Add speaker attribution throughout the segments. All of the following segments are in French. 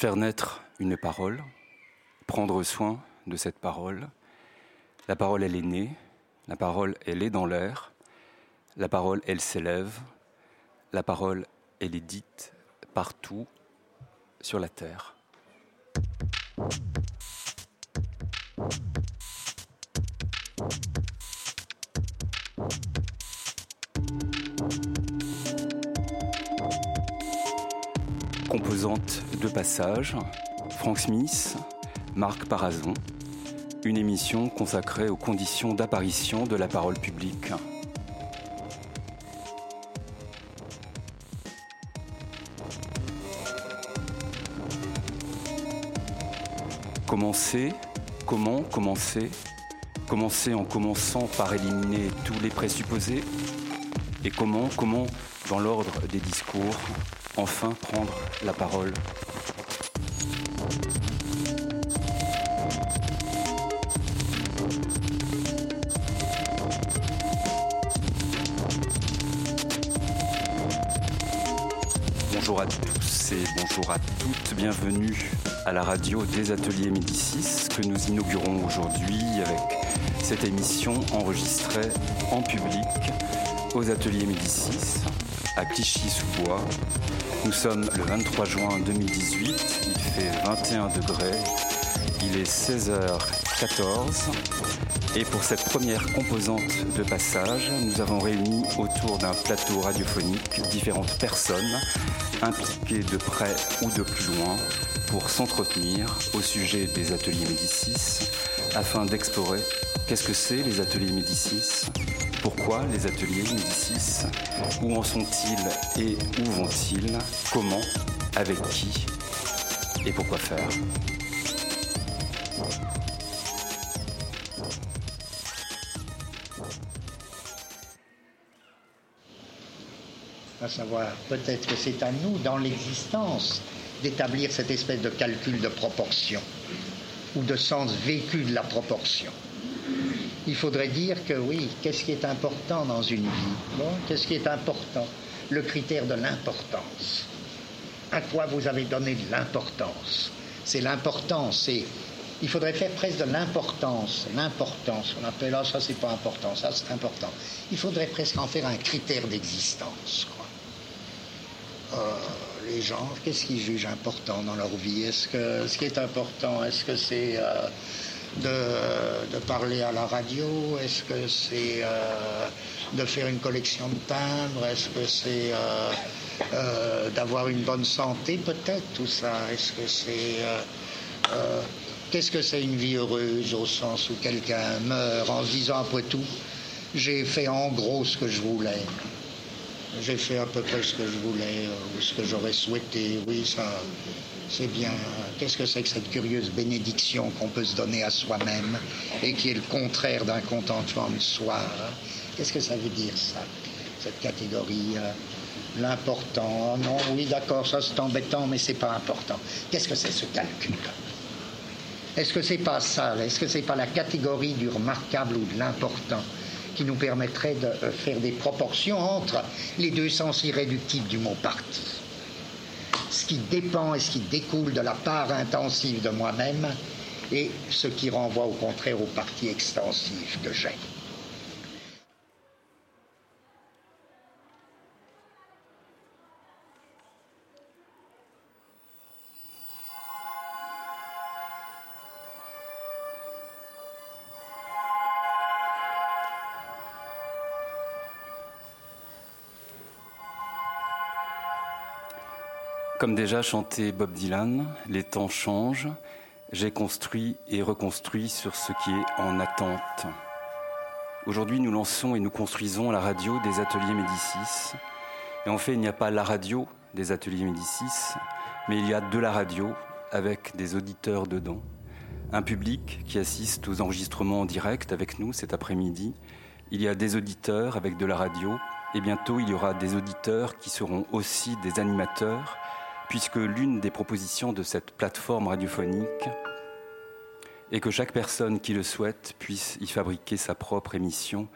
Speaker 1: Faire naître une parole, prendre soin de cette parole. La parole, elle est née, la parole, elle est dans l'air, la parole, elle s'élève, la parole, elle est dite partout sur la terre. Passage, Frank Smith, Marc Parazon, une émission consacrée aux conditions d'apparition de la parole publique. Commencer, comment commencer? Commencer en commençant par éliminer tous les présupposés. Et comment, comment, dans l'ordre des discours, enfin prendre la parole? Bonjour à toutes, bienvenue à la radio des ateliers Médicis que nous inaugurons aujourd'hui avec cette émission enregistrée en public aux ateliers Médicis à Clichy-sous-Bois. Nous sommes le 23 juin 2018, il fait 21 degrés, il est 16h14 et pour cette première composante de passage, nous avons réuni autour d'un plateau radiophonique différentes personnes impliquées de près ou de plus loin pour s'entretenir au sujet des ateliers Médicis afin d'explorer qu'est-ce que c'est les ateliers Médicis, pourquoi les ateliers Médicis, où en sont-ils et où vont-ils, comment, avec qui et pourquoi faire.
Speaker 2: Savoir peut-être que c'est à nous, dans l'existence, d'établir cette espèce de calcul de proportion ou de sens vécu de la proportion. Il faudrait dire que oui, qu'est-ce qui est important dans une vie? Qu'est-ce qui est important? Le critère de l'importance. À quoi vous avez donné de l'importance? C'est l'importance, c'est il faudrait faire presque de l'importance, l'importance, on appelle ah, ça c'est pas important, ça c'est important. Il faudrait presque en faire un critère d'existence. Euh, les gens, qu'est-ce qu'ils jugent important dans leur vie? Est-ce que ce qui est important, est-ce que c'est euh, de, parler à la radio? Est-ce que c'est euh, de faire une collection de timbres? Est-ce que c'est d'avoir une bonne santé peut-être tout ça? Est-ce que c'est Qu'est-ce que c'est une vie heureuse au sens où quelqu'un meurt en se disant après tout, j'ai fait en gros ce que je voulais? J'ai fait à peu près ce que je voulais, euh, ou ce que j'aurais souhaité. Oui, ça, c'est bien. Qu'est-ce que c'est que cette curieuse bénédiction qu'on peut se donner à soi-même et qui est le contraire d'un contentement de soi? Qu'est-ce que ça veut dire, ça, cette catégorie euh, L'important? Non, oui, d'accord, ça c'est embêtant, mais c'est pas important. Qu'est-ce que c'est ce calcul? Est-ce que c'est pas ça? Est-ce que c'est pas la catégorie du remarquable ou de l'important? Qui nous permettrait de euh, faire des proportions entre les deux sens irréductibles du mot parti. Ce qui dépend et ce qui découle de la part intensive de moi-même et ce qui renvoie au contraire au parti extensif que j'ai.
Speaker 1: Comme déjà chanté Bob Dylan, les temps changent, j'ai construit et reconstruit sur ce qui est en attente. Aujourd'hui, nous lançons et nous construisons la radio des ateliers Médicis. Et en fait, il n'y a pas la radio des ateliers Médicis, mais il y a de la radio avec des auditeurs dedans. Un public qui assiste aux enregistrements en direct avec nous cet après-midi. Il y a des auditeurs avec de la radio. Et bientôt, il y aura des auditeurs qui seront aussi des animateurs puisque l'une des propositions de cette plateforme radiophonique est que chaque personne qui le souhaite puisse y fabriquer sa propre émission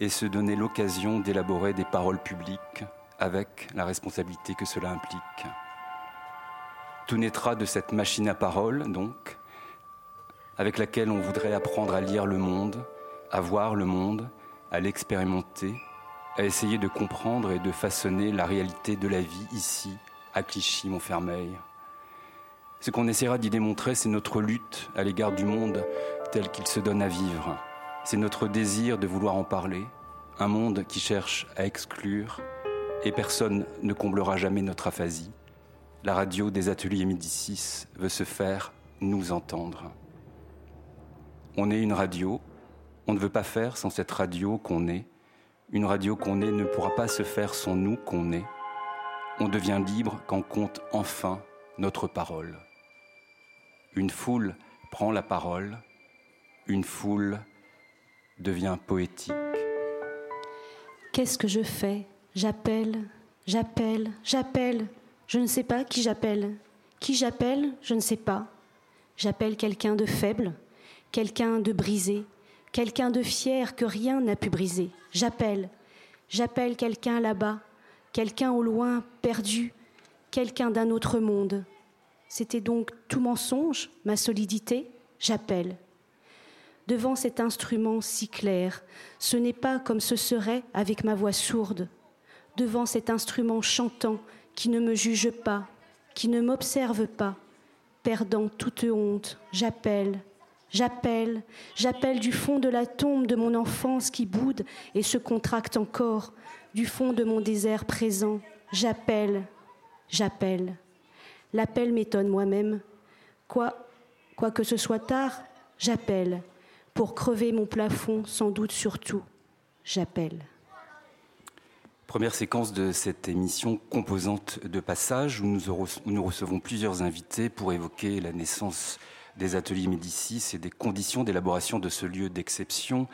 Speaker 1: et se donner l'occasion d'élaborer des paroles publiques avec la responsabilité que cela implique. Tout naîtra de cette machine à parole, donc, avec laquelle on voudrait apprendre à lire le monde, à voir le monde, à l'expérimenter, à essayer de comprendre et de façonner la réalité de la vie ici, à Clichy-Montfermeil. Ce qu'on essaiera d'y démontrer, c'est notre lutte à l'égard du monde tel qu'il se donne à vivre. C'est notre désir de vouloir en parler, un monde qui cherche à exclure, et personne ne comblera jamais notre aphasie. La radio des ateliers Médicis veut se faire nous entendre. On est une radio, on ne veut pas faire sans cette radio qu'on est. Une radio qu'on est ne pourra pas se faire sans nous qu'on est. On devient libre quand compte enfin notre parole. Une foule prend la parole, une foule devient poétique.
Speaker 3: Qu'est-ce que je fais? J'appelle, j'appelle, j'appelle. Je ne sais pas qui j'appelle. Qui j'appelle? Je ne sais pas. J'appelle quelqu'un de faible, quelqu'un de brisé, quelqu'un de fier que rien n'a pu briser. J'appelle, j'appelle quelqu'un là-bas, quelqu'un au loin perdu, quelqu'un d'un autre monde. C'était donc tout mensonge, ma solidité J'appelle. Devant cet instrument si clair, ce n'est pas comme ce serait avec ma voix sourde. Devant cet instrument chantant qui ne me juge pas, qui ne m'observe pas, perdant toute honte, j'appelle, j'appelle, j'appelle du fond de la tombe de mon enfance qui boude et se contracte encore, du fond de mon désert présent, j'appelle, j'appelle. L'appel m'étonne moi-même. Quoi, quoi que ce soit tard, j'appelle. Pour crever mon plafond, sans doute surtout, j'appelle.
Speaker 1: Première séquence de cette émission composante de passage où nous, nous, recevons plusieurs invités pour évoquer la naissance des ateliers Médicis et des conditions d'élaboration de ce lieu d'exception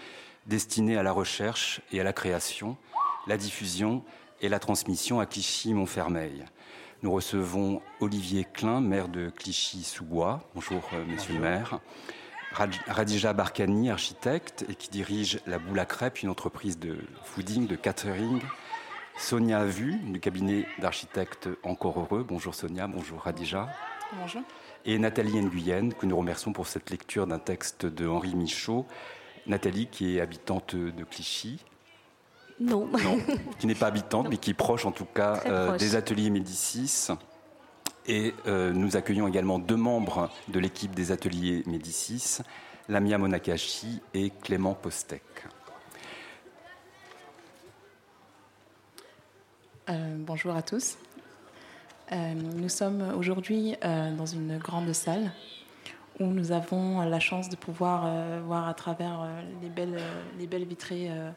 Speaker 1: destiné à la recherche et à la création, la diffusion et la transmission à Clichy-Montfermeil. Nous recevons Olivier Klein, maire de Clichy-sous-Bois. Bonjour, euh, monsieur le maire. Radija Barkani, architecte et qui dirige La Boule à Crêpes, une entreprise de fooding, de catering. Sonia Vu, du cabinet d'architectes Encore Heureux. Bonjour Sonia, bonjour Radija.
Speaker 4: Bonjour.
Speaker 1: Et Nathalie Nguyen, que nous remercions pour cette lecture d'un texte de Henri Michaud. Nathalie, qui est habitante de Clichy,
Speaker 3: non.
Speaker 1: qui n'est pas habitante, mais qui est proche en tout cas euh, des ateliers Médicis. Et euh, nous accueillons également deux membres de l'équipe des ateliers Médicis, Lamia Monakashi et Clément Postek.
Speaker 4: Euh, bonjour à tous. nous sommes aujourd'hui dans une grande salle où nous avons la chance de pouvoir voir à travers les, belles, les belles vitrées euh,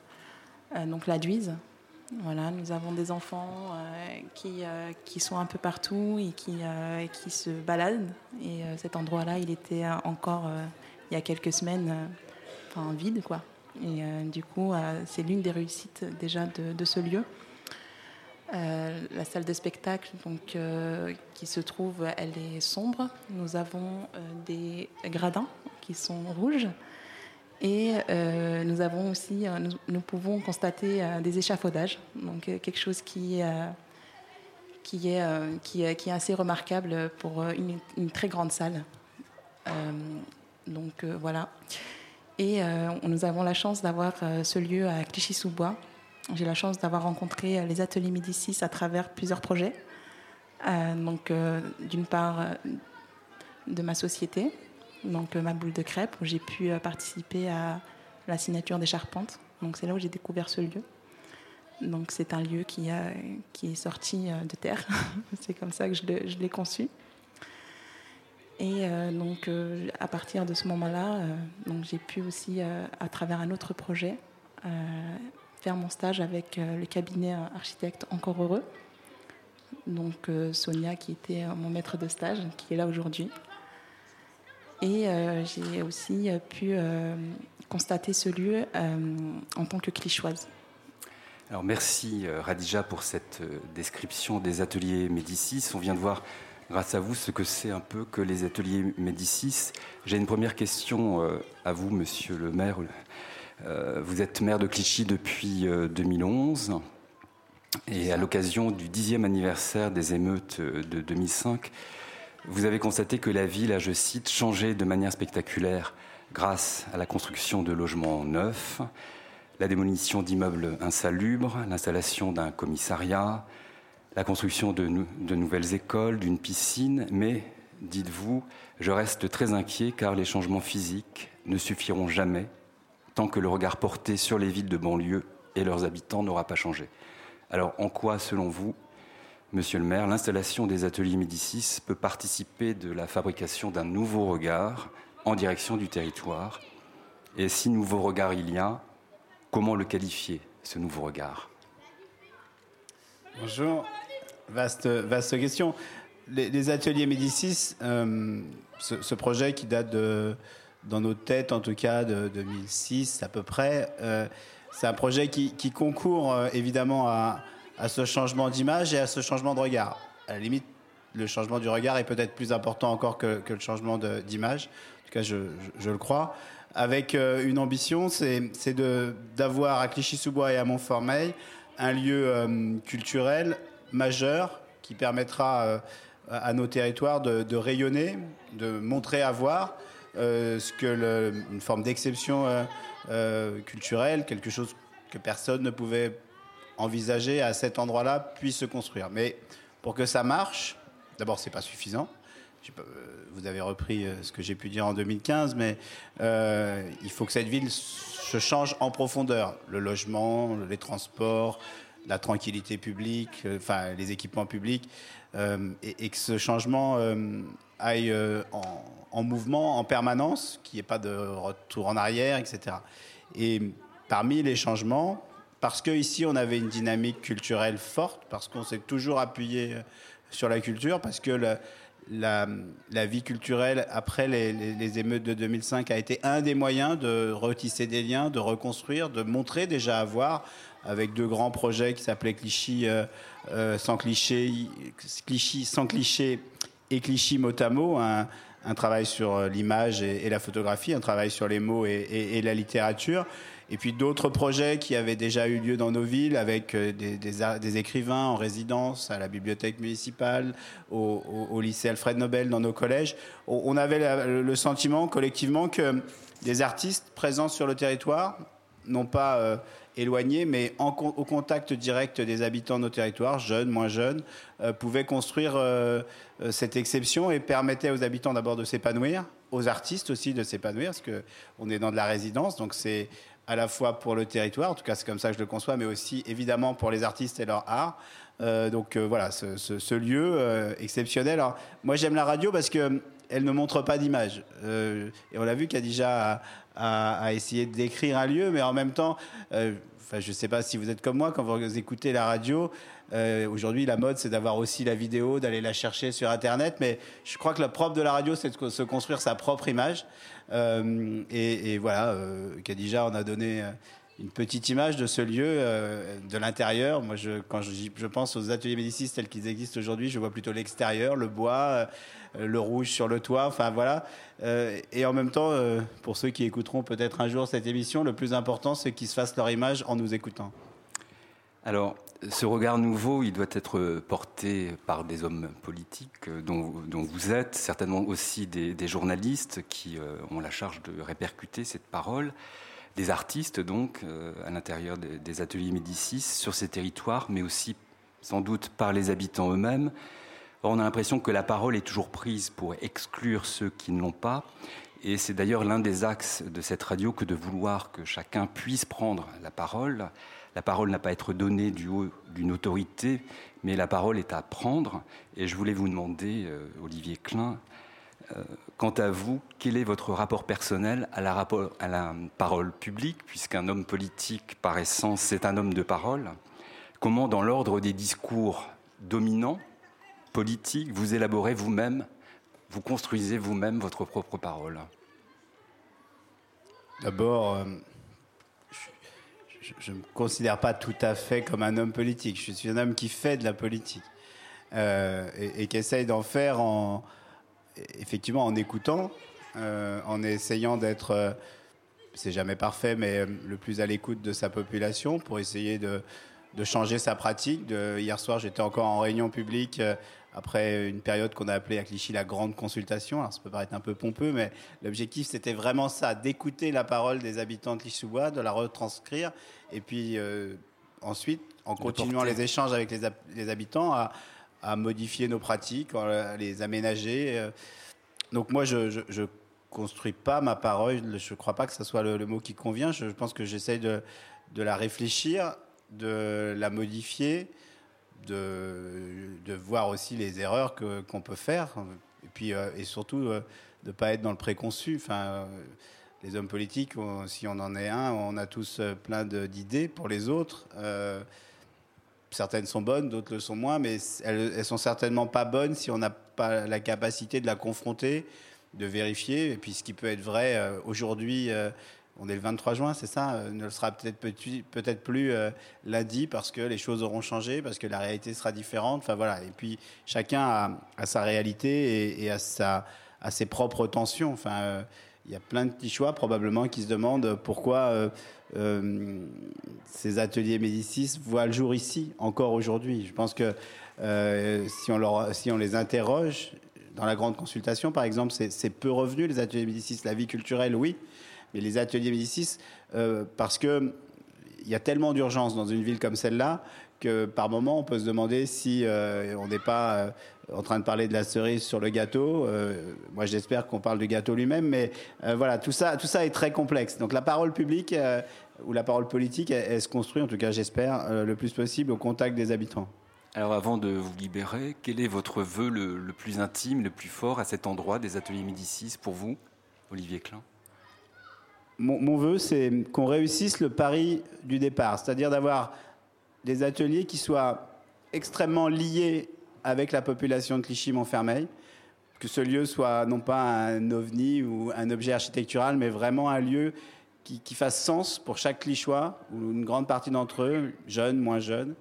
Speaker 4: donc la Duise. Voilà, nous avons des enfants euh, qui, euh, qui sont un peu partout et qui, qui se baladent. Et cet endroit-là, il était encore, il y a quelques semaines, enfin, vide. Quoi. Et du coup, c'est l'une des réussites déjà de, de ce lieu. la salle de spectacle donc, qui se trouve, elle est sombre. Nous avons des gradins qui sont rouges. Et euh, nous avons aussi, euh, nous, pouvons constater euh, des échafaudages, donc quelque chose qui, qui, est, qui, est assez remarquable pour une, très grande salle. donc voilà. Et nous avons la chance d'avoir ce lieu à Clichy-sous-Bois. J'ai la chance d'avoir rencontré les ateliers Médicis à travers plusieurs projets. donc d'une part de ma société, donc euh, ma boule de crêpes, où j'ai pu euh, participer à la signature des charpentes. Donc c'est là où j'ai découvert ce lieu. Donc c'est un lieu qui, a, qui est sorti euh, de terre. c'est comme ça que je l'ai conçu. Et donc à partir de ce moment-là, j'ai pu aussi, à travers un autre projet, faire mon stage avec le cabinet architecte Encore Heureux. Donc Sonia qui était mon maître de stage, qui est là aujourd'hui. Et euh, j'ai aussi euh, pu euh, constater ce lieu en tant que clichoise.
Speaker 1: Alors merci Radija pour cette description des ateliers Médicis. On vient de voir grâce à vous ce que c'est un peu que les ateliers Médicis. J'ai une première question à vous, monsieur le maire. Vous êtes maire de Clichy depuis 2011 et à l'occasion du dixième anniversaire des émeutes de 2005, Vous avez constaté que la ville a, je cite, changé de manière spectaculaire grâce à la construction de logements neufs, la démolition d'immeubles insalubres, l'installation d'un commissariat, la construction de, de nouvelles écoles, d'une piscine, mais, dites-vous, je reste très inquiet car les changements physiques ne suffiront jamais tant que le regard porté sur les villes de banlieue et leurs habitants n'aura pas changé. Alors en quoi, selon vous, Monsieur le maire, l'installation des ateliers Médicis peut participer de la fabrication d'un nouveau regard en direction du territoire. Et si nouveau regard il y a, comment le qualifier, ce nouveau regard?
Speaker 5: Bonjour, vaste, vaste question. Les, ateliers Médicis, euh, ce, projet qui date de, dans nos têtes en tout cas de 2006 à peu près, euh, c'est un projet qui, concourt euh, évidemment à, ce changement d'image et à ce changement de regard. À la limite, le changement du regard est peut-être plus important encore que, le changement d'image. En tout cas, je, le crois. Avec euh, une ambition, c'est d'avoir à Clichy-sous-Bois et à Montfermeil un lieu euh, culturel majeur qui permettra à nos territoires de, rayonner, de montrer à voir ce que une forme d'exception euh, culturel, quelque chose que personne ne pouvait envisager à cet endroit-là puisse se construire. Mais pour que ça marche, d'abord, c'est pas suffisant. Euh, vous avez repris euh, ce que j'ai pu dire en 2015, mais il faut que cette ville se change en profondeur. Le logement, les transports, la tranquillité publique, enfin les équipements publics, et, que ce changement aille en, en mouvement en permanence, qu'il n'y ait pas de retour en arrière, etc. Et parmi les changements, parce qu'ici on avait une dynamique culturelle forte, parce qu'on s'est toujours appuyé euh, sur la culture, parce que la, vie culturelle après les, émeutes de 2005 a été un des moyens de retisser des liens, de reconstruire, de montrer déjà à voir avec deux grands projets qui s'appelaient Clichy euh, euh, sans cliché, Clichy sans cliché et Clichy mot à mot, un, travail sur l'image et, la photographie, un travail sur les mots et, la littérature. Et puis d'autres projets qui avaient déjà eu lieu dans nos villes avec euh, des, écrivains en résidence à la bibliothèque municipale, au, lycée Alfred Nobel, dans nos collèges. On avait le sentiment collectivement que des artistes présents sur le territoire, non pas euh, éloignés, mais au contact direct des habitants de nos territoires, jeunes, moins jeunes, euh, pouvaient construire cette exception et permettaient aux habitants d'abord de s'épanouir, aux artistes aussi de s'épanouir, parce qu'on est dans de la résidence, donc c'est à la fois pour le territoire, en tout cas c'est comme ça que je le conçois, mais aussi évidemment pour les artistes et leur art. donc voilà, ce, lieu exceptionnel. Alors, moi j'aime la radio parce que elle ne montre pas d'image. et on l'a vu qu'Adija à, essayer de décrire un lieu, mais en même temps, euh, enfin, je ne sais pas si vous êtes comme moi, quand vous écoutez la radio, euh, aujourd'hui, la mode, c'est d'avoir aussi la vidéo, d'aller la chercher sur Internet. Mais je crois que le propre de la radio, c'est de se construire sa propre image. Euh, et, voilà, Kadija en a donné une petite image de ce lieu, de l'intérieur. Moi, quand je, pense aux ateliers Médicis tels qu'ils existent aujourd'hui, je vois plutôt l'extérieur, le bois, le rouge sur le toit. Enfin, voilà. Euh, et en même temps, euh, pour ceux qui écouteront peut-être un jour cette émission, le plus important, c'est qu'ils se fassent leur image en nous écoutant.
Speaker 1: Alors, ce regard nouveau, il doit être porté par des hommes politiques euh, dont, vous êtes, certainement aussi des, journalistes qui ont la charge de répercuter cette parole, des artistes donc à l'intérieur des, des, ateliers Médicis sur ces territoires, mais aussi sans doute par les habitants eux-mêmes on a l'impression que la parole est toujours prise pour exclure ceux qui ne l'ont pas. Et c'est d'ailleurs l'un des axes de cette radio que de vouloir que chacun puisse prendre la parole. La parole n'a pas à être donnée du haut d'une autorité, mais la parole est à prendre. Et je voulais vous demander, euh, Olivier Klein, euh, quant à vous, quel est votre rapport personnel à la, parole publique, puisqu'un homme politique, par essence, c'est un homme de parole? Comment, dans l'ordre des discours dominants, politique, vous élaborez vous-même, vous construisez vous-même votre propre parole?
Speaker 5: D'abord, euh, je ne me considère pas tout à fait comme un homme politique. Je suis un homme qui fait de la politique euh, et, qui essaye d'en faire en, effectivement en écoutant, euh, en essayant d'être, c'est jamais parfait, mais le plus à l'écoute de sa population pour essayer de, changer sa pratique. Hier soir, j'étais encore en réunion publique après une période qu'on a appelée à Clichy la grande consultation. Alors ça peut paraître un peu pompeux, mais l'objectif c'était vraiment ça, d'écouter la parole des habitants de Clichy-sous-Bois, de la retranscrire, et puis euh, ensuite, en continuant les échanges avec les, habitants, à, modifier nos pratiques, à les aménager. Euh. Donc moi, je, je, construis pas ma parole. Je ne crois pas que ce soit le, mot qui convient. Je, pense que j'essaye de, de, la réfléchir, de la modifier, de, voir aussi les erreurs qu'on peut faire, et puis euh, et surtout euh, de ne pas être dans le préconçu. Enfin, euh, les hommes politiques, si on en est un, on a tous plein d'idées pour les autres. certaines sont bonnes, d'autres le sont moins, mais elles, elles sont certainement pas bonnes si on n'a pas la capacité de la confronter, de vérifier. Et puis ce qui peut être vrai aujourd'hui on est le 23 juin, c'est ça euh, Ne le sera peut-être peut-être plus euh, lundi parce que les choses auront changé, parce que la réalité sera différente. Enfin voilà. Et puis chacun a, sa réalité et, a, sa, ses propres tensions. Enfin, euh, il y a plein de petits choix probablement qui se demandent pourquoi ces ateliers Médicis voient le jour ici encore aujourd'hui. Je pense que si on, leur, si on les interroge dans la grande consultation, par exemple, c'est peu revenu les ateliers Médicis. La vie culturelle, oui mais les ateliers Médicis, euh, parce que il y a tellement d'urgence dans une ville comme celle-là que par moment on peut se demander si euh, on n'est pas euh, en train de parler de la cerise sur le gâteau. moi, j'espère qu'on parle du gâteau lui-même, mais voilà, tout ça, tout ça est très complexe. Donc la parole publique ou la parole politique, elle, se construit, en tout cas, j'espère, le plus possible au contact des habitants.
Speaker 1: Alors avant de vous libérer, quel est votre vœu le, le plus intime, le plus fort à cet endroit des ateliers Médicis pour vous, Olivier Klein?
Speaker 5: Mon, vœu, c'est qu'on réussisse le pari du départ, c'est-à-dire d'avoir des ateliers qui soient extrêmement liés avec la population de Clichy-Montfermeil, que ce lieu soit non pas un ovni ou un objet architectural, mais vraiment un lieu qui, fasse sens pour chaque Clichois, ou une grande partie d'entre eux, jeunes, moins jeunes,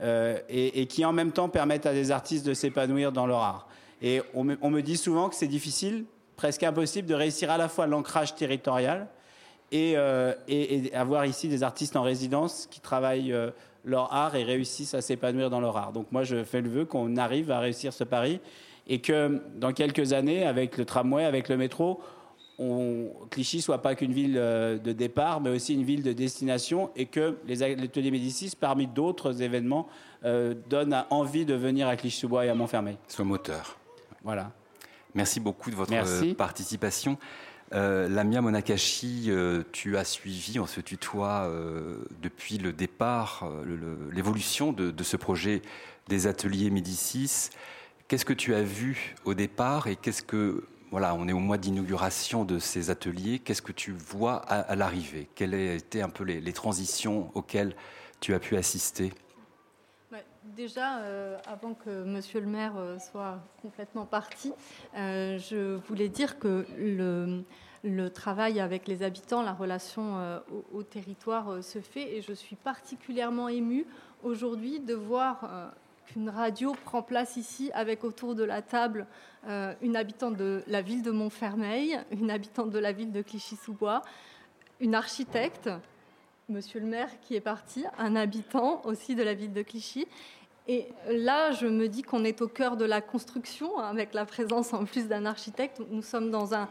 Speaker 5: euh, et, qui en même temps permettent à des artistes de s'épanouir dans leur art. Et on me dit souvent que c'est difficile, presque impossible, de réussir à la fois l'ancrage territorial, euh, et, avoir ici des artistes en résidence qui travaillent euh, leur art et réussissent à s'épanouir dans leur art. Donc moi, je fais le vœu qu'on arrive à réussir ce pari et que dans quelques années, avec le tramway, avec le métro, on, Clichy soit pas qu'une ville euh, de départ, mais aussi une ville de destination, et que les ateliers Médicis, parmi d'autres événements, donnent envie de venir à Clichy-sous-Bois et à Montfermeil.
Speaker 1: Soit moteur.
Speaker 5: Voilà.
Speaker 1: Merci beaucoup de votre participation. Euh, Lamia Monakashi, euh, tu as suivi, on se tutoie, euh, depuis le départ, l'évolution de, ce projet des ateliers Médicis. Qu'est-ce que tu as vu au départ et qu'est-ce que, voilà, on est au mois d'inauguration de ces ateliers, qu'est-ce que tu vois à, l'arrivée? Quelles étaient un peu les, transitions auxquelles tu as pu assister?
Speaker 6: Déjà, avant que Monsieur le maire soit complètement parti, je voulais dire que le, travail avec les habitants, la relation euh, au, territoire euh, se fait. Et je suis particulièrement émue aujourd'hui de voir euh, qu'une radio prend place ici avec autour de la table une habitante de la ville de Montfermeil, une habitante de la ville de Clichy-sous-Bois, une architecte, monsieur le maire qui est parti, un habitant aussi de la ville de Clichy, et là, je me dis qu'on est au cœur de la construction, hein, avec la présence en plus d'un architecte. Nous sommes dans un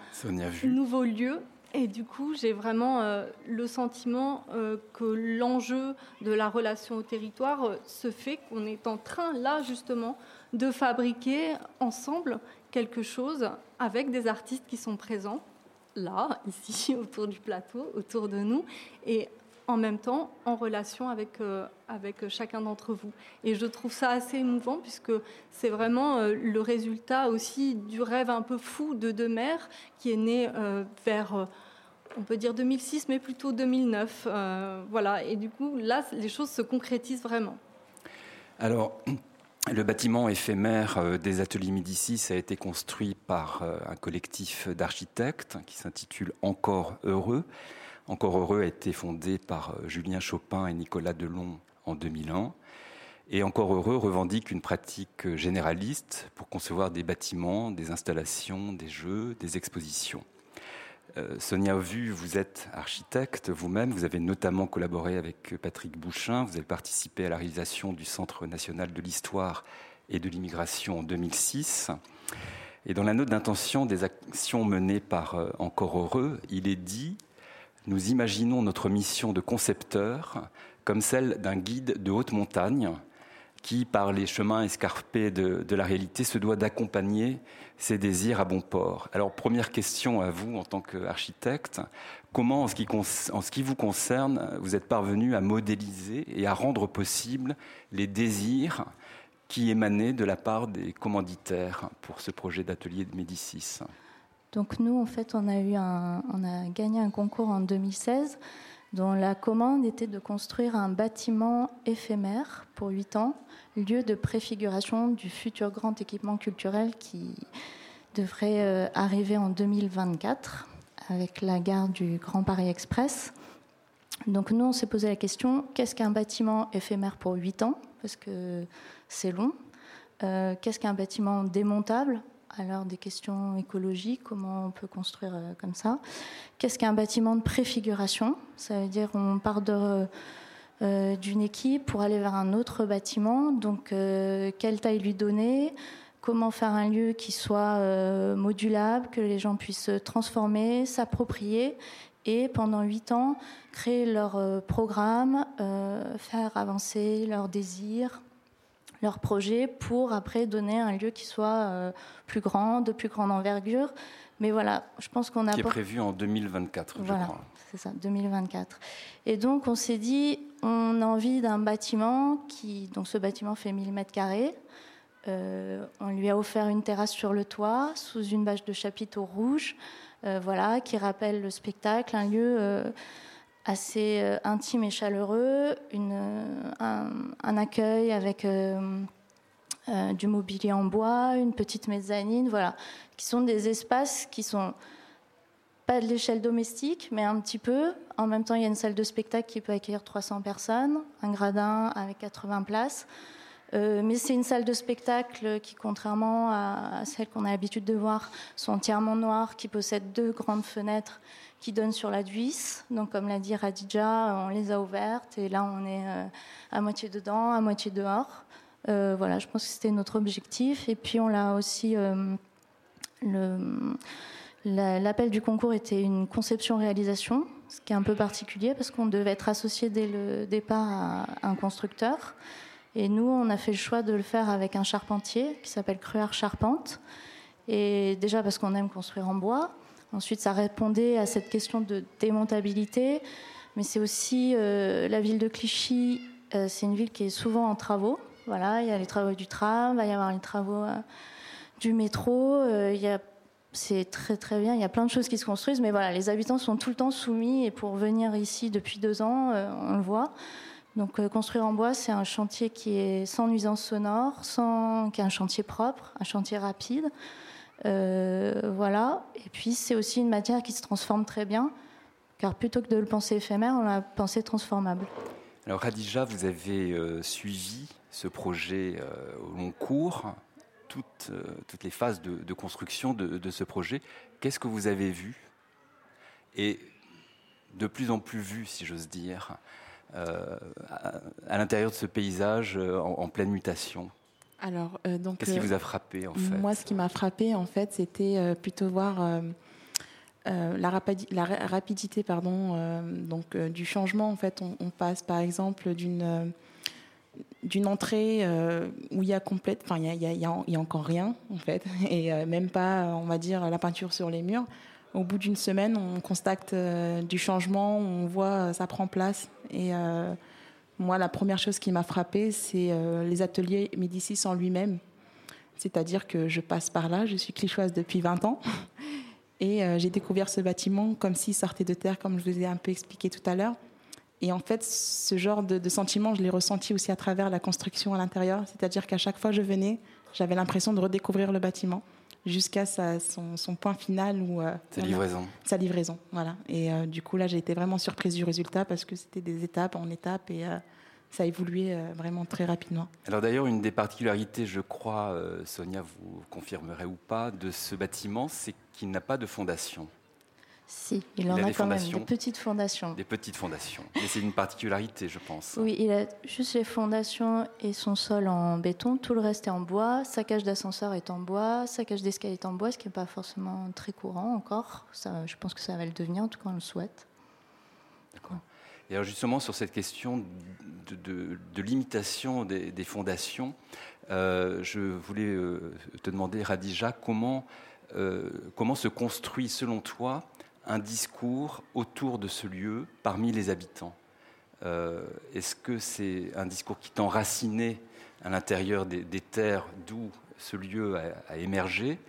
Speaker 6: nouveau lieu. Et du coup, j'ai vraiment euh, le sentiment euh, que l'enjeu de la relation au territoire euh, se fait qu'on est en train, là, justement, de fabriquer ensemble quelque chose avec des artistes qui sont présents, là, ici, autour du plateau, autour de nous. Et en même temps en relation avec, euh, avec chacun d'entre vous. Et je trouve ça assez émouvant puisque c'est vraiment euh, le résultat aussi du rêve un peu fou de deux mères qui est né euh, vers, on peut dire 2006, mais plutôt 2009. voilà, et du coup, là, les choses se concrétisent vraiment.
Speaker 1: Alors, le bâtiment éphémère des ateliers Médicis a été construit par un collectif d'architectes qui s'intitule Encore heureux. Encore heureux a été fondé par euh, Julien Chopin et Nicolas Delon en 2001. Et Encore heureux revendique une pratique euh, généraliste pour concevoir des bâtiments, des installations, des jeux, des expositions. Euh, Sonia Vu, vous êtes architecte vous-même, vous avez notamment collaboré avec Patrick Bouchin, vous avez participé à la réalisation du Centre national de l'histoire et de l'immigration en 2006. Et dans la note d'intention des actions menées par Encore Heureux, il est dit Nous imaginons notre mission de concepteur comme celle d'un guide de haute montagne qui, par les chemins escarpés de, la réalité, se doit d'accompagner ses désirs à bon port. Alors, première question à vous en tant qu'architecte. Comment, en ce, qui, vous concerne, vous êtes parvenu à modéliser et à rendre possible les désirs qui émanait de la part des commanditaires pour ce projet d'atelier de Médicis?
Speaker 7: Donc nous, en fait, on a, eu un, gagné un concours en 2016 dont la commande était de construire un bâtiment éphémère pour 8 ans, lieu de préfiguration du futur grand équipement culturel qui devrait euh, arriver en 2024 avec la gare du Grand Paris Express. Donc nous, on s'est posé la question, qu'est-ce qu'un bâtiment éphémère pour 8 ans? Parce que c'est long. Euh, qu'est-ce qu'un bâtiment démontable? Alors des questions écologiques, comment on peut construire euh, comme ça. Qu'est-ce qu'un bâtiment de préfiguration? Ça veut dire on part euh, d'une équipe pour aller vers un autre bâtiment. Donc quelle taille lui donner? Comment faire un lieu qui soit modulable, que les gens puissent transformer, s'approprier et pendant huit ans créer leur programme, faire avancer leurs désirs, leur projet pour après donner un lieu qui soit euh, plus grand, de plus grande envergure. Mais voilà, je pense qu'on a.
Speaker 1: Qui est prévu en 2024,
Speaker 7: je voilà, C'est ça, 2024. Et donc, on s'est dit, on a envie d'un bâtiment qui. Donc, ce bâtiment fait 1000 mètres carrés. Euh, on lui a offert une terrasse sur le toit, sous une bâche de chapiteaux rouges, euh, voilà, qui rappelle le spectacle, un lieu assez euh, intime et chaleureux, euh, un, accueil avec euh, du mobilier en bois, une petite mezzanine, voilà, qui sont des espaces qui sont pas de l'échelle domestique, mais un petit peu. En même temps, il y a une salle de spectacle qui peut accueillir 300 personnes, un gradin avec 80 places. mais c'est une salle de spectacle qui, contrairement à, à celle qu'on a l'habitude de voir, sont entièrement noires, qui possède deux grandes fenêtres qui donnent sur la Duisse. Donc, comme l'a dit Radija, on les a ouvertes et là, on est euh, à moitié dedans, à moitié dehors. Euh, voilà, je pense que c'était notre objectif. Et puis, on l'a aussi. Euh, l'appel du concours était une conception-réalisation, ce qui est un peu particulier parce qu'on devait être associé dès le départ à un constructeur. Et nous, on a fait le choix de le faire avec un charpentier qui s'appelle Cruard Charpente. Et déjà parce qu'on aime construire en bois, Ensuite, ça répondait à cette question de démontabilité, mais c'est aussi euh, la ville de Clichy, euh, c'est une ville qui est souvent en travaux. Voilà, il y a les travaux du tram, il va y avoir les travaux euh, du métro. c'est très très bien. Il y a plein de choses qui se construisent, mais voilà, les habitants sont tout le temps soumis. Et pour venir ici depuis deux ans, on le voit. Donc construire en bois, c'est un chantier qui est sans nuisance sonore, qui est un chantier propre, un chantier rapide. Euh, voilà. Et puis c'est aussi une matière qui se transforme très bien, car plutôt que de le penser éphémère, on l'a pensé transformable.
Speaker 1: Alors Radija, vous avez euh, suivi ce projet euh, au long cours, toutes, toutes les phases de, construction de, ce projet. Qu'est-ce que vous avez vu? Et de plus en plus vu, si j'ose dire, à, l'intérieur de ce paysage en pleine mutation
Speaker 4: alors, euh, donc,
Speaker 1: qu'est-ce qui vous a frappé en fait
Speaker 4: Moi, ce qui m'a frappé en fait, c'était euh, plutôt voir euh, la, rapidité, pardon, donc du changement. En fait, on, passe par exemple d'une d'une entrée où il y a complète, enfin il y a, y a, encore rien en fait, et même pas, on va dire, la peinture sur les murs. Au bout d'une semaine, on constate du changement, on voit ça prend place et moi, la première chose qui m'a frappée, c'est euh, les ateliers Médicis en lui-même. C'est-à-dire que je passe par là, je suis clichoise depuis 20 ans, et euh, j'ai découvert ce bâtiment comme s'il sortait de terre, comme je vous ai un peu expliqué tout à l'heure. Et en fait, ce genre de, sentiment, je l'ai ressenti aussi à travers la construction à l'intérieur. C'est-à-dire qu'à chaque fois que je venais, j'avais l'impression de redécouvrir le bâtiment jusqu'à son, point final ou
Speaker 1: euh, sa livraison.
Speaker 4: Sa livraison, voilà. Et euh, du coup là, j'ai été vraiment surprise du résultat parce que c'était des étapes en étapes et euh, ça a évolué vraiment très rapidement.
Speaker 1: Alors d'ailleurs, une des particularités, je crois, Sonia, vous confirmerez ou pas, de ce bâtiment, c'est qu'il n'a pas de fondation.
Speaker 7: Si, il, en a, quand même des petites fondations.
Speaker 1: Des petites fondations. Et c'est une particularité, je pense.
Speaker 7: Oui, il a juste les fondations et son sol en béton. Tout le reste est en bois. Sa cage d'ascenseur est en bois. Sa cage d'escalier est en bois, ce qui n'est pas forcément très courant encore. Ça, je pense que ça va le devenir, en tout cas, on le souhaite.
Speaker 1: D'accord. Et alors justement, sur cette question de, limitation des, fondations, euh, je voulais euh, te demander, Radija, comment, euh, comment se construit, selon toi, un discours autour de ce lieu parmi les habitants. Euh, Est-ce que c'est un discours qui est à l'intérieur des, terres d'où ce lieu a, émergé?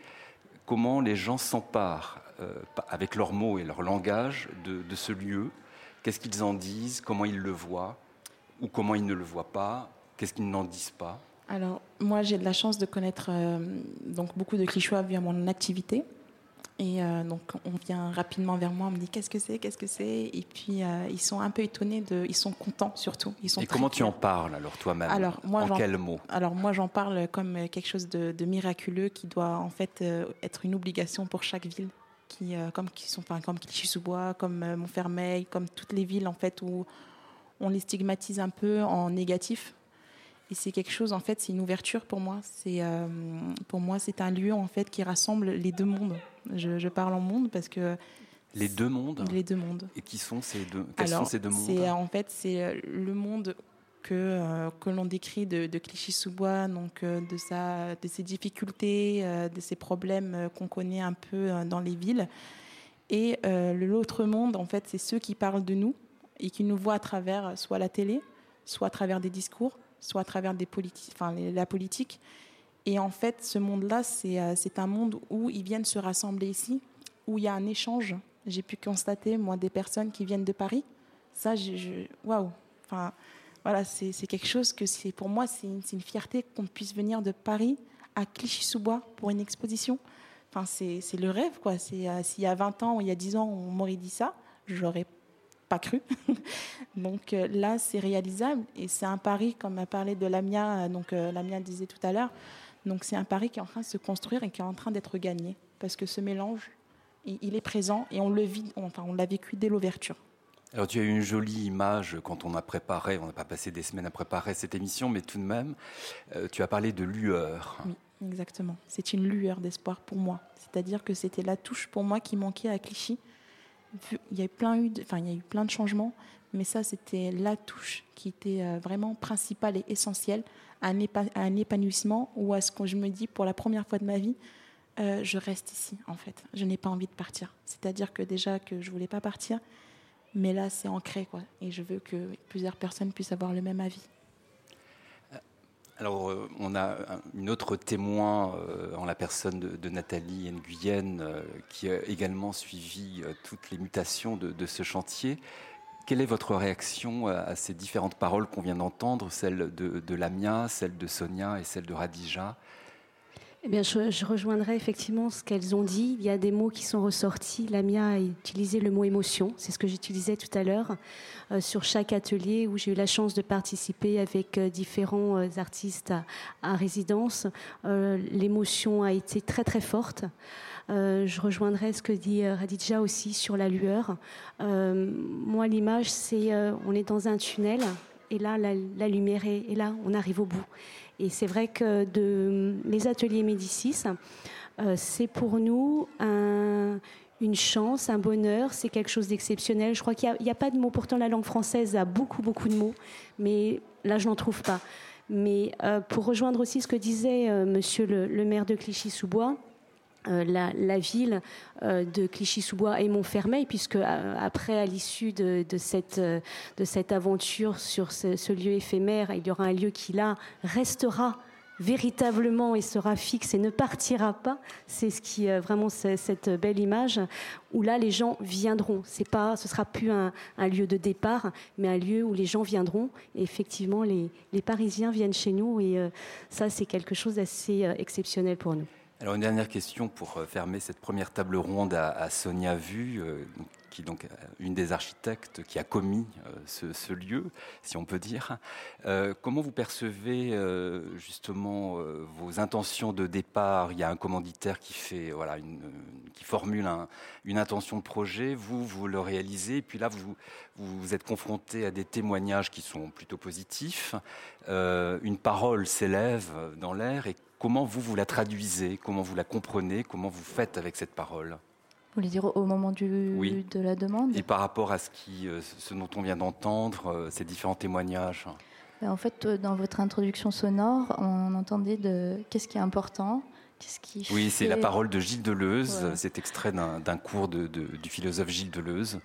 Speaker 1: Comment les gens s'emparent euh, avec leurs mots et leur langage de, ce lieu? Qu'est-ce qu'ils en disent? Comment ils le voient? Ou comment ils ne le voient pas? Qu'est-ce qu'ils n'en disent pas?
Speaker 4: Alors, moi, j'ai de la chance de connaître euh, donc beaucoup de Clichois via mon activité. Et euh, donc, on vient rapidement vers moi, on me dit qu'est-ce que c'est, qu'est-ce que c'est? Et puis, euh, ils sont un peu étonnés, de, ils sont contents surtout. Ils sont
Speaker 1: et comment tu en parles alors toi-même?
Speaker 4: Alors, moi,
Speaker 1: En quels mots?
Speaker 4: Alors, moi, j'en parle comme quelque chose de, miraculeux qui doit en fait euh, être une obligation pour chaque ville. Qui, comme, qui sont, enfin, comme Clichy-sous-Bois, comme Montfermeil, comme toutes les villes en fait où on les stigmatise un peu en négatif et c'est quelque chose, en fait, c'est une ouverture pour moi. C'est euh, pour moi, c'est un lieu en fait qui rassemble les deux mondes. Je, parle en monde parce que
Speaker 1: les deux mondes.
Speaker 4: Les deux mondes.
Speaker 1: Et qui sont ces deux Quels sont ces deux mondes
Speaker 4: C'est en fait c'est euh, le monde que euh, que l'on décrit de, de Clichy-sous-Bois, donc de sa de ses difficultés, de ses problèmes qu'on connaît un peu dans les villes. Et l'autre monde, en fait, c'est ceux qui parlent de nous et qui nous voient à travers soit la télé, soit à travers des discours, soit à travers des enfin, la politique. Et en fait, ce monde-là, euh, c'est un monde où ils viennent se rassembler ici, où il y a un échange. J'ai pu constater, moi, des personnes qui viennent de Paris. Ça, waouh! Enfin, voilà, c'est quelque chose que c'est pour moi, c'est une, une, fierté qu'on puisse venir de Paris à Clichy-sous-Bois pour une exposition. Enfin, c'est le rêve, quoi. Euh, S'il y a 20 ans ou il y a 10 ans, on m'aurait dit ça, j'aurais pas cru. donc euh, là, c'est réalisable et c'est un pari, comme a parlé de Lamia, donc euh, Lamia disait tout à l'heure. Donc c'est un pari qui est en train de se construire et qui est en train d'être gagné parce que ce mélange, il, est présent et on le vit, enfin on l'a vécu dès l'ouverture.
Speaker 1: Alors tu as eu une jolie image quand on a préparé, on n'a pas passé des semaines à préparer cette émission, mais tout de même, euh, tu as parlé de lueur.
Speaker 4: Oui, exactement. C'est une lueur d'espoir pour moi. C'est-à-dire que c'était la touche pour moi qui manquait à Clichy il y a eu plein, de changements, mais ça, c'était la touche qui était euh, vraiment principale et essentielle à un, épanouissement ou à ce que je me dis pour la première fois de ma vie, euh, je reste ici, en fait. Je n'ai pas envie de partir. C'est-à-dire que déjà que je voulais pas partir, mais là, c'est ancré, quoi. Et je veux que plusieurs personnes puissent avoir le même avis.
Speaker 1: Alors, euh, on a une autre témoin euh, en la personne de, Nathalie Nguyen, euh, qui a également suivi toutes les mutations de, ce chantier. Quelle est votre réaction à, ces différentes paroles qu'on vient d'entendre, celle de, Lamia, celle de Sonia et celle de Radija?
Speaker 3: Eh je, rejoindrai effectivement ce qu'elles ont dit. Il y a des mots qui sont ressortis. Lamia a utilisé le mot émotion. C'est ce que j'utilisais tout à l'heure euh, sur chaque atelier où j'ai eu la chance de participer avec euh, différents euh, artistes à, résidence. L'émotion a été très très forte. je rejoindrai ce que dit Radija aussi sur la lueur. moi, l'image, c'est on est dans un tunnel et là, la, la lumière est, et là, on arrive au bout. Et c'est vrai que de, les ateliers Médicis, euh, c'est pour nous une chance, un bonheur, c'est quelque chose d'exceptionnel. Je crois qu'il n'y a, pas de mots, pourtant la langue française a beaucoup, beaucoup de mots, mais là, je n'en trouve pas. Mais euh, pour rejoindre aussi ce que disait euh, monsieur le, maire de Clichy-sous-Bois, euh, la, ville euh, de Clichy-sous-Bois et Montfermeil, puisque euh, après, à l'issue de, cette, aventure sur ce, lieu éphémère, il y aura un lieu qui là restera véritablement et sera fixe et ne partira pas. C'est ce qui vraiment cette belle image où là les gens viendront. C'est pas, ce sera plus un, lieu de départ, mais un lieu où les gens viendront. Et effectivement, les Parisiens viennent chez nous et ça c'est quelque chose d'assez exceptionnel pour nous.
Speaker 1: Alors une dernière question pour euh, fermer cette première table ronde à, Sonia Vu, euh, qui est donc euh, une des architectes qui a commis ce, lieu, si on peut dire. comment vous percevez justement vos intentions de départ? Il y a un commanditaire qui fait voilà qui formule une intention de projet. Vous vous le réalisez, et puis là vous vous êtes confronté à des témoignages qui sont plutôt positifs. une parole s'élève dans l'air et Comment vous, vous la traduisez Comment vous la comprenez Comment vous faites avec cette parole? Vous
Speaker 7: voulez dire au moment du, de la demande?
Speaker 1: Et par rapport à ce, qui, euh, ce dont on vient d'entendre, euh, ces différents témoignages?
Speaker 7: Ben, En fait, euh, dans votre introduction sonore, on entendait de qu'est-ce qui est important?
Speaker 1: Qu'est-ce qui oui, c'est la parole de Gilles Deleuze, c'est extrait d'un cours de, du philosophe Gilles Deleuze.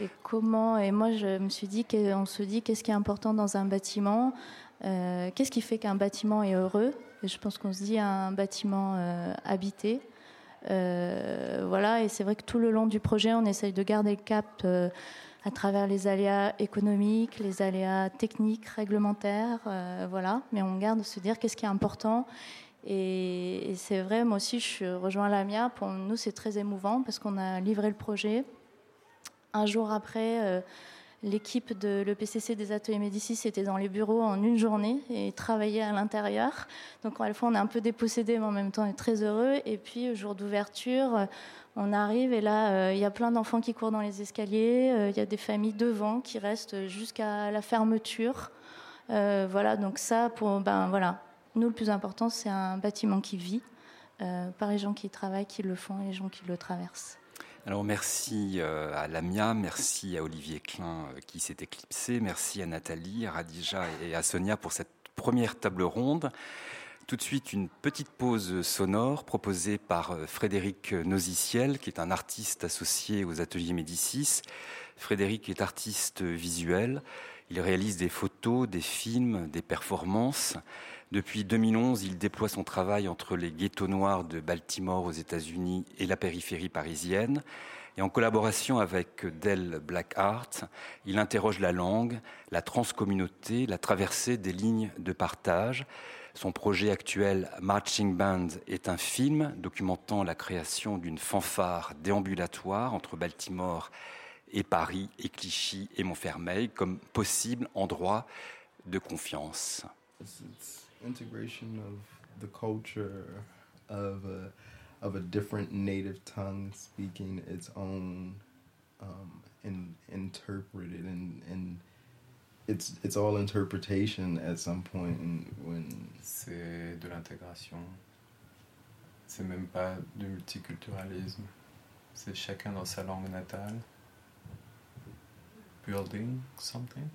Speaker 7: Et comment Et moi, je me suis dit qu'on se dit qu'est-ce qui est important dans un bâtiment? Qu'est-ce qui fait qu'un bâtiment est heureux? Je pense qu'on se dit un bâtiment euh, habité. Euh, voilà, et c'est vrai que tout le long du projet, on essaye de garder le cap euh, à travers les aléas économiques, les aléas techniques, réglementaires, voilà. Mais on garde de se dire qu'est-ce qui est important. Et, et c'est vrai, moi aussi, je rejoins Lamia. Pour nous, c'est très émouvant parce qu'on a livré le projet. Un jour après, L'équipe de l'EPCC des ateliers Médicis était dans les bureaux en une journée et travaillait à l'intérieur. Donc à la fois on est un peu dépossédé mais en même temps on est très heureux. Et puis jour d'ouverture, on arrive et là euh, il y a plein d'enfants qui courent dans les escaliers, euh, il y a des familles devant qui restent jusqu'à la fermeture. Euh, voilà donc ça pour ben voilà nous le plus important c'est un bâtiment qui vit par les gens qui y travaillent, qui le font et les gens qui le traversent.
Speaker 1: Alors merci euh, à Lamia, merci à Olivier Klein euh, qui s'est éclipsé, merci à Nathalie, à Radija et à Sonia pour cette première table ronde. Tout de suite, une petite pause sonore proposée par euh, Frédéric Noziciel, qui est un artiste associé aux ateliers Médicis. Frédéric est artiste visuel. Il réalise des photos, des films, des performances. Depuis 2011, il déploie son travail entre les ghettos noirs de Baltimore aux États-Unis et la périphérie parisienne. Et en collaboration avec Dell Black Art, il interroge la langue, la transcommunauté, la traversée des lignes de partage. Son projet actuel Marching Band est un film documentant la création d'une fanfare déambulatoire entre Baltimore et Paris et Clichy et Montfermeil comme possible endroit de confiance.
Speaker 8: Integration of the culture of a of a different native tongue speaking its own um, and interpreted and and it's it's all interpretation at some point when
Speaker 9: c'est de l'intégration. C'est même pas du multiculturalisme. C'est chacun dans sa langue natale. Building something?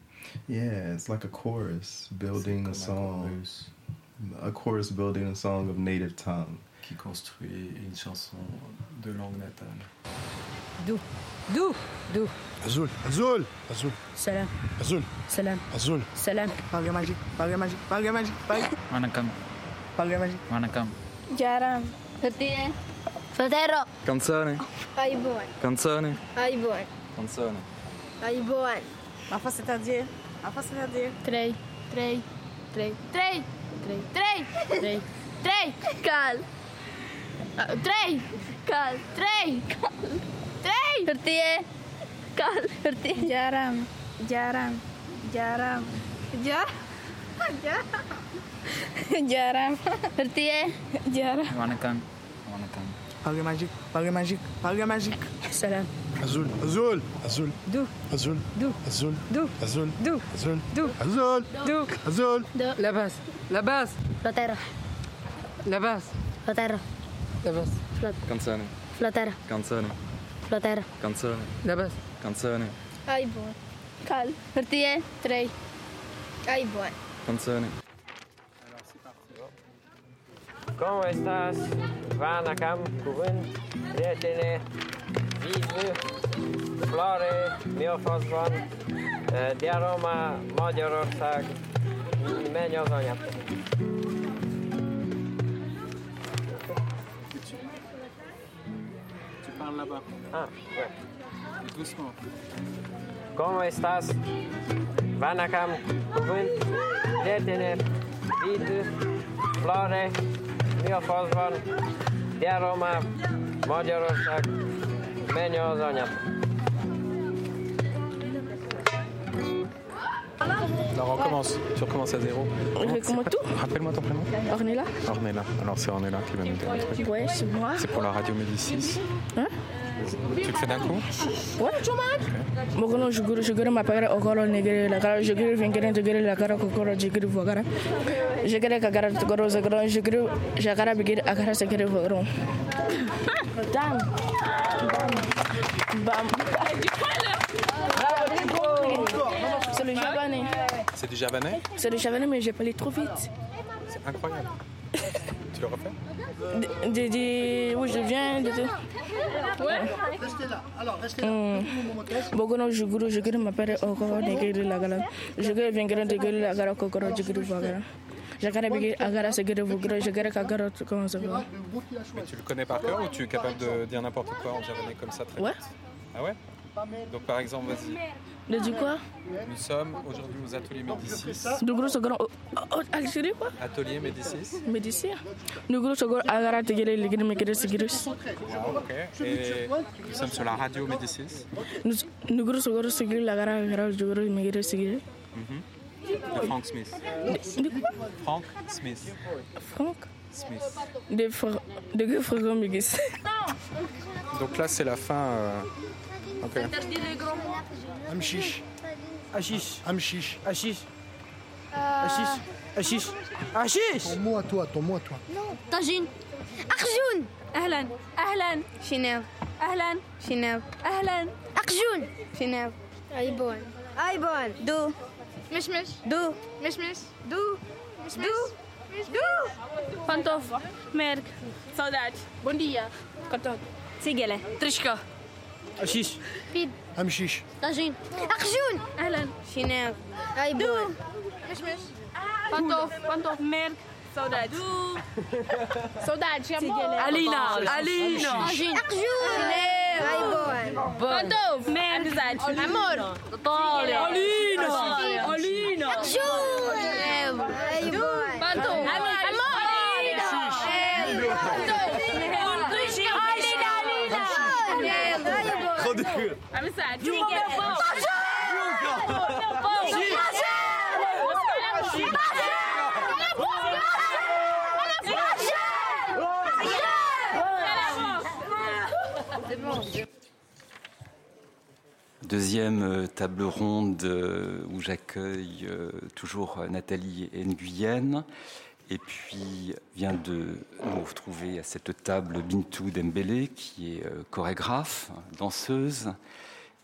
Speaker 8: Yeah it's like a chorus building a song a chorus building a song of native tongue.
Speaker 9: Qui construit une chanson de langue natale.
Speaker 10: Dou, dou, dou.
Speaker 11: Azul, azul, azul.
Speaker 10: Salam.
Speaker 11: Azul.
Speaker 10: Salam.
Speaker 11: Azul.
Speaker 10: Salam.
Speaker 12: Palga magique, palga magique, palga magique.
Speaker 13: Vanakkam.
Speaker 12: Palga magique.
Speaker 13: Vanakkam.
Speaker 14: Jaram. Perché? Fratello.
Speaker 15: Canzone.
Speaker 14: Ai buon.
Speaker 15: Canzone.
Speaker 14: Ai buon.
Speaker 15: Canzone.
Speaker 14: Ai buon.
Speaker 12: Ma fa c'est-à-dire? Ma fa c'est-à-dire?
Speaker 14: Trei. Trei. Trei. Trei. Trei. Trei. Trei. Trei. Cal. Trei. Cal. Trei. Eh. Cal. Trei. Berarti ya. Cal. Berarti.
Speaker 16: Jarang. Jarang. Jarang. Jarang. Jarang.
Speaker 14: Jarang.
Speaker 16: Berarti
Speaker 13: ya. Jarang. Eh. Mana kan?
Speaker 12: Parle magique, parle magique, parle magique.
Speaker 10: Salam.
Speaker 11: Azul, azul, azul.
Speaker 10: Dou.
Speaker 11: Azul.
Speaker 10: Dou.
Speaker 11: Azul.
Speaker 10: Dou.
Speaker 11: Azul.
Speaker 10: Dou.
Speaker 11: Azul.
Speaker 10: Dou.
Speaker 11: Azul.
Speaker 10: Dou.
Speaker 11: Azul.
Speaker 10: La base. La base.
Speaker 14: La terra.
Speaker 10: La base.
Speaker 14: La terra.
Speaker 10: La base.
Speaker 15: Canzone.
Speaker 14: La terra.
Speaker 15: Canzone.
Speaker 14: La terra.
Speaker 15: Canzone.
Speaker 10: La base.
Speaker 15: Canzone.
Speaker 14: Ai buon. Cal. Perché? Trei. Ai buon.
Speaker 15: Canzone.
Speaker 17: ¿Cómo estás? Vanakam, cuvânt, prietene, vízű, flore, mi a faszban, Diaroma, Magyarország, menj az anyát.
Speaker 9: Là-bas.
Speaker 17: Ah, ouais.
Speaker 9: Doucement.
Speaker 17: ¿Cómo estás? Vanakam, cuvânt, prietene, vízű, flore, mi a faszban.
Speaker 13: Alors on commence, tu recommences à zéro.
Speaker 15: Je commence tout
Speaker 13: Rappelle-moi ton prénom.
Speaker 15: Ornella
Speaker 13: Ornella. Alors c'est Ornella qui va nous dire un truc.
Speaker 15: Ouais, c'est moi.
Speaker 13: C'est pour la radio Médicis.
Speaker 15: Hein?
Speaker 13: Tu le fais d'un coup
Speaker 15: Ouais. Mogono juguru juguru mapagara okoro negere la gara juguru vingere juguru la gara kokoro juguru vagara. Juguru kagara togoro zagoro juguru jagara bigir agara segere vagaro. Dam. Bam. C'est le javanais.
Speaker 13: C'est du javanais
Speaker 15: C'est le javanais, mais j'ai parlé trop vite.
Speaker 13: C'est incroyable. Tu le refais
Speaker 15: je viens de... Ouais.
Speaker 2: Restez là. Alors, restez.
Speaker 15: Bogono juguru juguru mapere okoro negere la gara. Juguru vingere juguru la gara kokoro juguru vagara. Jagara bigir agara segere vugro jagara kagara comment ça va
Speaker 13: Mais tu le connais par cœur ou tu es capable de dire n'importe quoi en javanais comme ça très
Speaker 15: Ouais.
Speaker 13: vite? Ah ouais? Donc par exemple, vas-y.
Speaker 15: Le du quoi
Speaker 13: Nous sommes aujourd'hui aux ateliers Médicis.
Speaker 15: Sogoro oh, oh, Algérie quoi
Speaker 13: Atelier Médicis.
Speaker 15: Sogoro agara tegere
Speaker 13: ok. Et nous sommes sur la radio Médicis. De Frank Smith.
Speaker 15: De quoi
Speaker 13: Frank Smith.
Speaker 15: Franck
Speaker 13: Smith.
Speaker 15: De fr- de Migis.
Speaker 13: Donc là, c'est la fin. euh,
Speaker 10: أوكي
Speaker 11: تردي
Speaker 10: لي
Speaker 14: غرو
Speaker 10: امشيش اشيش امشيش
Speaker 11: اشيش اشيش اشيش اشيش طموع توا طموع توا
Speaker 14: طاجين اخجون أهلا أهلا شناب أهلا شناب أهلا اخجون شناب ايبون ايبون دو مشمش دو مشمش دو دو دو
Speaker 16: بانتوف ميرك saudade. Bom dia cotone sigele trisco
Speaker 10: Ashish.
Speaker 14: بيد
Speaker 11: Amchiche.
Speaker 14: طاجين أخجون أهلا شناب أيبون مشمش
Speaker 16: pantof, pantof, merk, saudade, saudade, amor,
Speaker 10: Alina, Alina.
Speaker 14: طاجين أخجون أيبون
Speaker 16: pantof, merk, amizade, amor, Natália, Alina, Alina,
Speaker 14: أخجون أيبون
Speaker 16: pantof, amor,
Speaker 1: Deuxième euh, table ronde euh, où j'accueille euh, toujours Nathalie Nguyen. Et puis vient de nous retrouver à cette table Bintou Dembélé, qui est euh, chorégraphe, danseuse.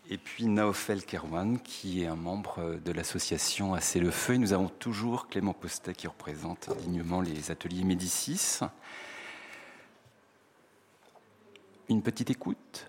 Speaker 1: Et puis Naofel Kerwan, qui est un membre euh, de l'association Assez le Feu. Et nous avons toujours Clément Postet qui représente dignement les ateliers Médicis. Une petite écoute?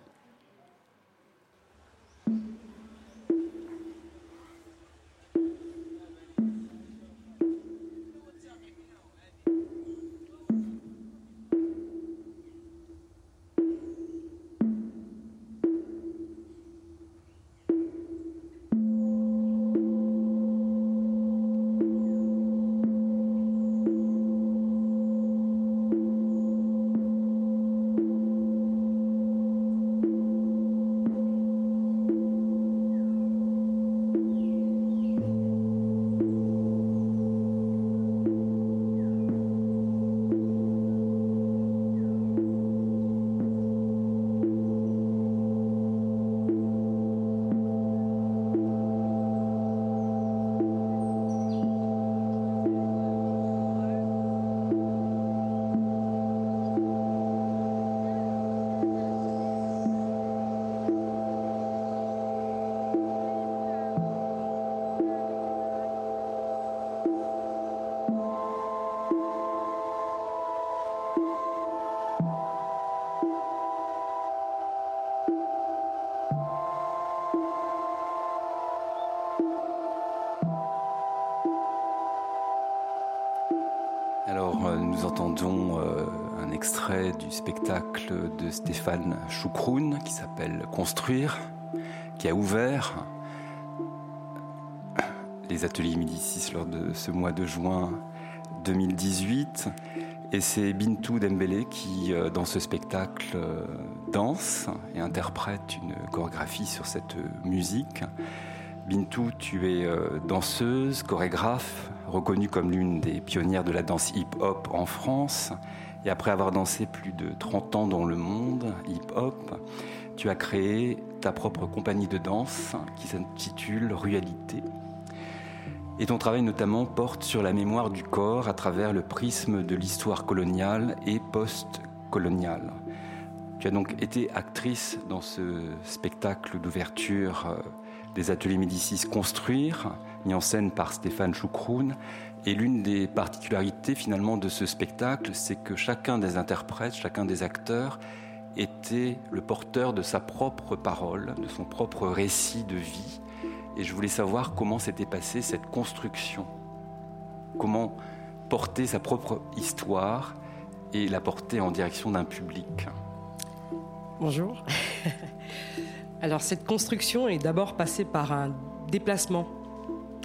Speaker 1: Choukroun qui s'appelle Construire, qui a ouvert les ateliers Médicis lors de ce mois de juin 2018. Et c'est Bintou Dembélé qui, euh, dans ce spectacle, euh, danse et interprète une chorégraphie sur cette musique. Bintou, tu es euh, danseuse, chorégraphe, reconnue comme l'une des pionnières de la danse hip-hop en France. Et après avoir dansé plus de 30 ans dans le monde hip-hop, tu as créé ta propre compagnie de danse qui s'intitule Rualité. Et ton travail notamment porte sur la mémoire du corps à travers le prisme de l'histoire coloniale et post-coloniale. Tu as donc été actrice dans ce spectacle d'ouverture euh, des ateliers Médicis Construire, mis en scène par Stéphane Choukroun. Et l'une des particularités finalement de ce spectacle, c'est que chacun des interprètes, chacun des acteurs était le porteur de sa propre parole, de son propre récit de vie. Et je voulais savoir comment s'était passée cette construction, comment porter sa propre histoire et la porter en direction d'un public.
Speaker 18: Bonjour. Alors cette construction est d'abord passée par un déplacement,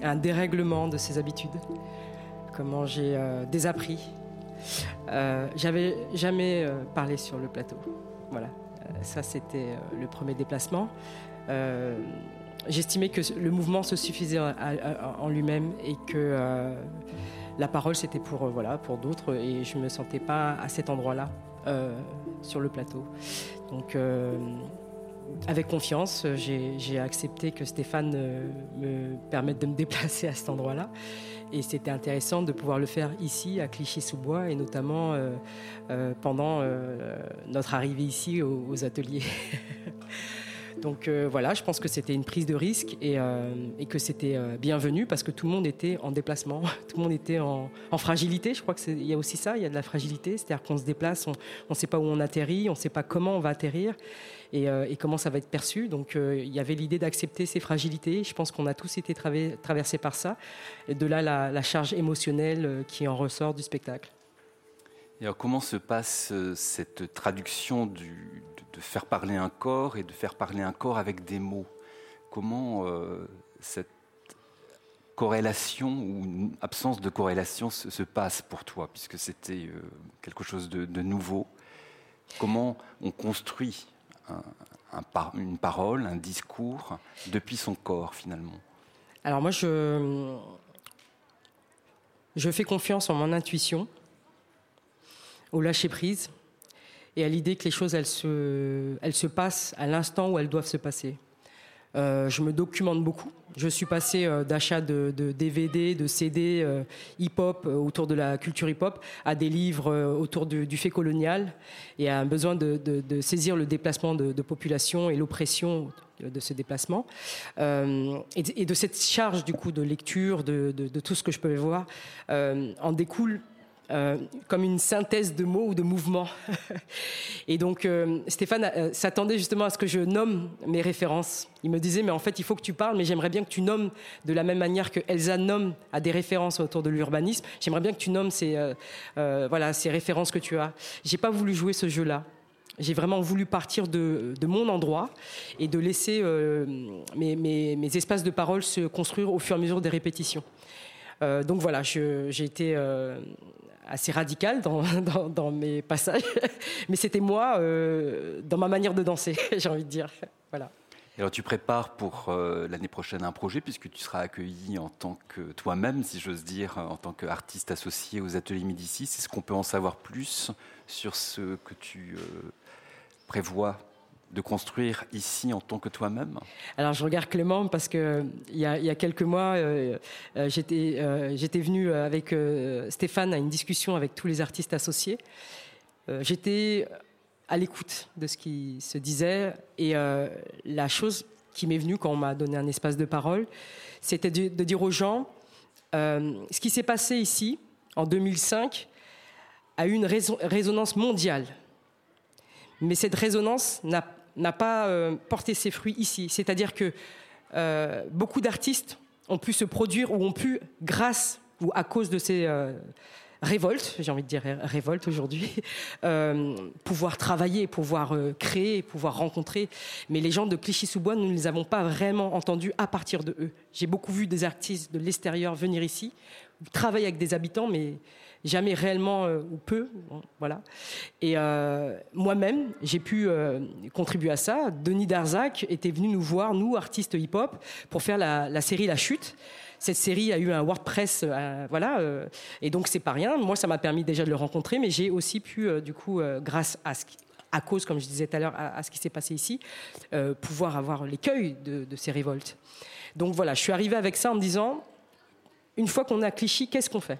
Speaker 18: un dérèglement de ses habitudes. Comment j'ai euh, désappris. Euh, J'avais jamais euh, parlé sur le plateau. Voilà, ça c'était le premier déplacement. J'estimais que le mouvement se suffisait en, lui-même et que la parole c'était pour voilà pour d'autres et je me sentais pas à cet endroit-là sur le plateau. Donc avec confiance, euh, j'ai accepté que Stéphane euh, me permette de me déplacer à cet endroit-là. Et c'était intéressant de pouvoir le faire ici, à Clichy-sous-Bois, et notamment euh, pendant notre arrivée ici aux ateliers. Donc euh, voilà, je pense que c'était une prise de risque et, euh, que c'était euh, bienvenu parce que tout le monde était en déplacement, tout le monde était en, fragilité. Je crois qu'il y a aussi ça, il y a de la fragilité, c'est-à-dire qu'on se déplace, on ne sait pas où on atterrit, on ne sait pas comment on va atterrir et, comment ça va être perçu. Donc il y avait l'idée d'accepter ces fragilités. Je pense qu'on a tous été traversés par ça. Et de là la, charge émotionnelle qui en ressort du spectacle.
Speaker 1: Et alors, comment se passe cette traduction du- de, faire parler un corps et de faire parler un corps avec des mots. Comment euh, cette corrélation ou absence de corrélation se, se passe pour toi, puisque c'était euh, quelque chose de, nouveau? Comment on construit une parole, un discours depuis son corps finalement?
Speaker 18: Alors moi, je, je fais confiance en mon intuition, au lâcher-prise et à l'idée que les choses, elles se, passent à l'instant où elles doivent se passer. Euh, je me documente beaucoup. Je suis passé euh, d'achats de, DVD, de CD euh, hip-hop euh, autour de la culture hip-hop à des livres autour du, fait colonial et à un besoin de, saisir le déplacement de, population et l'oppression de ce déplacement. Et, de- et de cette charge du coup de lecture, de, tout ce que je peux voir, en découle euh, comme une synthèse de mots ou de mouvements. et donc euh, Stéphane euh, s'attendait justement à ce que je nomme mes références. Il me disait, mais en fait, il faut que tu parles, mais j'aimerais bien que tu nommes de la même manière que Elsa nomme à des références autour de l'urbanisme. J'aimerais bien que tu nommes ces, voilà, ces références que tu as. J'ai pas voulu jouer ce jeu-là. J'ai vraiment voulu partir de, de mon endroit et de laisser mes, mes- espaces de parole se construire au fur et à mesure des répétitions. Donc voilà, j'ai été assez radical dans, mes passages, mais c'était moi euh, dans ma manière de danser, j'ai envie de dire. Voilà.
Speaker 1: Alors tu prépares pour euh, l'année prochaine un projet puisque tu seras accueilli en tant que toi-même, si j'ose dire, en tant qu'artiste associé aux ateliers Médicis. Est-ce qu'on peut en savoir plus sur ce que tu euh, prévois de construire ici en tant que toi-même
Speaker 18: Alors je regarde Clément parce que il y a, quelques mois, euh, euh, j'étais euh, j'étais venu avec Stéphane à une discussion avec tous les artistes associés. J'étais à l'écoute de ce qui se disait et la chose qui m'est venue quand on m'a donné un espace de parole, c'était de, dire aux gens ce qui s'est passé ici en 2005 a eu une résonance mondiale. Mais cette résonance n'a n'a pas euh, porté ses fruits ici. C'est-à-dire que euh, beaucoup d'artistes ont pu se produire ou ont pu, grâce ou à cause de ces euh, révoltes, j'ai envie de dire ré- révoltes aujourd'hui, pouvoir travailler, pouvoir créer, pouvoir rencontrer. Mais les gens de Clichy-sous-Bois, nous ne les avons pas vraiment entendus à partir de eux. J'ai beaucoup vu des artistes de l'extérieur venir ici, travailler avec des habitants, mais jamais réellement ou peu. voilà. Et moi-même, j'ai pu contribuer à ça. Denis Darzac était venu nous voir, nous, artistes hip-hop, pour faire la, série La Chute cette série a eu un WordPress, euh, voilà, euh, et donc c'est pas rien. Moi, ça m'a permis déjà de le rencontrer, mais j'ai aussi pu, euh, du coup, grâce à ce à cause, comme je disais tout à l'heure, à, ce qui s'est passé ici, pouvoir avoir l'écueil de, de, ces révoltes. Donc voilà, je suis arrivée avec ça en me disant, une fois qu'on a Clichy, qu'est-ce qu'on fait?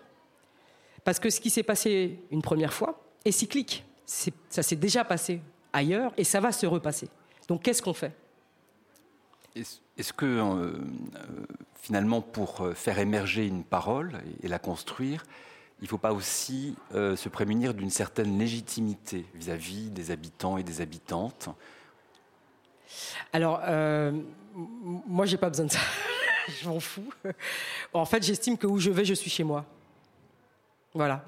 Speaker 18: Parce que ce qui s'est passé une première fois est cyclique. ça s'est déjà passé ailleurs et ça va se repasser. Donc qu'est-ce qu'on fait?
Speaker 1: Est-ce que finalement, pour euh, faire émerger une parole et la construire, il ne faut pas aussi euh, se prémunir d'une certaine légitimité vis-à-vis des habitants et des habitantes?
Speaker 18: Alors, euh, moi, j'ai pas besoin de ça. je m'en fous. En fait, j'estime que où je vais, je suis chez moi. Voilà.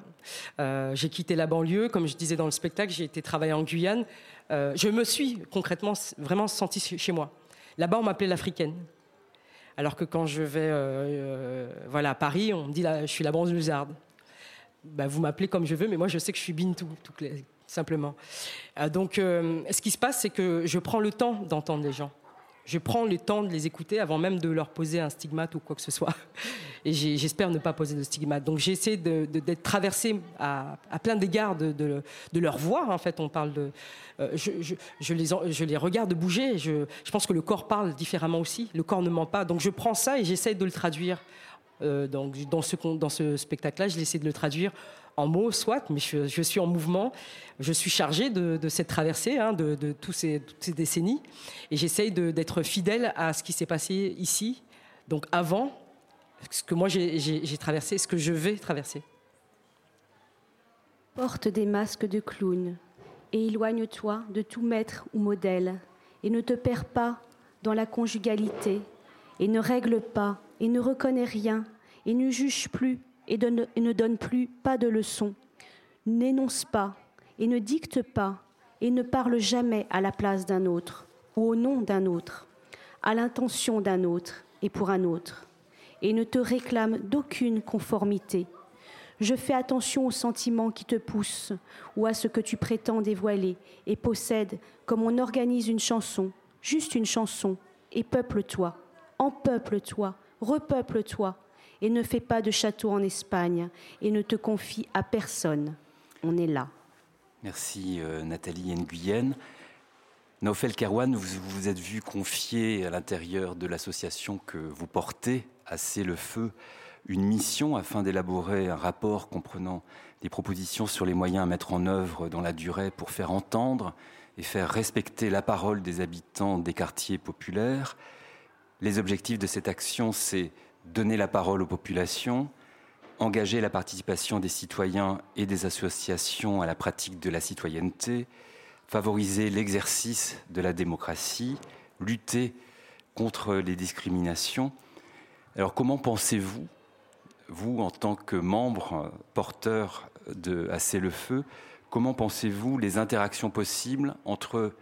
Speaker 18: Euh, j'ai quitté la banlieue, comme je disais dans le spectacle, j'ai été travailler en Guyane. je me suis concrètement vraiment sentie chez moi. Là-bas, on m'appelait l'africaine. Alors que quand je vais euh, euh, voilà, à Paris, on me dit là, je suis la banlieusarde. Ben, vous m'appelez comme je veux, mais moi je sais que je suis Bintou, tout simplement. Euh, donc ce qui se passe, c'est que je prends le temps d'entendre les gens je prends le temps de les écouter avant même de leur poser un stigmate ou quoi que ce soit. Et j'espère ne pas poser de stigmate. Donc j'essaie d'être traversée à, plein d'égards de, leur voix. En fait, on parle de. Euh, je, les, regarde bouger. Je, pense que le corps parle différemment aussi. Le corps ne ment pas. Donc je prends ça et j'essaie de le traduire. Euh, donc, dans ce, dans ce spectacle-là, je essaie de le traduire en mots, soit, mais je, suis en mouvement. Je suis chargé de, cette traversée, hein, de, toutes ces décennies, et j'essaye d'être fidèle à ce qui s'est passé ici, donc avant, ce que moi j'ai traversé, ce que je vais traverser.
Speaker 3: Porte des masques de clown et éloigne-toi de tout maître ou modèle, et ne te perds pas dans la conjugalité, et ne règle pas, et ne reconnais rien, et ne juge plus et, ne donne plus pas de leçons, n'énonce pas et ne dicte pas et ne parle jamais à la place d'un autre ou au nom d'un autre, à l'intention d'un autre et pour un autre, et ne te réclame d'aucune conformité. Je fais attention aux sentiments qui te poussent ou à ce que tu prétends dévoiler et possède comme on organise une chanson, juste une chanson, et peuple-toi, empeuple-toi, repeuple-toi, et ne fais pas de château en Espagne et ne te confie à personne. On est là.
Speaker 1: Merci euh, Nathalie Nguyen. Naufel Kerwan, vous vous êtes vu confier à l'intérieur de l'association que vous portez, Assez le Feu, une mission afin d'élaborer un rapport comprenant des propositions sur les moyens à mettre en œuvre dans la durée pour faire entendre et faire respecter la parole des habitants des quartiers populaires. Les objectifs de cette action, c'est donner la parole aux populations, engager la participation des citoyens et des associations à la pratique de la citoyenneté, favoriser l'exercice de la démocratie, lutter contre les discriminations. Alors comment pensez-vous, vous en tant que membre porteur de Assez le Feu, comment pensez-vous les interactions possibles entre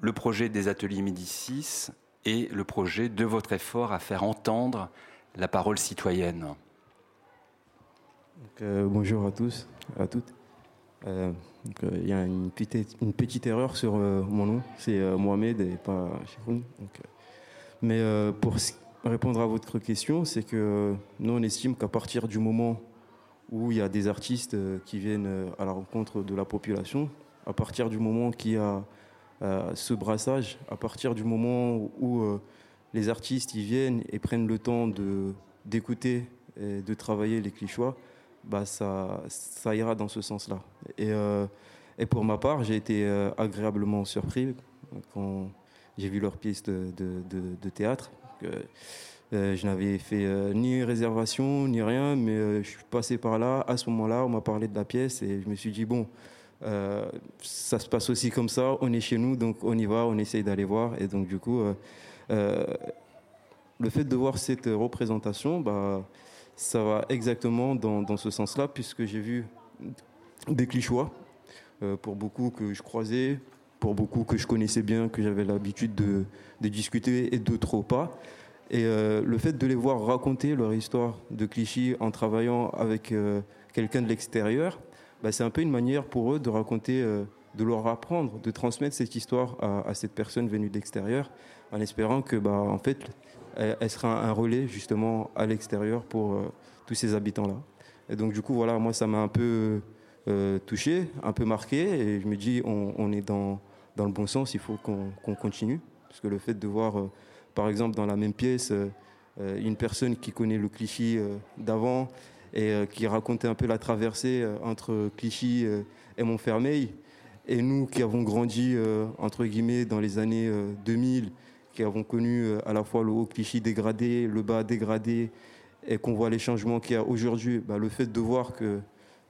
Speaker 1: le projet des ateliers Médicis et le projet de votre effort à faire entendre la parole citoyenne.
Speaker 19: Euh, bonjour à tous, à toutes. Euh, euh, il y a une petite, erreur sur mon nom, c'est Mohamed et pas Chifoun. mais pour répondre à votre question, c'est que nous on estime qu'à partir du moment où il y a des artistes qui viennent à la rencontre de la population, à partir du moment qu'il y a ce brassage, à partir du moment où les artistes ils viennent et prennent le temps d'écouter et de travailler les clichois, bah ça, ça ira dans ce sens-là. Et, euh, et, pour ma part, j'ai été euh, agréablement surpris quand j'ai vu leur pièce de, de, de, théâtre. Euh, je n'avais fait ni réservation, ni rien, mais je suis passé par là. À ce moment-là, on m'a parlé de la pièce et je me suis dit, bon, ça se passe aussi comme ça, on est chez nous, donc on y va, on essaye d'aller voir. Et donc, du coup, le fait de voir cette représentation, bah, ça va exactement dans, ce sens-là, puisque j'ai vu des clichois, euh, pour beaucoup que je croisais, pour beaucoup que je connaissais bien, que j'avais l'habitude de, discuter, et d'autres pas. Et euh, le fait de les voir raconter leur histoire de Clichy en travaillant avec quelqu'un de l'extérieur, bah, c'est un peu une manière pour eux de raconter, euh, de leur apprendre, de transmettre cette histoire à, cette personne venue de l'extérieur, en espérant que, bah, en fait, elle, sera un relais justement à l'extérieur pour euh, tous ces habitants-là. Et donc, du coup, voilà, moi, ça m'a un peu euh, touché, un peu marqué, et je me dis, on, est dans, dans le bon sens, il faut qu'on continue, parce que le fait de voir, par exemple, dans la même pièce, une personne qui connaît le cliché d'avant et euh, qui racontait un peu la traversée euh, entre Clichy euh, et Montfermeil. Et nous qui avons grandi, entre guillemets, dans les années 2000, qui avons connu à la fois le haut Clichy dégradé, le bas dégradé, et qu'on voit les changements qu'il y a aujourd'hui, bah, le fait de voir que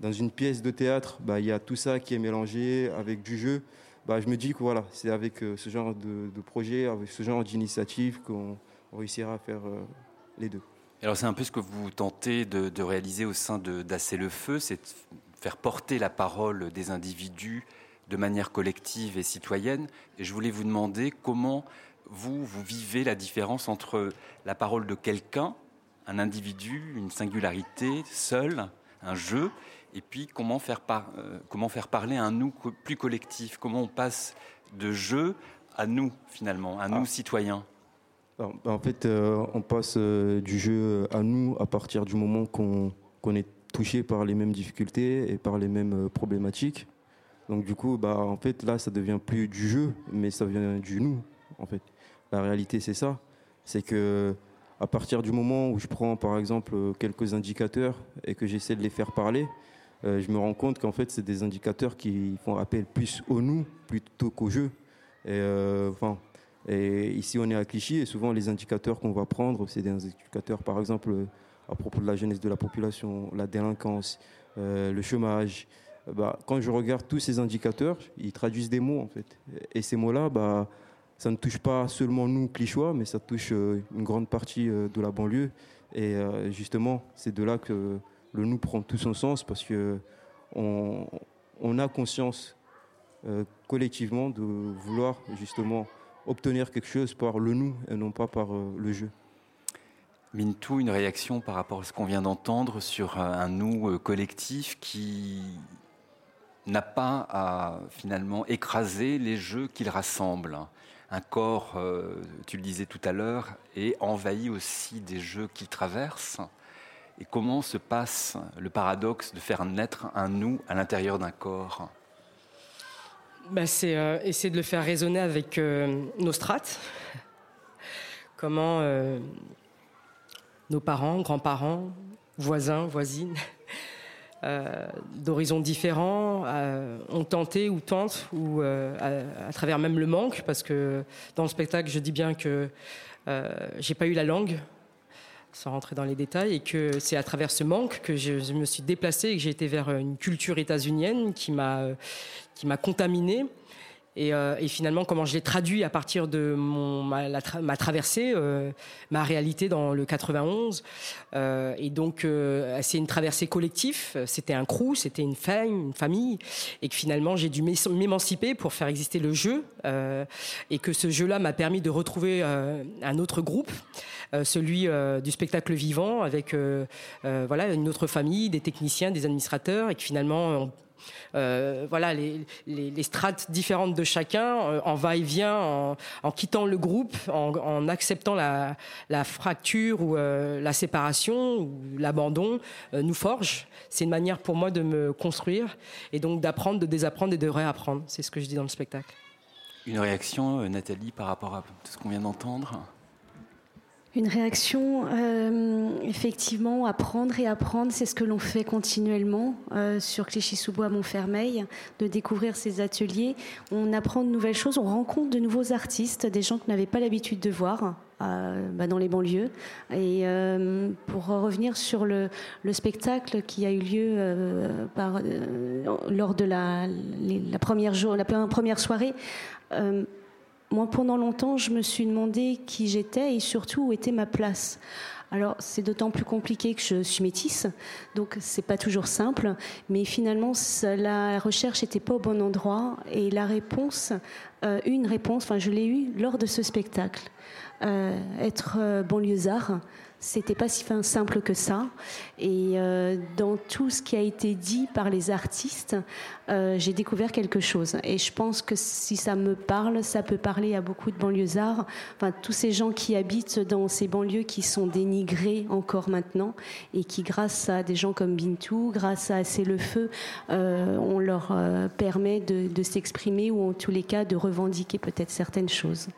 Speaker 19: dans une pièce de théâtre, bah, il y a tout ça qui est mélangé avec du jeu, bah, je me dis que voilà, c'est avec ce genre de, projet, avec ce genre d'initiative qu'on réussira à faire les deux.
Speaker 1: Alors c'est un peu ce que vous tentez de, réaliser au sein d'Assez le Feu, c'est de faire porter la parole des individus de manière collective et citoyenne. Je voulais vous demander comment vous, vous vivez la différence entre la parole de quelqu'un, un individu, une singularité, seul, un jeu, et puis comment faire, euh, comment faire parler un nous plus collectif, comment on passe de jeu à nous finalement, à nous ah. citoyens?
Speaker 19: Ben, en fait, euh, on passe euh, du jeu à nous à partir du moment qu'on est touché par les mêmes difficultés et par les mêmes problématiques. Donc du coup, bah, en fait, là, ça devient plus du jeu, mais ça vient du nous. En fait, la réalité, c'est ça. C'est que à partir du moment où je prends, par exemple, quelques indicateurs et que j'essaie de les faire parler, je me rends compte qu'en fait, c'est des indicateurs qui font appel plus au nous plutôt qu'au jeu. Et enfin, et ici, on est à Clichy et souvent les indicateurs qu'on va prendre, c'est des indicateurs, par exemple, à propos de la jeunesse de la population, la délinquance, euh, le chômage. Bah, quand je regarde tous ces indicateurs, ils traduisent des mots en fait. Et ces mots-là, bah, ça ne touche pas seulement nous, Clichois, mais ça touche euh, une grande partie euh, de la banlieue. Et justement, c'est de là que le nous prend tout son sens parce que on, a conscience collectivement de vouloir justement obtenir quelque chose par le nous et non pas par euh, le jeu.
Speaker 1: Mintou, une réaction par rapport à ce qu'on vient d'entendre sur un nous euh, collectif qui n'a pas à finalement écraser les jeux qu'il rassemble? Un corps, euh, tu le disais tout à l'heure, est envahi aussi des jeux qu'il traverse. Et comment se passe le paradoxe de faire naître un nous à l'intérieur d'un corps?
Speaker 18: Bah, C'est euh, essayer de le faire résonner avec euh, nos strates. Comment nos parents, grands-parents, voisins, voisines, d'horizons différents, ont tenté ou tentent, ou à, travers même le manque, parce que dans le spectacle, je dis bien que j'ai pas eu la langue sans rentrer dans les détails, et que c'est à travers ce manque que je, me suis déplacée et que j'ai été vers une culture états-unienne qui m'a qui m'a contaminé. Et, euh, et, finalement, comment je l'ai traduit à partir de ma, traversée, euh, ma réalité dans le 91. Euh, et donc, c'est une traversée collective. C'était un crew, c'était une famille, une famille. Et que finalement, j'ai dû m'émanciper pour faire exister le jeu. Et que ce jeu-là m'a permis de retrouver un autre groupe, celui du spectacle vivant, avec voilà une autre famille, des techniciens, des administrateurs. Et que finalement, on, euh, voilà, les, strates différentes de chacun, euh, en va-et-vient, en, quittant le groupe, en, acceptant la, fracture ou euh, la séparation ou l'abandon, nous forge. C'est une manière pour moi de me construire et donc d'apprendre, de désapprendre et de réapprendre. C'est ce que je dis dans le spectacle.
Speaker 1: Une réaction, Nathalie, par rapport à ce qu'on vient d'entendre?
Speaker 3: Une réaction, euh, effectivement, apprendre et apprendre, c'est ce que l'on fait continuellement euh, sur Clichy-sous-Bois, Montfermeil, de découvrir ces ateliers. On apprend de nouvelles choses, on rencontre de nouveaux artistes, des gens qu'on n'avait pas l'habitude de voir. Euh, bah, dans les banlieues. Et pour revenir sur le, spectacle qui a eu lieu lors de la, la, première la première soirée, moi, pendant longtemps, je me suis demandé qui j'étais et surtout où était ma place. Alors, c'est d'autant plus compliqué que je suis métisse, donc c'est pas toujours simple. Mais finalement, la recherche n'était pas au bon endroit et la réponse, euh, une réponse, enfin, je l'ai eue lors de ce spectacle. Euh, être euh, banlieusard, c'était pas si simple que ça. Et euh, dans tout ce qui a été dit par les artistes, euh, j'ai découvert quelque chose. Et je pense que si ça me parle, ça peut parler à beaucoup de banlieusards, enfin tous ces gens qui habitent dans ces banlieues qui sont dénigrés encore maintenant et qui, grâce à des gens comme Bintou, grâce à C'est le feu, euh, on leur permet de s'exprimer ou en tous les cas de revendiquer peut-être certaines choses.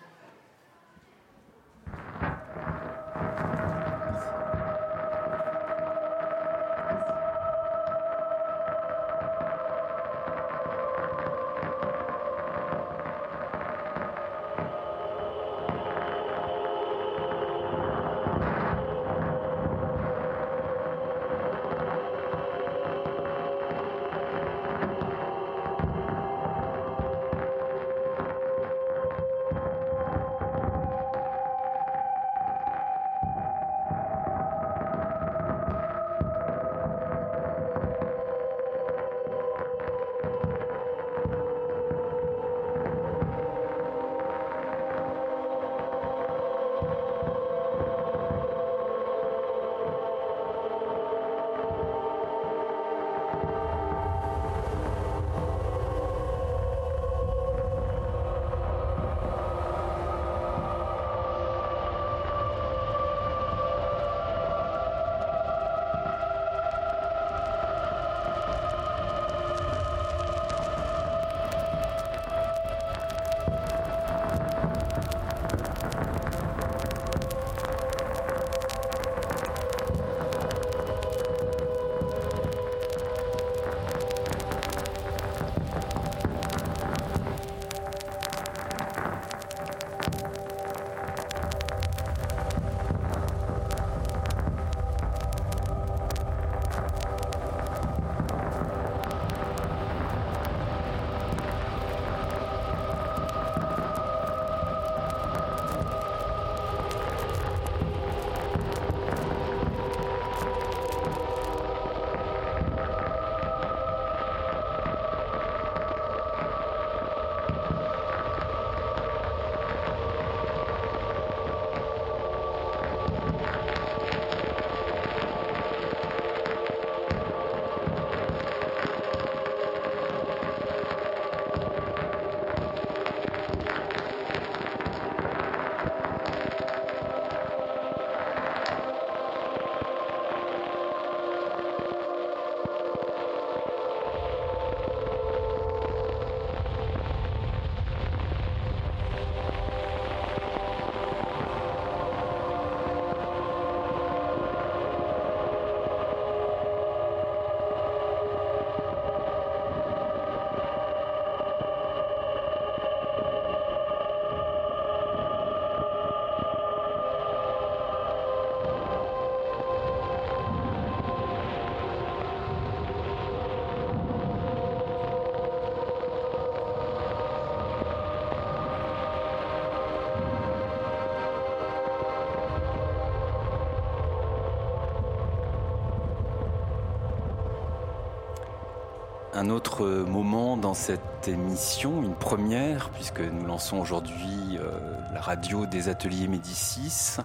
Speaker 1: Un autre moment dans cette émission, une première, puisque nous lançons aujourd'hui euh, la radio des ateliers Médicis.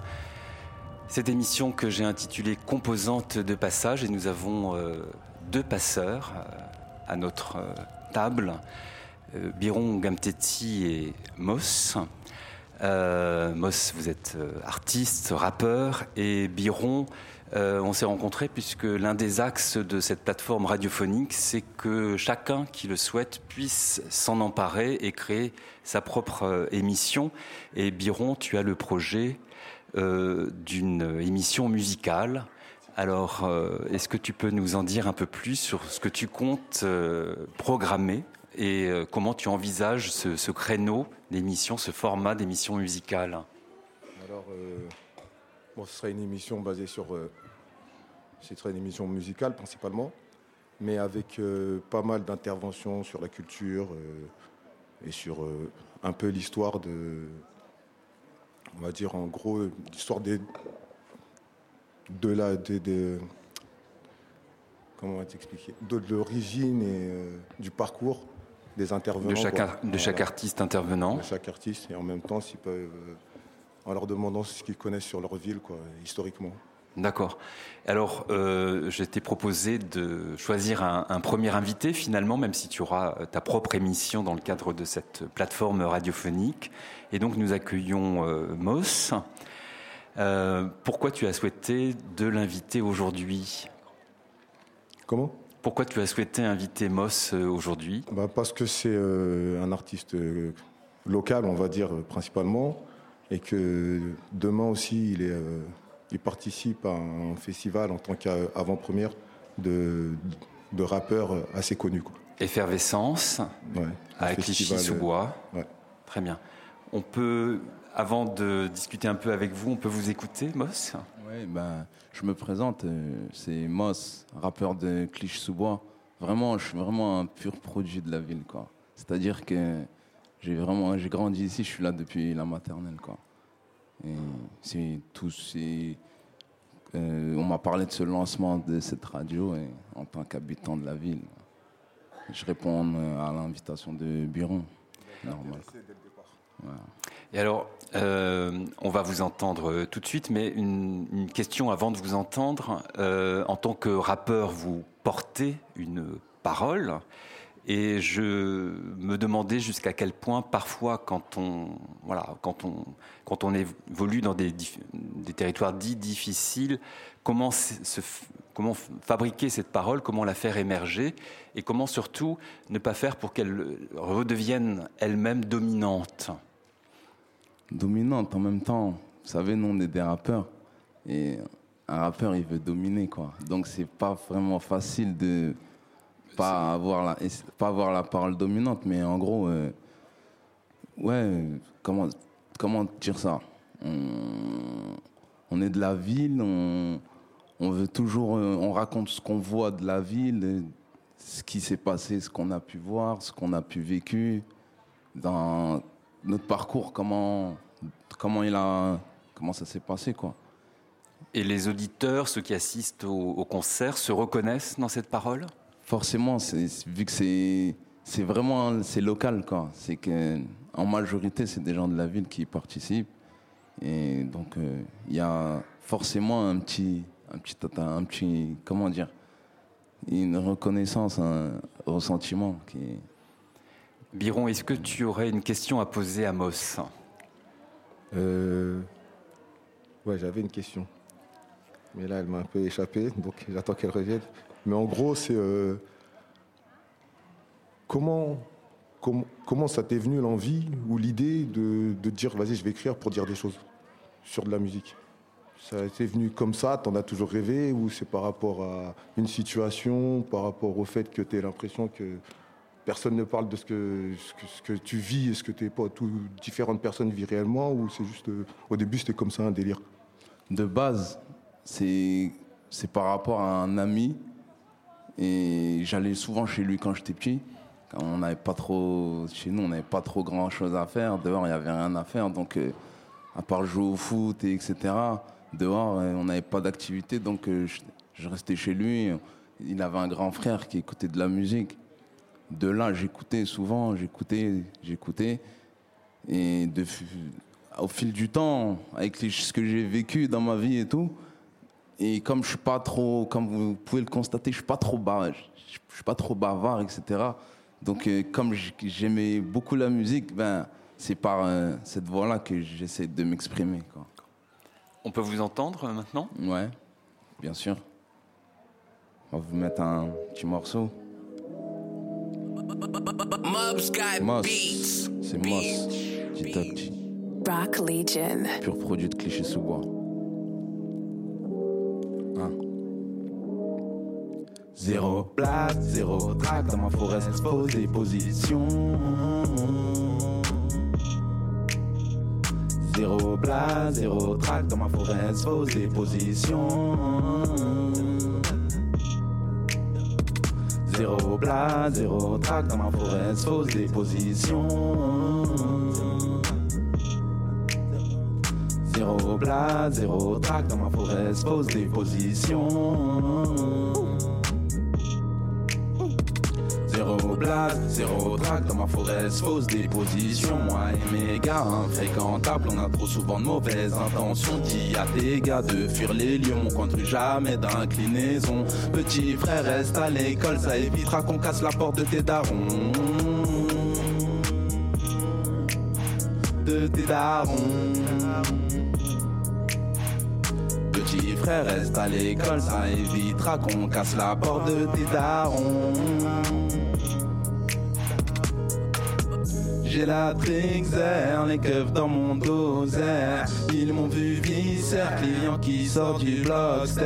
Speaker 1: Cette émission que j'ai intitulée Composante de passage, et nous avons euh, deux passeurs euh, à notre euh, table, euh, Biron Gamtetti et Moss. Euh, Moss, vous êtes euh, artiste, rappeur, et Biron, euh, on s'est rencontrés puisque l'un des axes de cette plateforme radiophonique, c'est que chacun qui le souhaite puisse s'en emparer et créer sa propre euh, émission. Et Biron, tu as le projet euh, d'une émission musicale. Alors, est-ce que tu peux nous en dire un peu plus sur ce que tu comptes programmer et comment tu envisages ce, ce créneau d'émission, ce format d'émission musicale?
Speaker 11: Alors, bon, ce sera une émission basée sur. euh, ce sera une émission musicale principalement, mais avec euh, pas mal d'interventions sur la culture euh, et sur un peu l'histoire de. On va dire en gros l'histoire des. de la. des- des- comment on va t'expliquer De, de l'origine et du parcours des intervenants.
Speaker 1: De chaque
Speaker 11: quoi.
Speaker 1: de chaque artiste intervenant.
Speaker 11: De chaque artiste, et en même temps, s'ils peuvent, en leur demandant ce qu'ils connaissent sur leur ville, quoi, historiquement.
Speaker 1: D'accord. Alors, euh, je t'ai proposé de choisir un, un, premier invité, finalement, même si tu auras ta propre émission dans le cadre de cette plateforme radiophonique. Et donc, nous accueillons euh, Moss. Euh, pourquoi tu as souhaité de l'inviter aujourd'hui?
Speaker 11: Comment?
Speaker 1: Pourquoi tu as souhaité inviter Moss euh, aujourd'hui?
Speaker 11: Bah Parce que c'est euh, un artiste euh, local, on va dire, principalement, et que demain aussi, il, est, euh, il participe à un festival en tant qu'avant-première de, de rappeurs assez connus. Quoi.
Speaker 1: Effervescence,
Speaker 11: ouais,
Speaker 1: à Clichy-sous-Bois.
Speaker 11: Ouais.
Speaker 1: Très bien. On peut, avant de discuter un peu avec vous, on peut vous écouter, Moss?
Speaker 20: Oui, ben, je me présente, euh, c'est Moss, rappeur de Clichy-sous-Bois. Vraiment, je suis vraiment un pur produit de la ville, quoi. C'est-à-dire que j'ai vraiment, j'ai grandi ici, je suis là depuis la maternelle, quoi. C'est tout, c'est, euh, on m'a parlé de ce lancement de cette radio et en tant qu'habitant de la ville, je réponds euh, à l'invitation de Biron. Normal.
Speaker 1: Et alors, euh, on va vous entendre tout de suite, mais une, question avant de vous entendre. En tant que rappeur, vous portez une parole. Et je me demandais jusqu'à quel point, parfois, quand on, voilà, quand on, quand on évolue dans des, territoires dits difficiles, comment, se, comment fabriquer cette parole, comment la faire émerger, et comment surtout ne pas faire pour qu'elle redevienne elle-même dominante
Speaker 20: dominante en même temps. Vous savez, nous, on est des rappeurs. Et un rappeur, il veut dominer, quoi. Donc, c'est pas vraiment facile de pas avoir, la, pas avoir la parole dominante. Mais en gros, euh, ouais, comment, comment dire ça? On, on, est de la ville, on, on veut toujours, euh, on raconte ce qu'on voit de la ville, ce qui s'est passé, ce qu'on a pu voir, ce qu'on a pu vécu dans notre parcours, comment, comment, il a, comment ça s'est passé. Quoi.
Speaker 1: Et les auditeurs, ceux qui assistent au, au concert, se reconnaissent dans cette parole?
Speaker 20: Forcément, vu que c'est, c'est vraiment c'est local. Quoi. C'est que, en majorité, c'est des gens de la ville qui participent. Et donc, il euh, y a forcément un petit, un petit, un petit, comment dire, une reconnaissance, un ressentiment qui
Speaker 1: Biron, est-ce que tu aurais une question à poser à Moss
Speaker 11: euh... Ouais, j'avais une question. Mais là, elle m'a un peu échappé, donc j'attends qu'elle revienne. Mais en gros, c'est euh... comment, com comment ça t'est venu l'envie ou l'idée de, de dire vas-y, je vais écrire pour dire des choses sur de la musique? Ça t'est venu comme ça? T'en as toujours rêvé? Ou c'est par rapport à une situation, par rapport au fait que as l'impression que personne ne parle de ce que, ce que, tu vis et ce que tes pas tout, différentes personnes vivent réellement? Ou c'est juste euh, au début c'était comme ça un délire?
Speaker 20: De base, c'est par rapport à un ami et j'allais souvent chez lui quand j'étais petit. Quand on n'avait pas trop chez nous, on n'avait pas trop grand chose à faire. Dehors, il n'y avait rien à faire, donc euh, à part jouer au foot et etc. Dehors, euh, on n'avait pas d'activité, donc euh, je, restais chez lui. Il avait un grand frère qui écoutait de la musique de là, j'écoutais souvent, j'écoutais, j'écoutais. Et au fil du temps, avec ce que j'ai vécu dans ma vie et tout, et comme je suis pas trop, comme vous pouvez le constater, je suis pas trop bavard, je, je suis pas trop bavard, etc. Donc, euh, comme j'aimais beaucoup la musique, ben, c'est par euh, cette voie-là que j'essaie de m'exprimer.
Speaker 1: On peut vous entendre euh, maintenant?
Speaker 20: Ouais, bien sûr. On va vous mettre un petit morceau. Moss.
Speaker 21: beats.
Speaker 20: C'est Moss. G
Speaker 21: Rock Legion.
Speaker 20: Pur produit de cliché sous bois. Zéro place, zéro track dans ma forêt exposée position. Zéro place, zéro track dans ma forêt exposée position. Zéro blas, zéro track dans ma forêt, fausse des positions. Zéro blas, zéro track dans ma forêt, fausse des positions. Zéro
Speaker 22: drague dans ma forêt, fausse déposition. Moi et mes gars, infréquentables, on a trop souvent de mauvaises intentions. Dis à tes gars de fuir les lieux, on construit jamais d'inclinaison. Petit frère, reste à l'école, ça évitera qu'on casse la porte de tes darons. De tes darons. Petit frère, reste à l'école, ça évitera qu'on casse la porte de tes darons. J'ai la Trixer, les keufs dans mon doser. Ils m'ont vu viscère, client qui sort du blockster.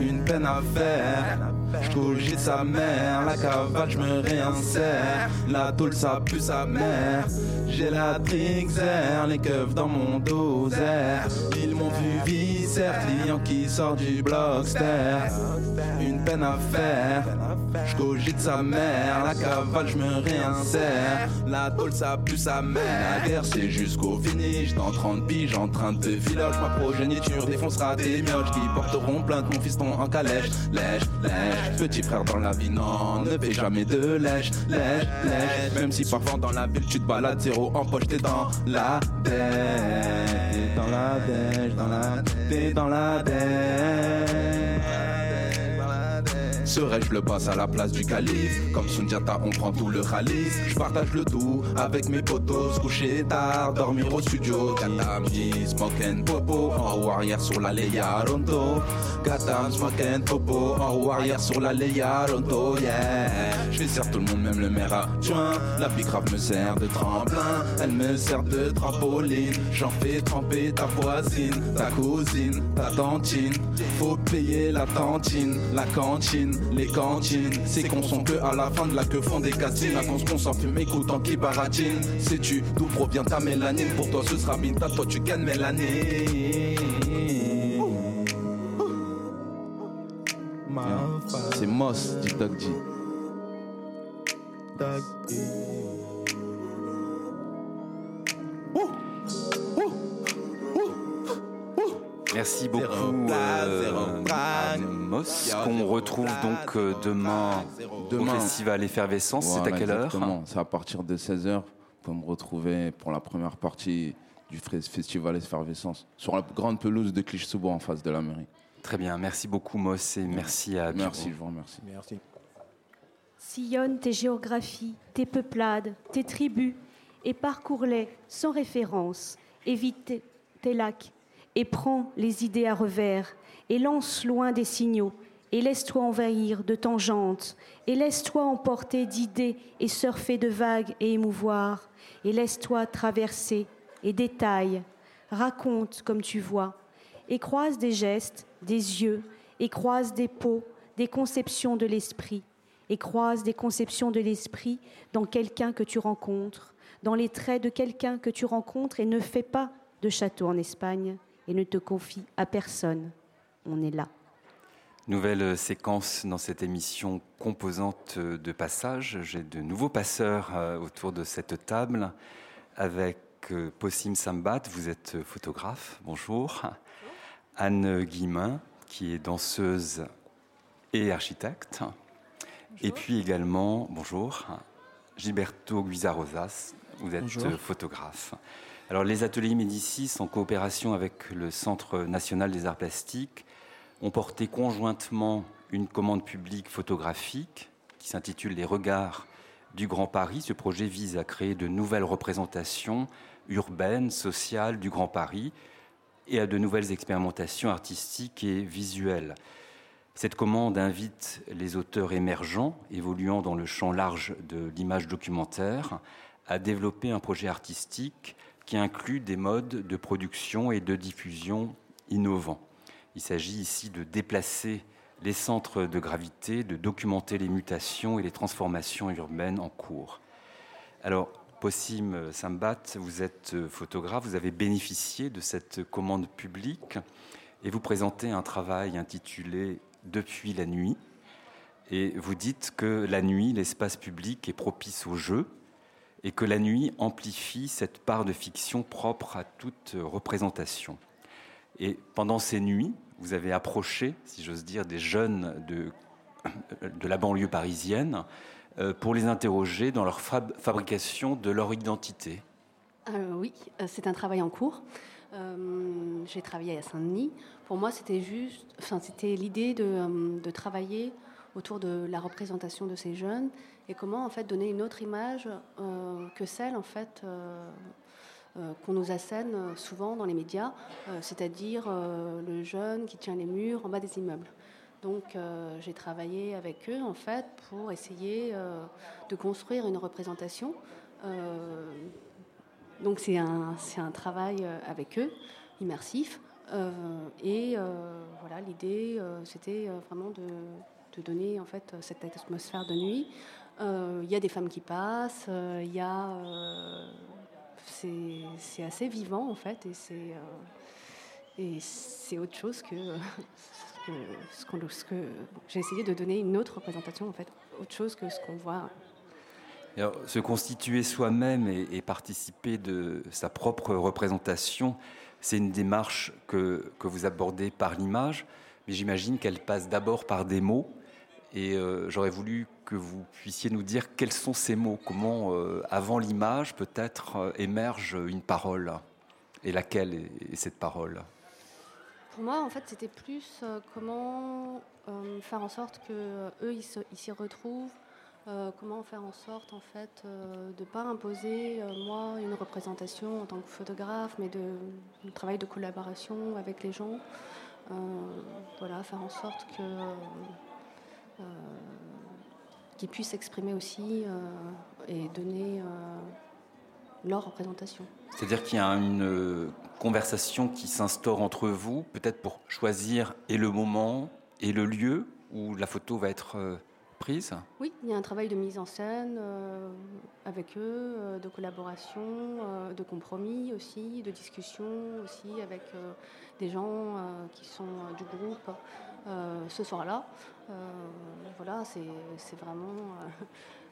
Speaker 22: Une peine à faire. J'cogite sa mère, la cavale, j'me réinsère. La tôle, ça pue sa mère. J'ai la Trixer, les keufs dans mon doser. Ils m'ont vu viscère, client qui sort du blockster. Une peine à faire. J'cogite sa mère, la cavale, j'me réinsère. La tôle, ça pue sa mère. La guerre, c'est jusqu'au finish. Dans 30 piges, en train de filoche. Ma progéniture défoncera tes mioches qui porteront plainte. Mon fiston en calèche. Lèche, lèche. Petit frère dans la vie, non, ne fais jamais de lèche, lèche, lèche. Même si parfois dans la ville, tu te balades zéro en poche, t'es dans la dèche. Dans la dèche, dans la T'es dans la dèche. Serais-je le boss à la place du calife? Comme Sundiata, on prend tout le ralice. Je partage le tout avec mes potos. Coucher tard, dormir au studio. Gatam, smoke and popo. En haut arrière sur la Leia Ronto. Gatam, smoke and popo. En haut arrière sur la Leia Ronto, yeah. Je servir tout le monde, même le maire à juin. La grave me sert de tremplin. Elle me sert de trampoline. J'en fais tremper ta voisine, ta cousine, ta tantine. Faut payer la tantine, la cantine, les cantines. C'est qu'on sont que à la fin de la queue font des castines. La qu'on s'en fume, écoutant qui baratine. Sais-tu d'où provient ta mélanine? Pour toi, ce sera Binta, toi, tu gagnes mélanine. C'est Moss, dit Doug.
Speaker 1: Merci beaucoup, euh, Amos, qu'on retrouve donc euh, demain, au Festival Effervescence. c'est à quelle heure.
Speaker 20: C'est à partir de 16h. Vous pouvez me retrouver pour la première partie du Festival Effervescence sur la grande pelouse de Clichy-sous-Bois en face de la mairie.
Speaker 1: Très bien, merci beaucoup Moss et merci à
Speaker 20: Merci, je vous remercie.
Speaker 11: Merci.
Speaker 3: Sillonne tes géographies, tes peuplades, tes tribus, et parcours-les sans référence. Évite tes lacs, et prends les idées à revers, et lance loin des signaux, et laisse-toi envahir de tangentes, et laisse-toi emporter d'idées, et surfer de vagues et émouvoir, et laisse-toi traverser, et détaille, raconte comme tu vois, et croise des gestes, des yeux, et croise des peaux, des conceptions de l'esprit, et croise des conceptions de l'esprit dans quelqu'un que tu rencontres, dans les traits de quelqu'un que tu rencontres, et ne fais pas de château en Espagne, et ne te confie à personne. On est là.
Speaker 1: Nouvelle séquence dans cette émission composante de passages. J'ai de nouveaux passeurs euh, autour de cette table avec euh, Possim Sambat, vous êtes photographe, bonjour. Anne Guillemin, qui est danseuse et architecte. Et puis également, bonjour, Gilberto Guizarrosas, vous êtes
Speaker 23: Bonjour.
Speaker 1: photographe. Alors, les ateliers Médicis, en coopération avec le Centre national des arts plastiques, ont porté conjointement une commande publique photographique qui s'intitule Les regards du Grand Paris. Ce projet vise à créer de nouvelles représentations urbaines, sociales du Grand Paris et à de nouvelles expérimentations artistiques et visuelles. Cette commande invite les auteurs émergents, évoluant dans le champ large de l'image documentaire, à développer un projet artistique qui inclut des modes de production et de diffusion innovants. Il s'agit ici de déplacer les centres de gravité, de documenter les mutations et les transformations urbaines en cours. Alors, Possim Sambat, vous êtes photographe, vous avez bénéficié de cette commande publique et vous présentez un travail intitulé Depuis la nuit. Et vous dites que la nuit, l'espace public est propice au jeu et que la nuit amplifie cette part de fiction propre à toute représentation. Et pendant ces nuits, vous avez approché, si j'ose dire, des jeunes de, de la banlieue parisienne, euh, pour les interroger dans leur fab- fabrication de leur identité.
Speaker 24: Euh, oui, euh, c'est un travail en cours. J'ai travaillé à Saint-Denis. Pour moi, c'était juste, enfin, c'était l'idée de, de travailler autour de la représentation de ces jeunes et comment en fait donner une autre image euh, que celle en fait euh, euh, qu'on nous assène souvent dans les médias, c'est-à-dire le jeune qui tient les murs en bas des immeubles. Donc j'ai travaillé avec eux en fait pour essayer de construire une représentation. Donc c'est un, un travail avec eux, immersif. Et voilà, l'idée, c'était vraiment de, de donner en fait cette atmosphère de nuit. Euh, Il y a des femmes qui passent, euh, il y a, euh, c'est assez vivant en fait, et c'est euh, et autre chose que, ce que, j'ai essayé de donner une autre représentation en fait, autre chose que ce qu'on voit
Speaker 1: se constituer soi-même et, participer de sa propre représentation, c'est une démarche que, que vous abordez par l'image, mais j'imagine qu'elle passe d'abord par des mots. Et euh, j'aurais voulu que vous puissiez nous dire quels sont ces mots, comment, euh, avant l'image, peut-être euh, émerge une parole, et laquelle est, cette parole?
Speaker 24: Pour moi, en fait, c'était plus euh, comment faire en sorte que eux ils s'y retrouvent. comment faire en sorte, en fait, de ne pas imposer, moi, une représentation en tant que photographe, mais de un travail de collaboration avec les gens. Voilà, faire en sorte que qu'ils puissent s'exprimer aussi euh, et donner euh, leur représentation.
Speaker 1: C'est-à-dire qu'il y a une euh, conversation qui s'instaure entre vous, peut-être pour choisir et le moment et le lieu où la photo va être prise?
Speaker 24: Oui, il y a un travail de mise en scène euh, avec eux, euh, de collaboration, euh, de compromis aussi, de discussion aussi avec des gens qui sont du groupe ce soir-là. Euh, voilà, c'est vraiment euh,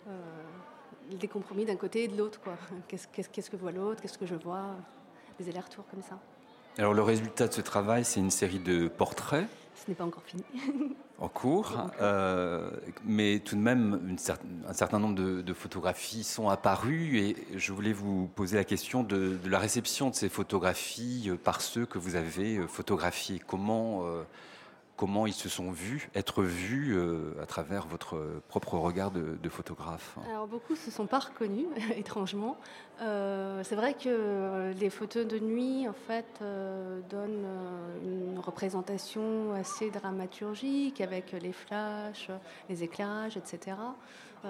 Speaker 24: euh, des compromis d'un côté et de l'autre. quoi. Qu'est-ce que voit l'autre, qu'est-ce que je vois, des allers-retours comme ça.
Speaker 1: Alors le résultat de ce travail, c'est une série de portraits
Speaker 24: Ce n'est pas encore fini.
Speaker 1: en cours, euh, mais tout de même une cer- un certain nombre de, de photographies sont apparues et je voulais vous poser la question de, de la réception de ces photographies par ceux que vous avez photographiés. Comment, euh, comment ils se sont vus, être vus euh, à travers votre propre regard de, de photographe
Speaker 24: Alors beaucoup se sont pas reconnus, étrangement. Euh, c'est vrai que les photos de nuit, en fait, euh, donnent euh, une représentation assez dramaturgique avec les flashs, les éclairages, etc. Euh,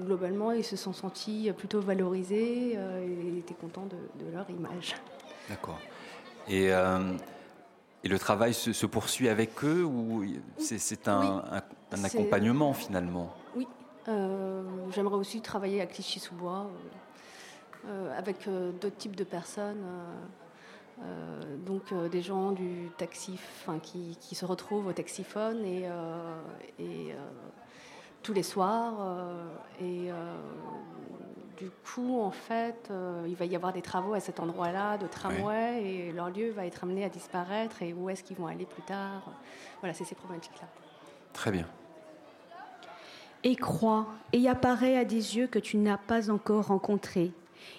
Speaker 24: globalement, ils se sont sentis plutôt valorisés euh, et étaient contents de, de leur image.
Speaker 1: D'accord. Et, euh, et le travail se, se poursuit avec eux ou c'est un,
Speaker 24: Oui.
Speaker 1: un- un
Speaker 24: C'est-
Speaker 1: accompagnement finalement?
Speaker 24: Oui, euh, j'aimerais aussi travailler à Clichy-sous-Bois euh, euh, avec euh, d'autres types de personnes. donc des gens du taxi, enfin qui, qui se retrouvent au taxiphone et, et tous les soirs. euh, et euh, du coup, en fait, euh, il va y avoir des travaux à cet endroit-là de tramway et leur lieu va être amené à disparaître. Et où est-ce qu'ils vont aller plus tard Voilà, c'est ces problématiques-là.
Speaker 1: Très bien.
Speaker 3: Et crois, et apparaît à des yeux que tu n'as pas encore rencontrés.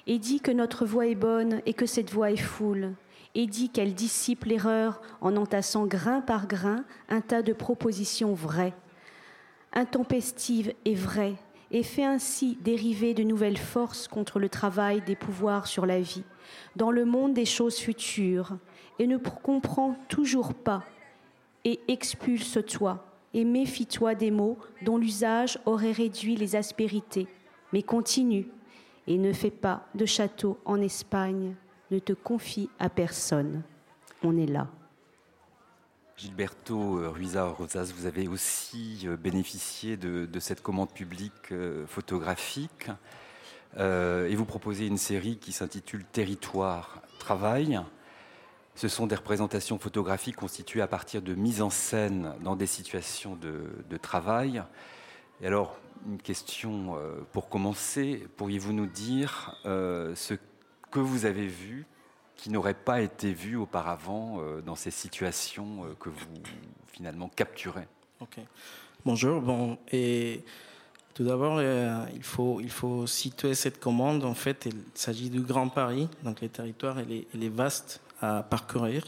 Speaker 3: Et dis que notre voix est bonne et que cette voix est foule. Et dis qu'elle dissipe l'erreur en entassant grain par grain un tas de propositions vraies, intempestives et vraies, et fait ainsi dériver de nouvelles forces contre le travail des pouvoirs sur la vie, dans le monde des choses futures, et ne pr- comprend toujours pas et expulse-toi et méfie-toi des mots dont l'usage aurait réduit les aspérités. Mais continue et ne fais pas de château en Espagne, ne te confie à personne. On est là.
Speaker 1: Gilberto euh, Ruiza Rosas, vous avez aussi euh, bénéficié de, cette commande publique euh, photographique et vous proposez une série qui s'intitule Territoire Travail. Ce sont des représentations photographiques constituées à partir de mises en scène dans des situations de, travail. Alors, une question pour commencer. Pourriez-vous nous dire ce que vous avez vu qui n'aurait pas été vu auparavant euh, dans ces situations euh, que vous finalement capturez.
Speaker 23: Bonjour. Bon, et
Speaker 25: Tout d'abord, euh, il, faut, il situer cette commande. En fait, il s'agit du Grand Paris, donc le territoire il est, il est vaste à parcourir.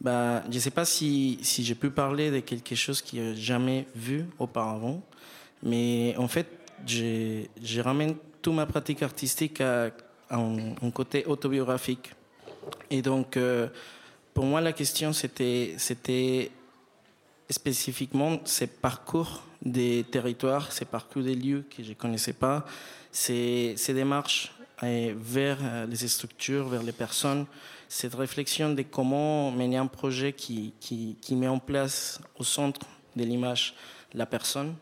Speaker 25: Bah, je ne sais pas si, j'ai pu parler de quelque chose que j'ai jamais vu auparavant, mais en fait, je ramène toute ma pratique artistique à, un, côté autobiographique. Et donc, euh, pour moi, la question, c'était, spécifiquement ces parcours des territoires, ces parcours des lieux que je ne connaissais pas, ces, démarches vers euh, les structures, vers les personnes, cette réflexion de comment mener un projet qui, qui, qui met en place au centre de l'image la personne,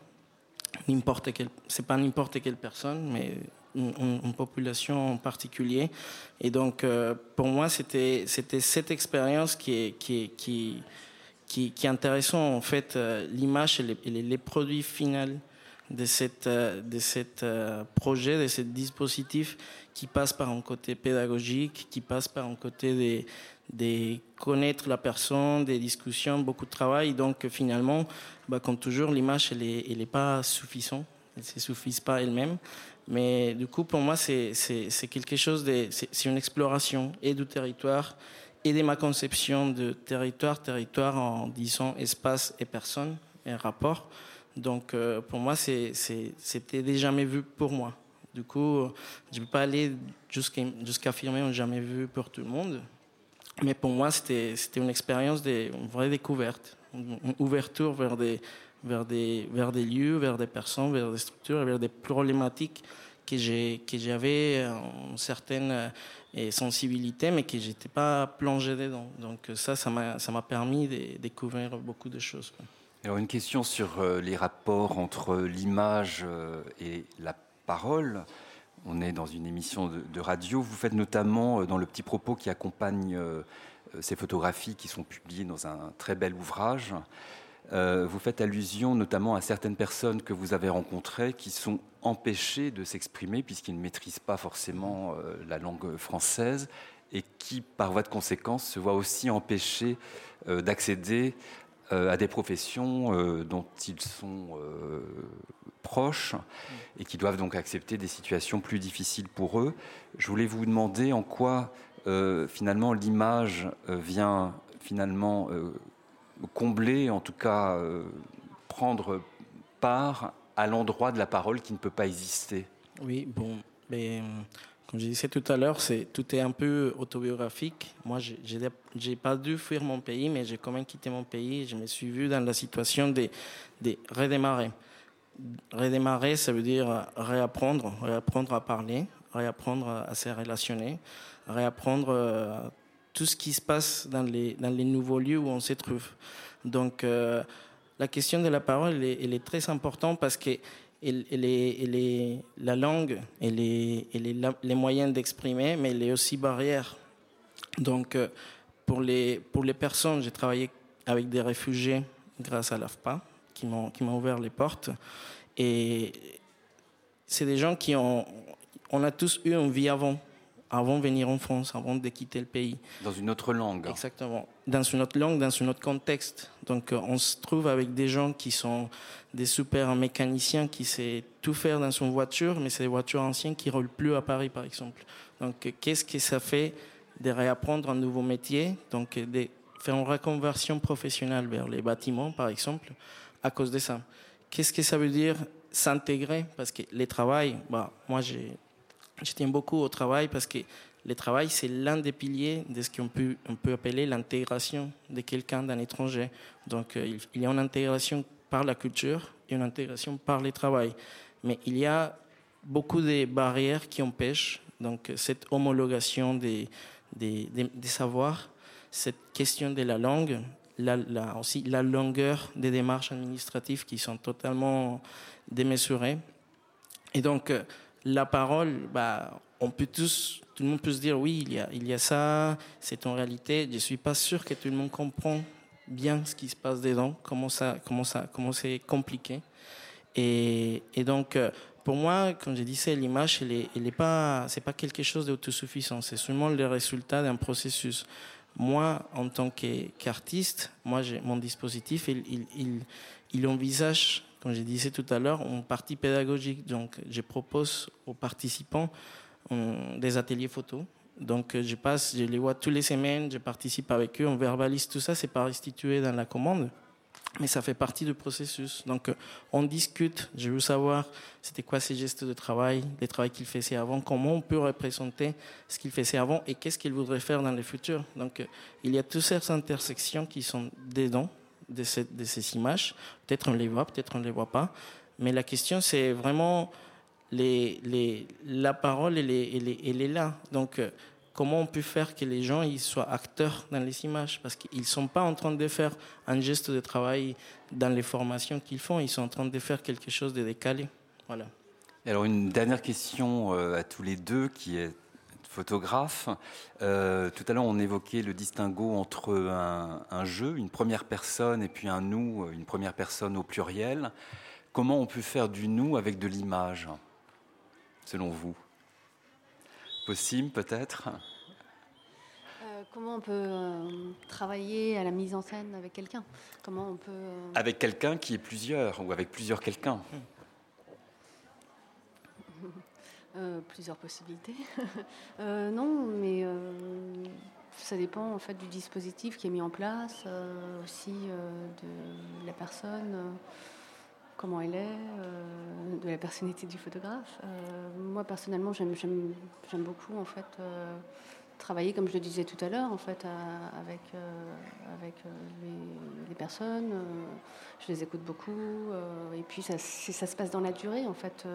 Speaker 25: n'importe quelle, c'est pas n'importe quelle personne, mais une, population en particulier. Et donc, euh, pour moi, c'était, c'était cette expérience qui est, qui, qui, qui, qui intéressant, en fait, euh, l'image et les, les, produits finaux de cette, euh, de cette projet, de ce dispositif qui passe par un côté pédagogique, qui passe par un côté des, de connaître la personne, des discussions, beaucoup de travail. Donc finalement, bah, comme toujours, l'image, elle n'est pas suffisante. Elle ne se suffit pas elle-même. Mais du coup, pour moi, c'est quelque chose de. C'est une exploration et du territoire et de ma conception de territoire, territoire en disant espace et personne et rapport. Donc, euh, pour moi, c'était déjà jamais vu pour moi. Du coup, je ne peux pas aller jusqu'à affirmer un jamais vu pour tout le monde. Mais pour moi, c'était une expérience, de, une vraie découverte, une ouverture vers des, vers des, vers des lieux, vers des personnes, vers des structures, vers des problématiques que j'avais une certaine euh, sensibilité, mais que je n'étais pas plongé dedans. Donc ça, ça m'a permis de découvrir beaucoup de choses.
Speaker 1: Alors une question sur euh, les rapports entre l'image euh, et la parole. On est dans une émission de, radio. Vous faites notamment dans le petit propos qui accompagne ces photographies qui sont publiées dans un très bel ouvrage. Euh, vous faites allusion notamment à certaines personnes que vous avez rencontrées qui sont empêchées de s'exprimer puisqu'ils ne maîtrisent pas forcément euh, la langue française et qui, par voie de conséquence, se voient aussi empêchés euh, d'accéder à des professions dont ils sont proches et qui doivent donc accepter des situations plus difficiles pour eux. Je voulais vous demander en quoi finalement l'image vient finalement combler, en tout cas euh, prendre part à l'endroit de la parole qui ne peut pas exister.
Speaker 25: Oui, bon, mais comme je disais tout à l'heure, c'est tout est un peu autobiographique. Moi, j'ai pas dû fuir mon pays, mais j'ai quand même quitté mon pays. Je me suis vu dans la situation de, de redémarrer. Redémarrer, ça veut dire réapprendre, réapprendre à parler, réapprendre à se relationner, réapprendre euh, tout ce qui se passe dans les, nouveaux lieux où on se trouve. Donc, euh, la question de la parole, elle est, très importante parce que est, la langue, elle est, les moyens d'exprimer, mais elle est aussi barrière. Donc, euh, pour les, pour les personnes, j'ai travaillé avec des réfugiés grâce à l'AFPA, qui m'ont ouvert les portes. Et c'est des gens qui ont... On a tous eu une vie avant avant de venir en France, avant de quitter le pays.
Speaker 1: Dans une autre langue.
Speaker 25: Exactement. Dans une autre langue, dans un autre contexte. Donc euh, on se trouve avec des gens qui sont des super mécaniciens qui savent tout faire dans son voiture, mais c'est des voitures anciennes qui ne roulent plus à Paris, par exemple. Donc euh, qu'est-ce que ça fait de réapprendre un nouveau métier? Donc euh, de faire une reconversion professionnelle vers les bâtiments, par exemple, à cause de ça. Qu'est-ce que ça veut dire s'intégrer? Parce que les travail, bah, moi j'ai je tiens beaucoup au travail parce que le travail, c'est l'un des piliers de ce qu'on peut, appeler l'intégration de quelqu'un d'un étranger. Donc, euh, il y a une intégration par la culture et une intégration par le travail. Mais il y a beaucoup de barrières qui empêchent donc, cette homologation des, savoirs, cette question de la langue, la, aussi la longueur des démarches administratives qui sont totalement démesurées. Et donc, euh, la parole, bah, on peut tous, tout le monde peut se dire oui, il y a, il y a ça, c'est en réalité. Je ne suis pas sûr que tout le monde comprend bien ce qui se passe dedans, comment ça, comment ça, comment c'est compliqué. Et, donc, euh, pour moi, comme dit, c'est l'image, elle est, elle pas, c'est pas quelque chose d'autosuffisant. C'est seulement le résultat d'un processus. Moi, en tant qu'artiste, moi, j'ai mon dispositif, il, il, il envisage comme je disais tout à l'heure, une partie pédagogique. Donc, je propose aux participants euh, des ateliers photos. Donc, je passe, je les vois tous les semaines, je participe avec eux, on verbalise tout ça, c'est pas restitué dans la commande mais ça fait partie du processus. Donc, on discute. Je veux savoir c'était quoi ses gestes de travail, les travaux qu'il faisait avant, comment on peut représenter ce qu'il faisait avant et qu'est-ce qu'il voudrait faire dans le futur. Donc, il y a toutes ces intersections qui sont dedans de, ces images. Peut-être on les voit, peut-être on ne les voit pas. Mais la question, c'est vraiment la parole, elle est, là. Donc, comment on peut faire que les gens ils soient acteurs dans les images? Parce qu'ils ne sont pas en train de faire un geste de travail dans les formations qu'ils font, ils sont en train de faire quelque chose de décalé. Voilà.
Speaker 1: alors une dernière question à tous les deux qui est photographe. Euh, tout à l'heure, on évoquait le distinguo entre un, un, jeu, une première personne, et puis un nous, une première personne au pluriel. Comment on peut faire du nous avec de l'image, selon vous? Possible, peut-être?
Speaker 24: Euh, Comment on peut euh, travailler à la mise en scène avec quelqu'un? Comment on peut.
Speaker 1: Avec quelqu'un qui est plusieurs ou avec plusieurs quelqu'un
Speaker 24: Euh, plusieurs possibilités. euh, non, mais euh, ça dépend en fait du dispositif qui est mis en place, aussi de la personne, comment elle est, de la personnalité du photographe. moi personnellement, j'aime beaucoup en fait travailler, comme je le disais tout à l'heure, en fait, avec, euh, avec les, les, personnes. Euh, je les écoute beaucoup. Euh, et puis, ça, ça, se passe dans la durée, en fait.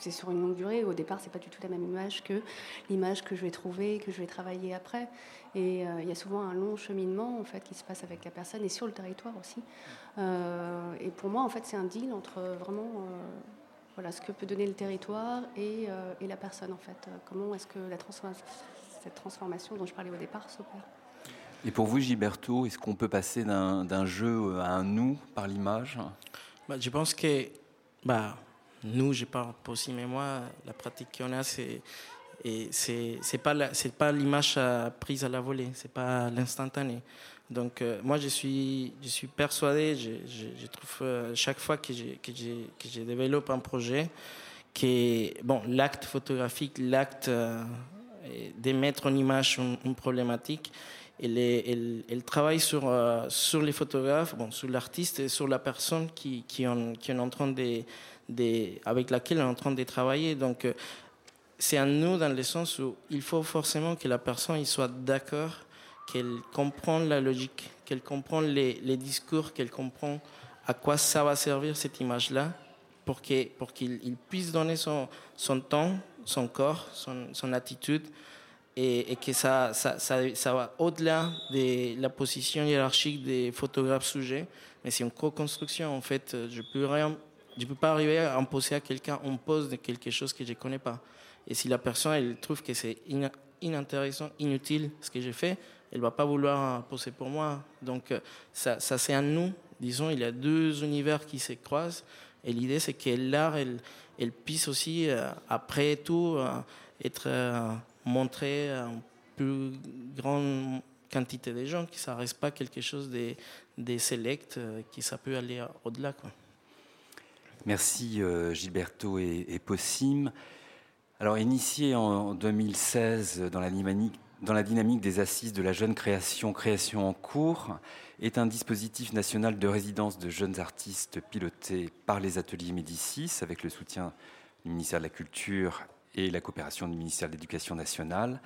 Speaker 24: C'est sur une longue durée. Au départ, c'est pas du tout la même image que l'image que je vais trouver, que je vais travailler après. Et il y a souvent un long cheminement, en fait, qui se passe avec la personne et sur le territoire aussi. et pour moi, en fait, c'est un deal entre vraiment voilà, ce que peut donner le territoire et, euh, et la personne en fait. Comment est-ce que la cette transformation dont je parlais au départ s'opère
Speaker 1: Et pour vous, Gilberto, est-ce qu'on peut passer d'un jeu à un nous par l'image?
Speaker 25: Bah, Je pense que bah, nous, je parle possible, mais moi, la pratique qu'on a, c'est et c'est c'est pas c'est pas l'image prise à la volée, c'est pas l'instantané. Donc euh, moi je suis je suis persuadé, je, je, je trouve euh, chaque fois que j'ai que j'ai que je développe un projet que bon l'acte photographique, l'acte euh, d'émettre en image une, problématique, elle, elle, travaille sur euh, sur les photographes, bon sur l'artiste et sur la personne qui qui en qui en train de, de avec laquelle on est en train de travailler. Donc c'est à nous dans le sens où il faut forcément que la personne il soit d'accord qu'elle comprend la logique, qu'elle comprend les, discours, qu'elle comprend à quoi ça va servir cette image-là, pour qu'il puisse donner son, temps, son corps, son, attitude, et, que ça, va au-delà de la position hiérarchique des photographes sujets, mais c'est une co-construction. En fait, je peux peux pas arriver à imposer à quelqu'un, on pose de quelque chose que je connais pas. Et si la personne elle trouve que c'est inintéressant, inutile ce que j'ai fait, elle va pas vouloir poser pour moi. Donc ça, ça c'est un nous. Disons, il y a deux univers qui se croisent. Et l'idée, c'est que l'art, elle, elle puisse aussi, euh, après tout, euh, être euh, montré à une plus grande quantité de gens, que ça reste pas quelque chose de, de select, qui ça peut aller au-delà. Quoi.
Speaker 1: Merci Gilberto et, et. Alors, initié en 2016 dans la dynamique, dans la dynamique des assises de la jeune création, création en cours, est un dispositif national de résidence de jeunes artistes piloté par les ateliers Médicis avec le soutien du ministère de la Culture et la coopération du ministère de l'Éducation nationale.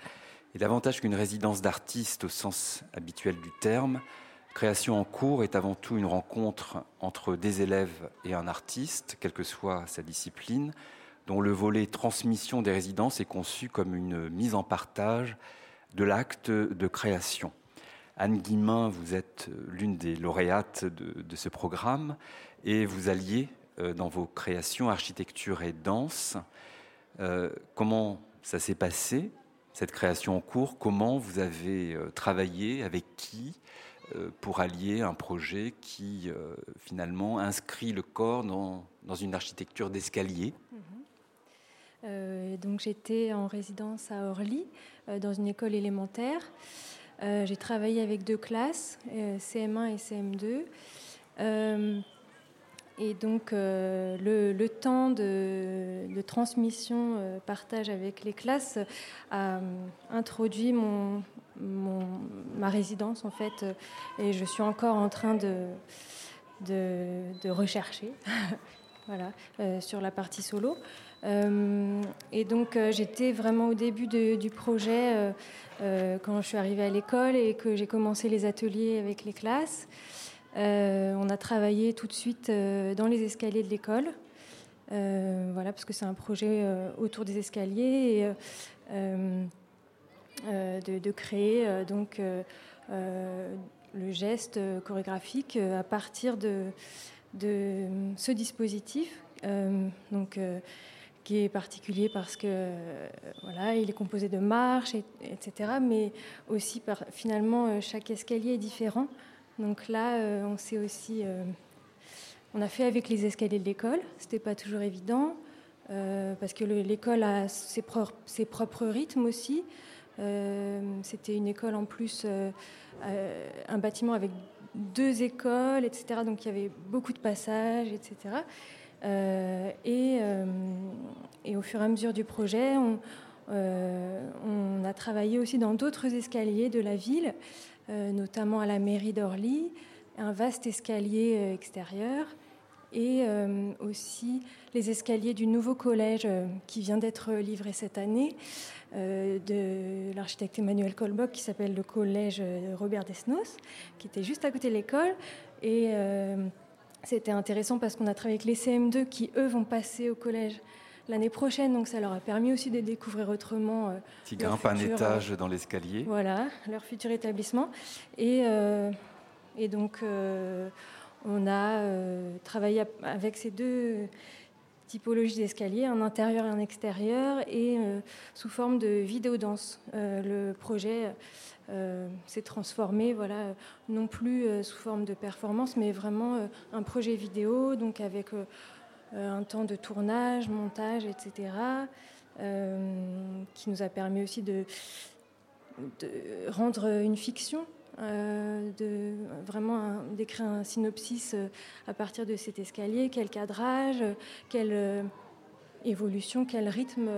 Speaker 1: Et davantage qu'une résidence d'artistes au sens habituel du terme, Création en cours est avant tout une rencontre entre des élèves et un artiste, quelle que soit sa discipline, dont le volet transmission des résidences est conçu comme une mise en partage de l'acte de création. Anne Guimain, vous êtes l'une des lauréates de, ce programme et vous alliez euh, dans vos créations architecture et danse. Euh, comment ça s'est passé, cette création en cours? Comment vous avez euh, travaillé? Avec qui pour allier un projet qui finalement inscrit le corps dans, dans une architecture d'escalier?
Speaker 26: Mmh. Euh, donc j'étais en résidence à Orly, euh, dans une école élémentaire. Euh, j'ai travaillé avec deux classes, CM1 et CM2. Euh, et donc, le, temps de, transmission, partage avec les classes a introduit mon, ma résidence, en fait. Et je suis encore en train de, de, de rechercher voilà, sur la partie solo. Euh, et donc euh, j'étais vraiment au début du projet euh, quand je suis arrivée à l'école et que j'ai commencé les ateliers avec les classes. on a travaillé tout de suite dans les escaliers de l'école. voilà, parce que c'est un projet autour des escaliers et de, de, créer donc le geste chorégraphique à partir de, de ce dispositif. donc qui est particulier parce que euh, voilà, il est composé de marches, etc. Mais aussi par, finalement euh, chaque escalier est différent. Donc là, euh, on aussi, on a fait avec les escaliers de l'école. C'était pas toujours évident parce que l'école a ses, ses propres rythmes aussi. C'était une école en plus, un bâtiment avec deux écoles, etc. Donc il y avait beaucoup de passages, etc. Euh, et, euh, et, au fur et à mesure du projet, on, euh, on a travaillé aussi dans d'autres escaliers de la ville, notamment à la mairie d'Orly, un vaste escalier extérieur et aussi les escaliers du nouveau collège qui vient d'être livré cette année de l'architecte Emmanuel Colbock qui s'appelle le collège Robert Desnos, qui était juste à côté de l'école. Et c'était intéressant parce qu'on a travaillé avec les CM2 qui, eux, vont passer au collège l'année prochaine, donc ça leur a permis aussi de découvrir autrement. Euh,
Speaker 1: qui grimpent un étage dans l'escalier.
Speaker 26: Voilà, leur futur établissement. Et, euh, et donc, euh, on a travaillé avec ces deux typologies d'escalier, un intérieur et un extérieur, et sous forme de vidéo danse. le projet euh, s'est transformé, voilà, non plus euh, sous forme de performance, mais vraiment euh, un projet vidéo, donc avec un temps de tournage, montage, etc., qui nous a permis aussi de rendre une fiction de vraiment d'écrire un synopsis à partir de cet escalier, quel cadrage, quelle évolution, quel rythme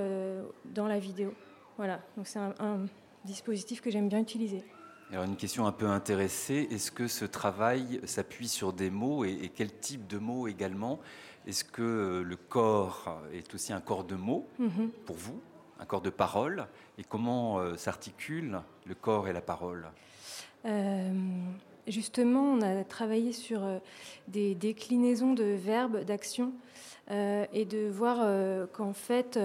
Speaker 26: dans la vidéo. Voilà, donc c'est un, dispositif que j'aime bien utiliser.
Speaker 1: Alors une question un peu intéressée, est-ce que ce travail s'appuie sur des mots et, quel type de mots également? Est-ce que euh, le corps est aussi un corps de mots mhm. pour vous, un corps de parole? Et comment euh, s'articulent le corps et la parole?
Speaker 26: euh, Justement, on a travaillé sur des déclinaisons de verbes, d'actions, et de voir qu'en fait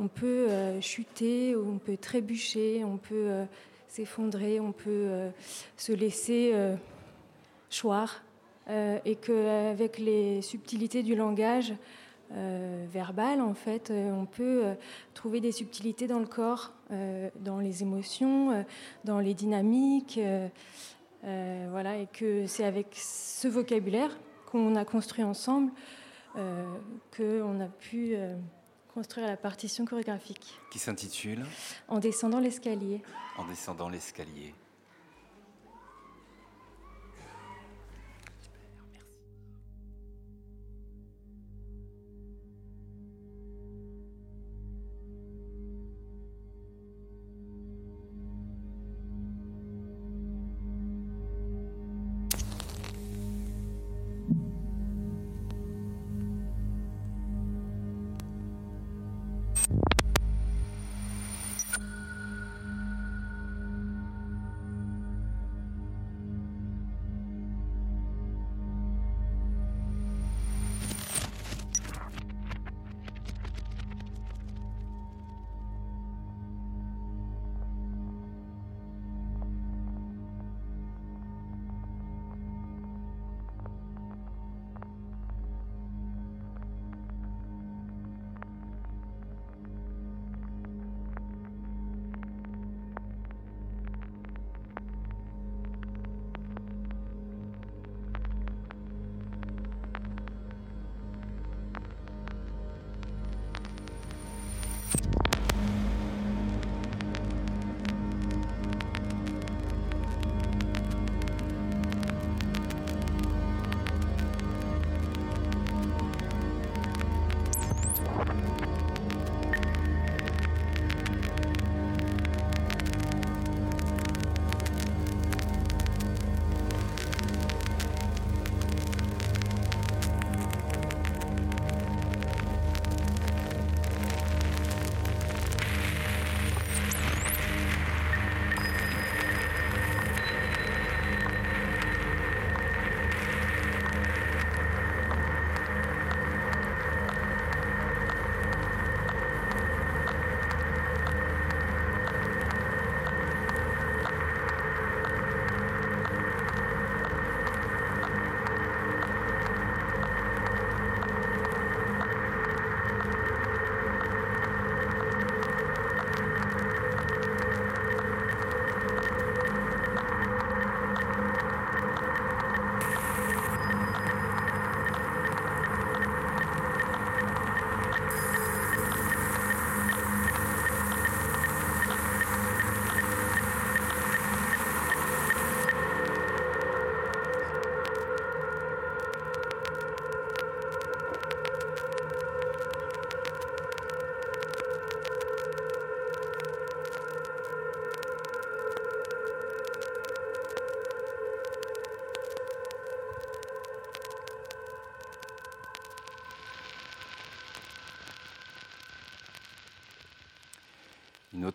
Speaker 26: on peut euh, chuter, on peut trébucher, on peut euh, s'effondrer, on peut euh, se laisser choir, et qu'avec les subtilités du langage verbal, en fait, on peut trouver des subtilités dans le corps, dans les émotions, dans les dynamiques, voilà, et que c'est avec ce vocabulaire qu'on a construit ensemble qu'on a pu construire la partition chorégraphique.
Speaker 1: Qui s'intitule
Speaker 26: En descendant l'escalier.
Speaker 1: En descendant l'escalier.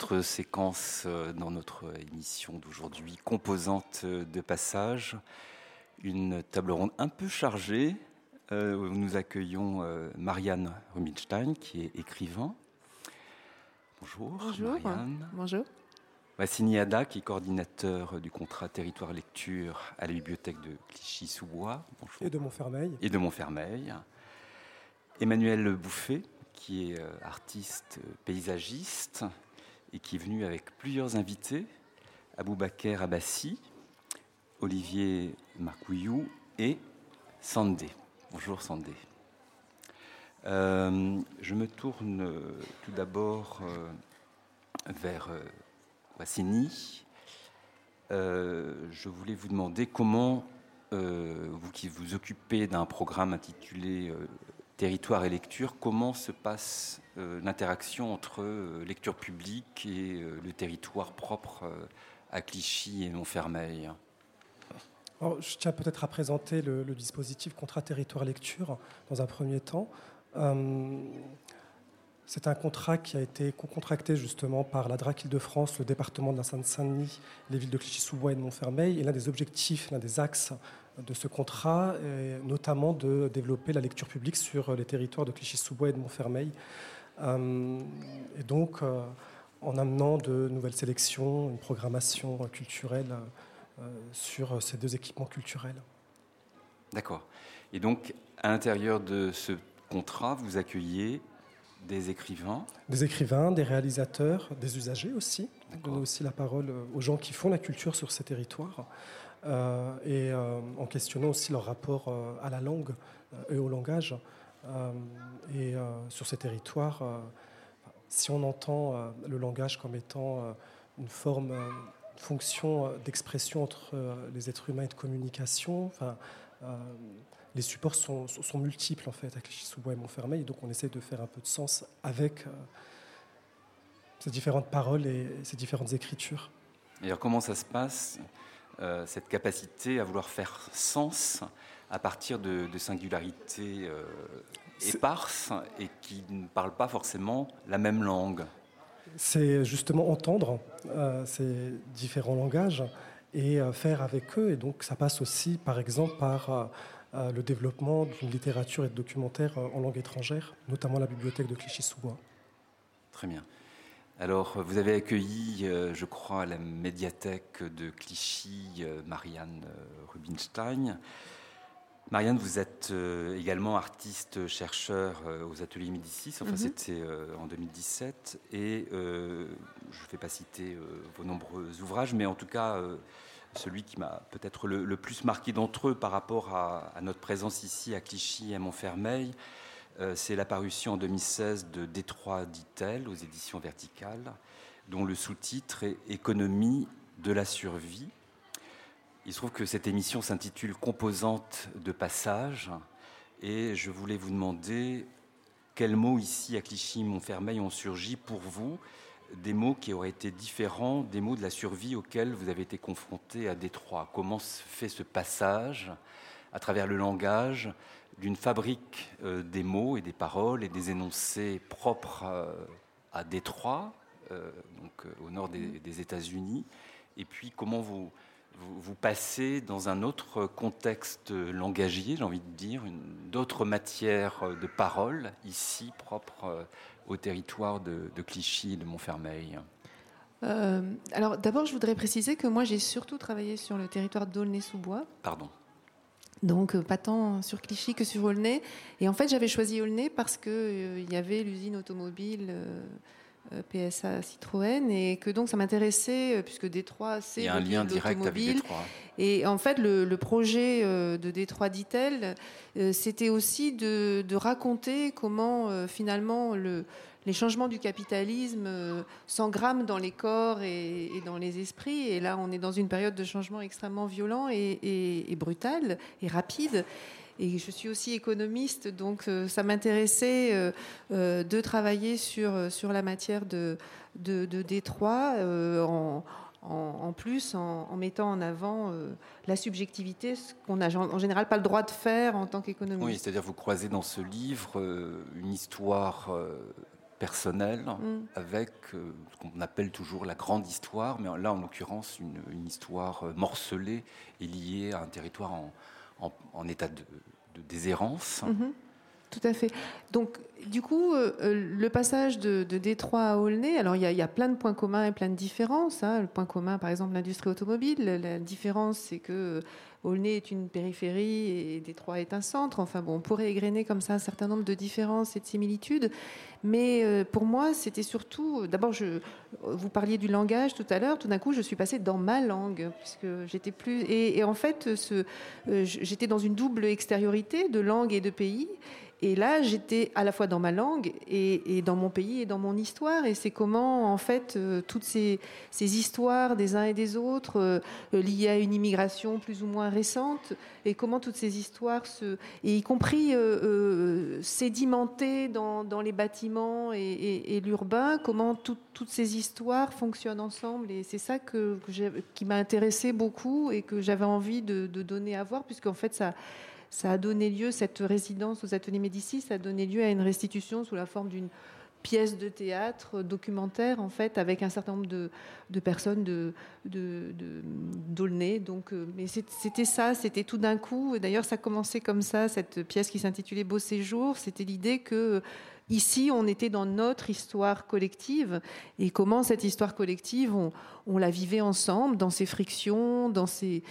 Speaker 1: Une autre séquence euh, dans notre émission d'aujourd'hui, composante de passage, une table ronde un peu chargée. Euh, où nous accueillons euh, Marianne Rubinstein, qui est écrivain. Bonjour.
Speaker 27: Bonjour.
Speaker 1: Marianne.
Speaker 27: Bonjour.
Speaker 1: Wassini Ada, qui est coordinateur du contrat territoire lecture à la bibliothèque de Clichy-sous-Bois. Bonjour.
Speaker 23: Et de Montfermeil.
Speaker 1: Et de Montfermeil. Emmanuel Bouffet, qui est artiste paysagiste et qui est venu avec plusieurs invités. Aboubaker Abassi, Olivier Marcouillou et Sandé. Bonjour Sandé. Euh, je me tourne euh, tout d'abord euh, vers euh, Wassini. Je voulais vous demander comment, vous qui vous occupez d'un programme intitulé Territoire et lecture, comment se passe euh, l'interaction entre euh, lecture publique et euh, le territoire propre à Clichy et Montfermeil?
Speaker 23: Je tiens peut-être à présenter le, dispositif contrat territoire lecture dans un premier temps. C'est un contrat qui a été co-contracté justement par la DRAC Île-de-France, le département de la Seine-Saint-Denis, les villes de Clichy-sous-Bois et de Montfermeil. Et l'un des objectifs, l'un des axes de ce contrat est notamment de développer la lecture publique sur les territoires de Clichy-sous-Bois et de Montfermeil. Euh, et donc, euh, en amenant de nouvelles sélections, une programmation culturelle euh, sur ces deux équipements culturels.
Speaker 1: D'accord. Et donc, à l'intérieur de ce contrat, vous accueillez des écrivains.
Speaker 23: Des écrivains, des réalisateurs, des usagers aussi. Donner aussi la parole aux gens qui font la culture sur ces territoires. Euh, et euh, en questionnant aussi leur rapport euh, à la langue et au langage. Et sur ces territoires, si on entend le langage comme étant une forme, une fonction d'expression entre les êtres humains et de communication, enfin, les supports sont, multiples en fait à Clichy-sous-Bois et Montfermeil, et donc on essaie de faire un peu de sens avec ces différentes paroles et ces différentes écritures.
Speaker 1: Et alors, comment ça se passe, cette capacité à vouloir faire sens à partir de, de singularités euh, éparses et qui ne parlent pas forcément la même langue
Speaker 23: C'est justement entendre euh, ces différents langages et euh, faire avec eux. Et donc ça passe aussi, par exemple, par euh, euh, le développement d'une littérature et de documentaires euh, en langue étrangère, notamment la bibliothèque de Clichy-sous-Bois.
Speaker 1: Très bien. Alors, vous avez accueilli, euh, je crois, à la médiathèque de Clichy, euh, Marianne euh, Rubinstein. Marianne, vous êtes également artiste-chercheur euh, aux ateliers Médicis, enfin
Speaker 27: Mhm.
Speaker 1: c'était en 2017, et euh, je ne vais pas citer vos nombreux ouvrages, mais en tout cas, celui qui m'a peut-être le, le plus marqué d'entre eux par rapport à, à notre présence ici à Clichy et à Montfermeil, euh, c'est l'apparition en 2016 de Détroit dit-elle aux éditions verticales, dont le sous-titre est Économie de la survie. Il se trouve que cette émission s'intitule Composante de passage et je voulais vous demander quels mots ici à Clichy-Montfermeil ont surgi pour vous, des mots qui auraient été différents des mots de la survie auxquels vous avez été confronté à Détroit. Comment se fait ce passage à travers le langage d'une fabrique euh, des mots et des paroles et des énoncés propres euh, à Détroit, euh, donc au nord des, des États-Unis, et puis comment vous, vous, vous passez dans un autre contexte langagier, j'ai envie de dire, d'autres matières de parole, ici, propres au territoire de, de Clichy et de Montfermeil?
Speaker 27: Euh, alors d'abord, je voudrais préciser que moi, j'ai surtout travaillé sur le territoire d'Aulnay-sous-Bois.
Speaker 1: Pardon.
Speaker 27: Donc euh, pas tant sur Clichy que sur Aulnay. Et en fait, j'avais choisi Aulnay parce que euh, il y avait l'usine automobile euh, euh, PSA Citroën et que donc ça m'intéressait euh, puisque Détroit c'est
Speaker 1: Il y a un lien direct avec. Détroit.
Speaker 27: Et en fait, le, le projet euh, de Détroit dit-elle, euh, c'était aussi de, de raconter comment euh, finalement le, les changements du capitalisme euh, s'engramment dans les corps et, et dans les esprits. Et là, on est dans une période de changement extrêmement violent et, et, et brutal et rapide. Et je suis aussi économiste, donc euh, ça m'intéressait euh, euh, de travailler sur, sur la matière de, de, de Détroit en, en, en plus en, en mettant en avant euh, la subjectivité, ce qu'on n'a en général pas le droit de faire en tant qu'économiste.
Speaker 1: Oui, c'est-à-dire vous croisez dans ce livre euh, une histoire euh, personnelle
Speaker 27: Mm.
Speaker 1: avec ce qu'on appelle toujours la grande histoire, mais là en l'occurrence une, une histoire morcelée et liée à un territoire en, en- état de, de déshérence.
Speaker 27: Mhm. Tout à fait. Donc, du coup, euh, euh, le passage de, Détroit à Aulnay, alors il y, a- il y a plein de points communs et plein de différences. hein. Le point commun, par exemple, l'industrie automobile. La différence, c'est que euh, Aulnay est une périphérie et Détroit est un centre. Enfin bon, on pourrait égrener comme ça un certain nombre de différences et de similitudes. Mais euh, pour moi, c'était surtout. euh, D'abord, je, vous parliez du langage tout à l'heure. Tout d'un coup, je suis passée dans ma langue, puisque j'étais plus. Et, en fait, euh, j'étais dans une double extériorité de langue et de pays. Et là, j'étais à la fois dans ma langue et, dans mon pays et dans mon histoire. Et c'est comment, en fait, euh, toutes ces, histoires des uns et des autres, euh, liées à une immigration plus ou moins récente, et comment toutes ces histoires se. et y compris euh, sédimentées dans, les bâtiments et, l'urbain, comment tout- toutes ces histoires fonctionnent ensemble. Et c'est ça qui m'a intéressé beaucoup et que j'avais envie de, de donner à voir, puisqu'en fait, ça ça a donné lieu, cette résidence aux ateliers Médicis, ça a donné lieu à une restitution sous la forme d'une pièce de théâtre documentaire, en fait, avec un certain nombre de, personnes de, de. Donc, euh, mais c'était ça, c'était tout d'un coup. D'ailleurs, ça commençait comme ça, cette pièce qui s'intitulait Beau séjour. C'était l'idée que ici, on était dans notre histoire collective et comment cette histoire collective, on, on la vivait ensemble, dans ses frictions, dans ses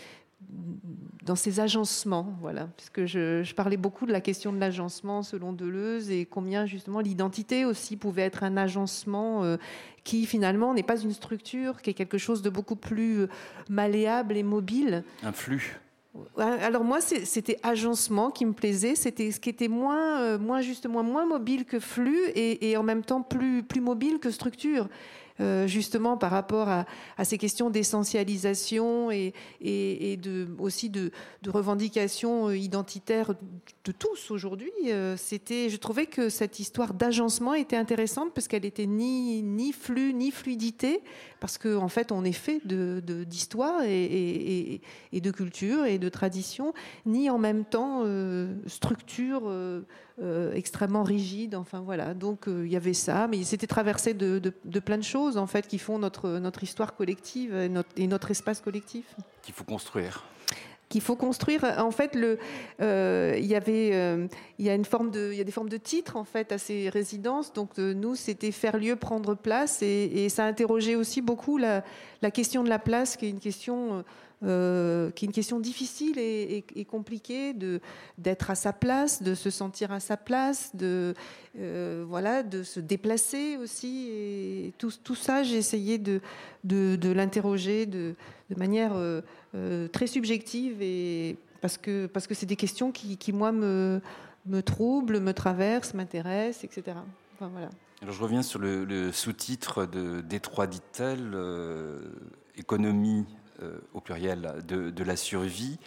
Speaker 27: dans ces agencements, voilà, puisque je, je parlais beaucoup de la question de l'agencement selon Deleuze et combien justement l'identité aussi pouvait être un agencement euh, qui finalement n'est pas une structure, qui est quelque chose de beaucoup plus euh, malléable et mobile.
Speaker 1: Un flux.
Speaker 27: Alors moi, c'était agencement qui me plaisait. C'était ce qui était moins, euh, moins justement moins mobile que flux et, et en même temps plus plus mobile que structure. Euh, justement par rapport à, ces questions d'essentialisation et, aussi de, de revendication euh, identitaire de tous aujourd'hui. Euh, C'était, je trouvais que cette histoire d'agencement était intéressante parce qu'elle était ni, ni flux ni fluidité, parce qu'en en fait on est fait de- de- d'histoire et, et- de culture et de tradition, ni en même temps euh, structure euh, euh, extrêmement rigide. Enfin voilà, donc il y avait ça, mais c'était traversé de, de- de plein de choses en fait qui font notre, notre histoire collective et notre, et notre espace collectif
Speaker 1: qu'il faut construire.
Speaker 27: Qu'il faut construire. En fait, le, euh, il y avait, euh, il y a une forme de, il y a des formes de titres en fait à ces résidences. Donc euh, nous, c'était faire lieu, prendre place, et, ça interrogeait aussi beaucoup la question de la place, qui est une question. Euh, qui est une question difficile et, compliquée de d'être à sa place, de se sentir à sa place, de euh, voilà, de se déplacer aussi. Tout, ça, j'ai essayé de, de, l'interroger de, manière euh, très subjective et parce que parce que c'est des questions qui, moi me me troublent, me traversent, m'intéressent, etc.
Speaker 1: Alors je reviens sur le, sous-titre de Détroit dit-elle, économie au pluriel de, de la survie.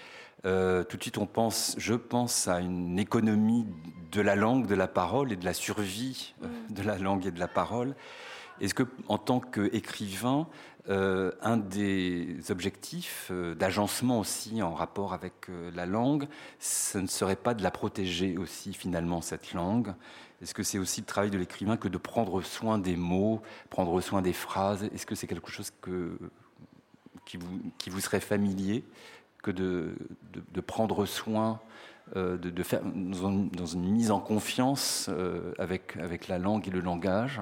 Speaker 1: Euh, tout de suite, on pense, je pense à une économie de la langue, de la parole et de la survie euh, de la langue et de la parole. Est-ce que, en tant qu'écrivain, euh, un des objectifs euh, d'agencement aussi en rapport avec euh, la langue, ce ne serait pas de la protéger aussi finalement cette langue? Est-ce que c'est aussi le travail de l'écrivain que de prendre soin des mots, prendre soin des phrases? Est-ce que c'est quelque chose que, qui, vous, serait familier que de, prendre soin euh, de, faire dans une, mise en confiance euh, avec, avec la langue et le langage?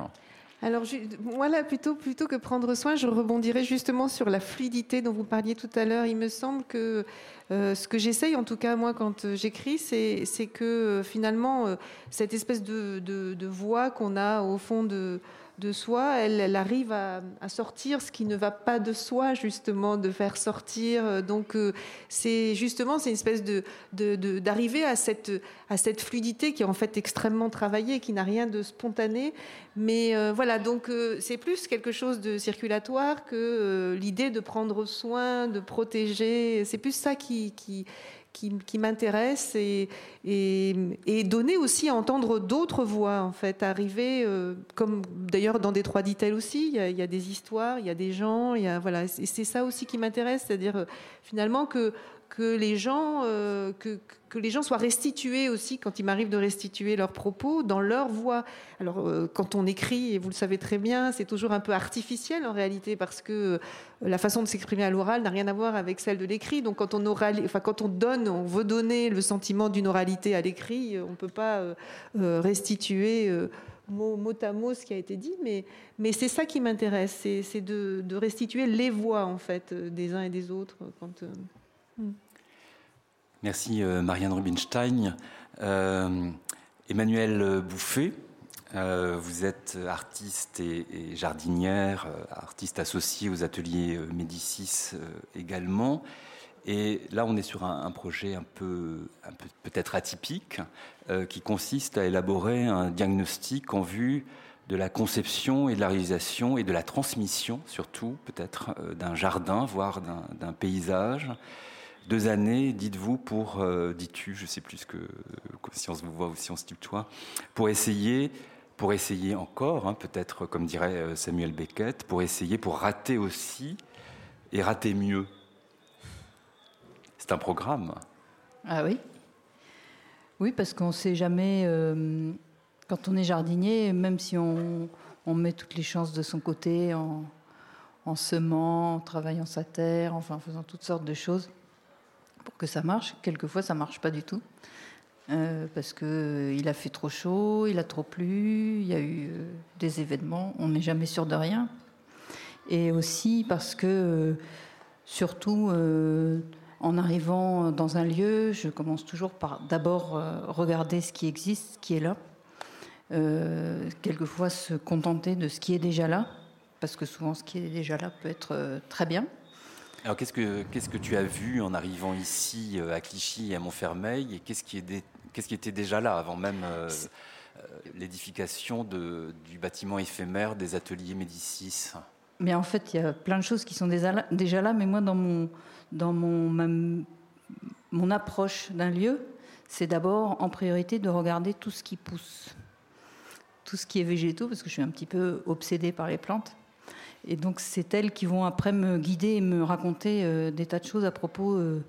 Speaker 27: Alors, moi, là, plutôt, plutôt que prendre soin, je rebondirais justement sur la fluidité dont vous parliez tout à l'heure. Il me semble que euh, ce que j'essaye, en tout cas, moi, quand j'écris, c'est que finalement, cette espèce de voix qu'on a au fond de, de soi, elle, arrive à, sortir ce qui ne va pas de soi, justement, de faire sortir. Donc, euh, c'est justement, c'est une espèce de, d'arriver à cette, à cette fluidité qui est en fait extrêmement travaillée, qui n'a rien de spontané. Mais euh, voilà, donc euh, c'est plus quelque chose de circulatoire que l'idée de prendre soin, de protéger. C'est plus ça qui, qui, qui, m'intéresse et, et, et, donner aussi à entendre d'autres voix, en fait, arriver, euh, comme d'ailleurs dans Détroit dit-elle aussi, il y, a, des histoires, il y a des gens, il y a, voilà, et c'est ça aussi qui m'intéresse, c'est-à-dire finalement que que les gens, euh, que, que, les gens soient restitués aussi quand il m'arrive de restituer leurs propos dans leur voix. Alors euh, quand on écrit, et vous le savez très bien, c'est toujours un peu artificiel en réalité parce que euh, la façon de s'exprimer à l'oral n'a rien à voir avec celle de l'écrit. Donc quand on enfin quand on donne, on veut donner le sentiment d'une oralité à l'écrit, on ne peut pas restituer mot, à mot ce qui a été dit, mais, c'est ça qui m'intéresse, c'est de, restituer les voix en fait des uns et des autres. Quand,
Speaker 1: hmm. Merci euh, Marianne Rubinstein. Euh, Emmanuel Bouffet, euh, vous êtes artiste et, jardinière, artiste associée aux ateliers Médicis également. Et là, on est sur un, projet un peu peut-être atypique, qui consiste à élaborer un diagnostic en vue de la conception et de la réalisation et de la transmission, surtout peut-être, d'un jardin, voire d'un paysage deux années, dites-vous, pour, euh, dis-tu, je ne sais plus que, si on se voit ou si on se tutoie, pour essayer, pour essayer encore, hein, peut-être comme dirait euh, Samuel Beckett, pour essayer, pour rater aussi et rater mieux. C'est un programme.
Speaker 28: Ah oui Oui, parce qu'on ne sait jamais, euh, quand on est jardinier, même si on, met toutes les chances de son côté en, en semant, en travaillant sa terre, enfin en faisant toutes sortes de choses, pour que ça marche. Quelquefois, ça marche pas du tout. Euh, parce qu'il euh, a fait trop chaud, il a trop plu, il y a eu euh, des événements, on n'est jamais sûr de rien. Et aussi parce que, surtout, en arrivant dans un lieu, je commence toujours par d'abord regarder ce qui existe, ce qui est là. quelquefois se contenter de ce qui est déjà là, parce que souvent ce qui est déjà là peut être très bien.
Speaker 1: Alors qu'est-ce que, qu'est-ce que tu as vu en arrivant ici euh, à Clichy et à Montfermeil et qu'est-ce qui, est qu'est-ce qui était déjà là avant même euh, euh, l'édification de, du bâtiment éphémère des ateliers Médicis?
Speaker 28: Mais en fait, il y a plein de choses qui sont déjà là, mais moi, dans mon, dans mon, mon approche d'un lieu, c'est d'abord en priorité de regarder tout ce qui pousse, tout ce qui est végétaux, parce que je suis un petit peu obsédée par les plantes. Et donc, c'est elles qui vont après me guider et me raconter euh, des tas de choses à propos euh,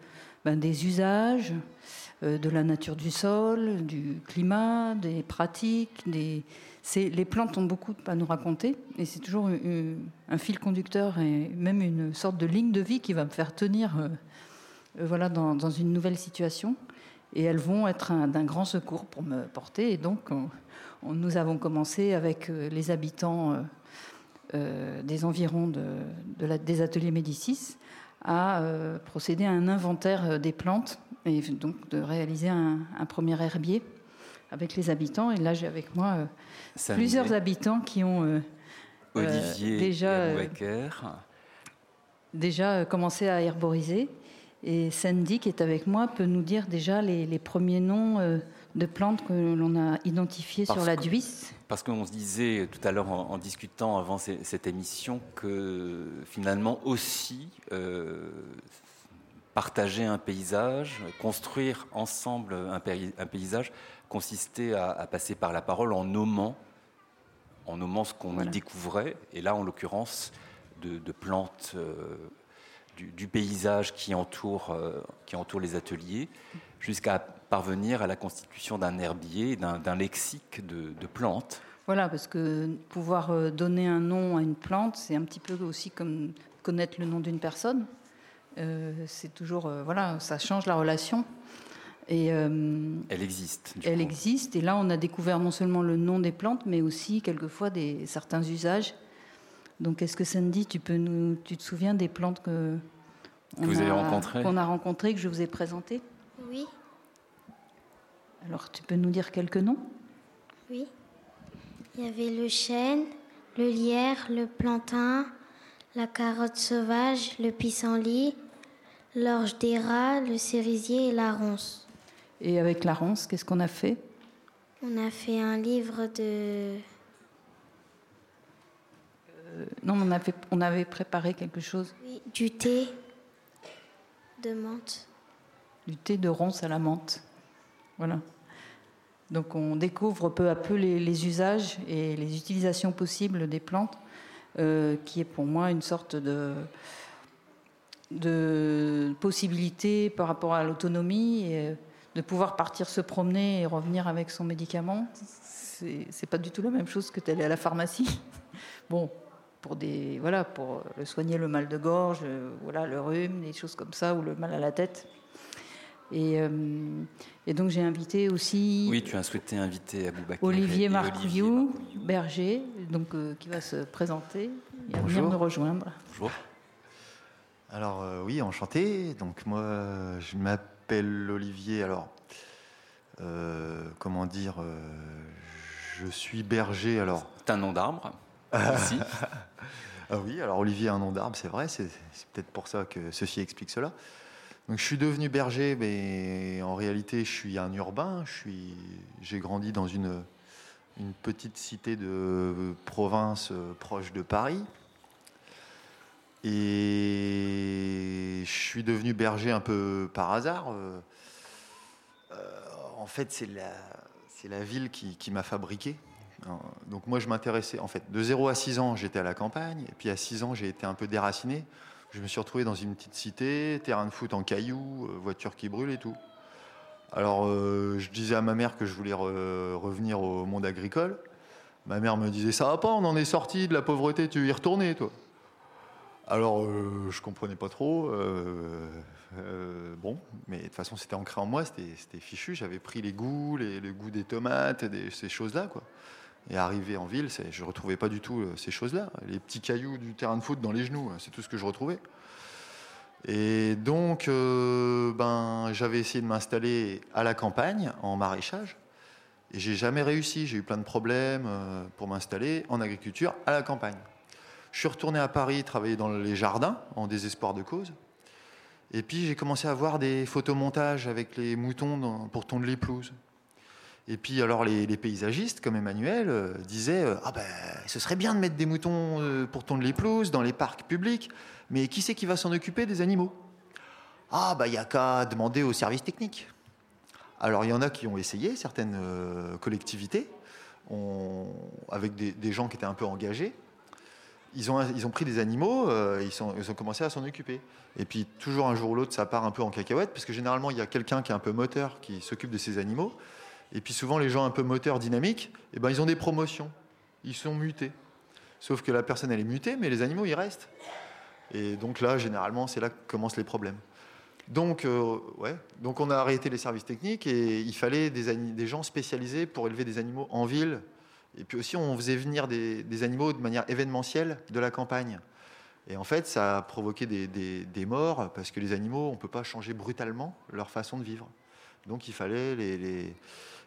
Speaker 28: ben, des usages, euh, de la nature du sol, du climat, des pratiques. Les plantes ont beaucoup à nous raconter et c'est toujours un fil conducteur et même une sorte de ligne de vie qui va me faire tenir voilà, dans, une nouvelle situation. Et elles vont être d'un grand secours pour me porter. Et donc, nous avons commencé avec les habitants des environs de, des ateliers Médicis à euh, procéder à un inventaire euh, des plantes et donc de réaliser un, premier herbier avec les habitants. Et là, j'ai avec moi plusieurs habitants qui ont déjà, déjà commencé à herboriser. Et Sandy, qui est avec moi, peut nous dire déjà les, les premiers noms de plantes que l'on a identifiées sur la Duisse
Speaker 1: Parce qu'on se disait tout à l'heure en, discutant avant cette émission que finalement aussi euh, partager un paysage, construire ensemble un, paysage consistait à, passer par la parole en nommant, en nommant ce qu'on y découvrait, et là en l'occurrence de, plantes. Euh, du, paysage qui entoure, euh, qui entoure les ateliers, jusqu'à parvenir à la constitution d'un herbier, d'un lexique de, plantes.
Speaker 28: Voilà, parce que pouvoir euh, donner un nom à une plante, c'est un petit peu aussi comme connaître le nom d'une personne. Euh, c'est toujours, voilà, ça change la relation.
Speaker 1: Et, elle existe.
Speaker 28: elle existe. Et là, on a découvert non seulement le nom des plantes, mais aussi quelquefois des, certains usages donc, est-ce que Sandy, tu, peux nous, tu te souviens des plantes que,
Speaker 1: vous avez rencontrées?
Speaker 28: Qu'on a rencontrées, que je vous ai présentées?
Speaker 29: Oui.
Speaker 28: Alors, tu peux nous dire quelques noms?
Speaker 29: Oui. Il y avait le chêne, le lierre, le plantain, la carotte sauvage, le pissenlit, l'orge des rats, le cerisier et la ronce.
Speaker 28: Et avec la ronce, qu'est-ce qu'on a fait?
Speaker 29: On a fait un livre de
Speaker 28: euh, non, on avait, on avait préparé quelque chose.
Speaker 29: Oui, du thé de menthe.
Speaker 28: Du thé de ronce à la menthe. Voilà. Donc on découvre peu à peu les, usages et les utilisations possibles des plantes, euh, qui est pour moi une sorte de, possibilités par rapport à l'autonomie, euh, de pouvoir partir se promener et revenir avec son médicament. C'est pas du tout la même chose que d'aller à la pharmacie. Bon, pour des voilà, pour soigner le mal de gorge, euh, voilà, le rhume, des choses comme ça, ou le mal à la tête. Et, euh, et donc j'ai invité aussi
Speaker 1: Oui, tu as souhaité inviter Aboubacar.
Speaker 28: Olivier Marcouillou, berger, donc, euh, qui va se présenter et venir
Speaker 30: Bonjour.
Speaker 28: nous rejoindre.
Speaker 1: Bonjour.
Speaker 30: Alors euh, oui, enchanté. Donc moi, je m'appelle Olivier. Alors, euh, comment dire euh, Je suis berger. Alors,
Speaker 1: c'est un nom d'arbre. Aussi.
Speaker 30: ah oui. Alors Olivier a un nom d'arbre, c'est vrai. C'est c'est peut-être pour ça que ceci explique cela. Donc je suis devenu berger, mais en réalité, je suis un urbain. J'ai grandi dans une petite cité de province euh, proche de Paris. Et je suis devenu berger un peu par hasard. Euh, euh, en fait, c'est la, ville qui, qui m'a fabriqué. Donc moi, je m'intéressais, en fait, de 0 à 6 ans, j'étais à la campagne. Et puis à 6 ans, j'ai été un peu déraciné. Je me suis retrouvé dans une petite cité, terrain de foot en cailloux, euh, voiture qui brûle et tout. Alors, euh, je disais à ma mère que je voulais re- revenir au monde agricole. Ma mère me disait Ça va pas, on en est sorti de la pauvreté, tu veux y retourner, toi Alors, euh, je comprenais pas trop. bon, mais de toute façon, c'était ancré en moi, c'était c'était fichu. J'avais pris les goûts, les, le goût des tomates, des, ces choses-là, quoi. Et arrivé en ville, je retrouvais pas du tout euh, ces choses-là. Les petits cailloux du terrain de foot dans les genoux, c'est tout ce que je retrouvais. Et donc, euh, ben, j'avais essayé de m'installer à la campagne, en maraîchage, et j'ai jamais réussi. J'ai eu plein de problèmes euh, pour m'installer en agriculture à la campagne. Je suis retourné à Paris travailler dans les jardins, en désespoir de cause. Et puis j'ai commencé à voir des photomontages avec les moutons pour tondre les pelouses. Et puis alors les, paysagistes comme Emmanuel euh, disaient euh, ah ben ce serait bien de mettre des moutons euh, pour tondre les pelouses dans les parcs publics, mais qui c'est qui va s'en occuper des animaux? Ah bah il y a qu'à demander aux services techniques. Alors il y en a qui ont essayé, certaines collectivités, avec des, gens qui étaient un peu engagés. Ils ont, ils ont pris des animaux, ils, sont- ils ont commencé à s'en occuper. Et puis toujours un jour ou l'autre, ça part un peu en cacahuète, parce que généralement il y a quelqu'un qui est un peu moteur qui s'occupe de ces animaux. Et puis souvent les gens un peu moteurs, dynamiques, eh ben, ils ont des promotions. Ils sont mutés. Sauf que la personne elle est mutée, mais les animaux ils restent. Et donc là, généralement, c'est là que commencent les problèmes. Donc, euh, ouais. donc on a arrêté les services techniques et il fallait des, gens spécialisés pour élever des animaux en ville. Et puis aussi, on faisait venir des, animaux de manière événementielle de la campagne. Et en fait, ça a provoqué des, morts parce que les animaux, on ne peut pas changer brutalement leur façon de vivre. Donc il fallait les-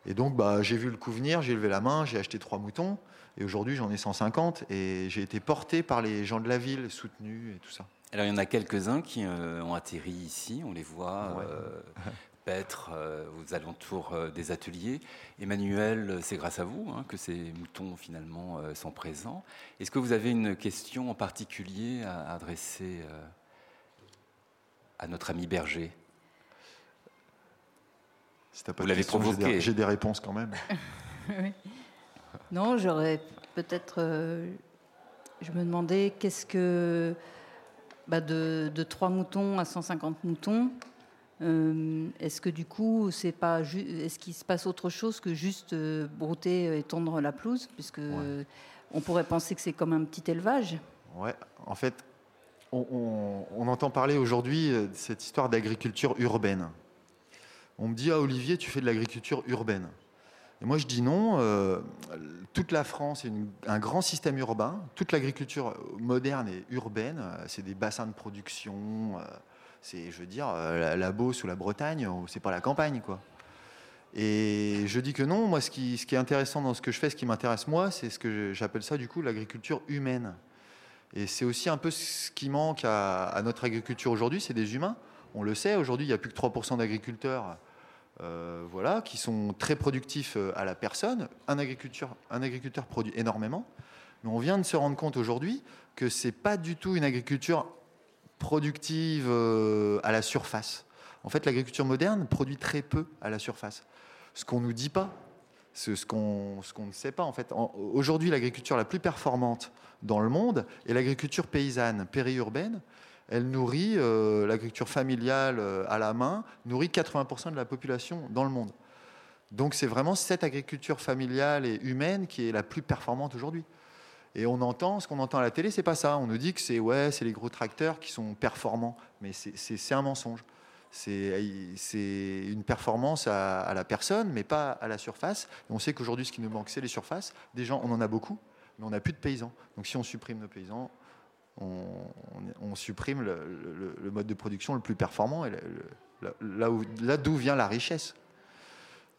Speaker 30: Et donc bah, j'ai vu le coup venir, j'ai levé la main, j'ai acheté trois moutons. Et aujourd'hui, j'en ai 150 et j'ai été porté par les gens de la ville, soutenu et tout ça.
Speaker 1: Alors il y en a quelques-uns qui euh, ont atterri ici, on les voit
Speaker 30: Ouais.
Speaker 1: euh, paître euh, aux alentours euh, des ateliers. Emmanuel, c'est grâce à vous hein, que ces moutons finalement sont présents. Est-ce que vous avez une question en particulier à adresser à notre ami berger?
Speaker 30: Si pas
Speaker 1: Vous l'avez
Speaker 30: questions, j'ai des-
Speaker 1: provoqué.
Speaker 30: J'ai des réponses quand même.
Speaker 28: Oui. Non, j'aurais peut-être. euh, je me demandais qu'est-ce que. bah, de, de 3 moutons à 150 moutons, euh, est-ce que du coup, c'est pas est-ce qu'il se passe autre chose que juste euh, brouter et tondre la pelouse? Puisque on pourrait penser que c'est comme un petit élevage.
Speaker 30: Ouais, en fait, on, on- on entend parler aujourd'hui de cette histoire d'agriculture urbaine. On me dit, ah Olivier, tu fais de l'agriculture urbaine. Et moi, je dis non. euh, toute la France est un grand système urbain. Toute l'agriculture moderne est urbaine. euh, C'est des bassins de production. euh, C'est, je veux dire, la, la Beauce ou la Bretagne, c'est pas la campagne, quoi. Et je dis que non. Moi, ce qui, est intéressant dans ce que je fais, ce qui m'intéresse moi, c'est ce que j'appelle ça, du coup, l'agriculture humaine. Et c'est aussi un peu ce qui manque à, à notre agriculture aujourd'hui, c'est des humains. On le sait, aujourd'hui, il n'y a plus que 3% d'agriculteurs euh, voilà, qui sont très productifs euh, à la personne. Un agriculteur, un agriculteur produit énormément, mais on vient de se rendre compte aujourd'hui que ce n'est pas du tout une agriculture productive euh, à la surface. En fait, l'agriculture moderne produit très peu à la surface. Ce qu'on ne nous dit pas, c'est ce qu'on ce qu'on ne sait pas. En fait, aujourd'hui, l'agriculture la plus performante dans le monde est l'agriculture paysanne, périurbaine, elle nourrit, euh, l'agriculture familiale euh, à la main, nourrit 80% de la population dans le monde. Donc c'est vraiment cette agriculture familiale et humaine qui est la plus performante aujourd'hui. Et on entend, ce qu'on entend à la télé, c'est pas ça. On nous dit que c'est ouais, c'est les gros tracteurs qui sont performants, mais c'est- un mensonge. C'est c'est une performance à, à la personne, mais pas à la surface. Et on sait qu'aujourd'hui, ce qui nous manque, c'est les surfaces. Des gens, on en a beaucoup, mais on n'a plus de paysans. Donc si on supprime nos paysans, on, supprime le, le- le mode de production le plus performant et le- le- là où- là d'où vient la richesse.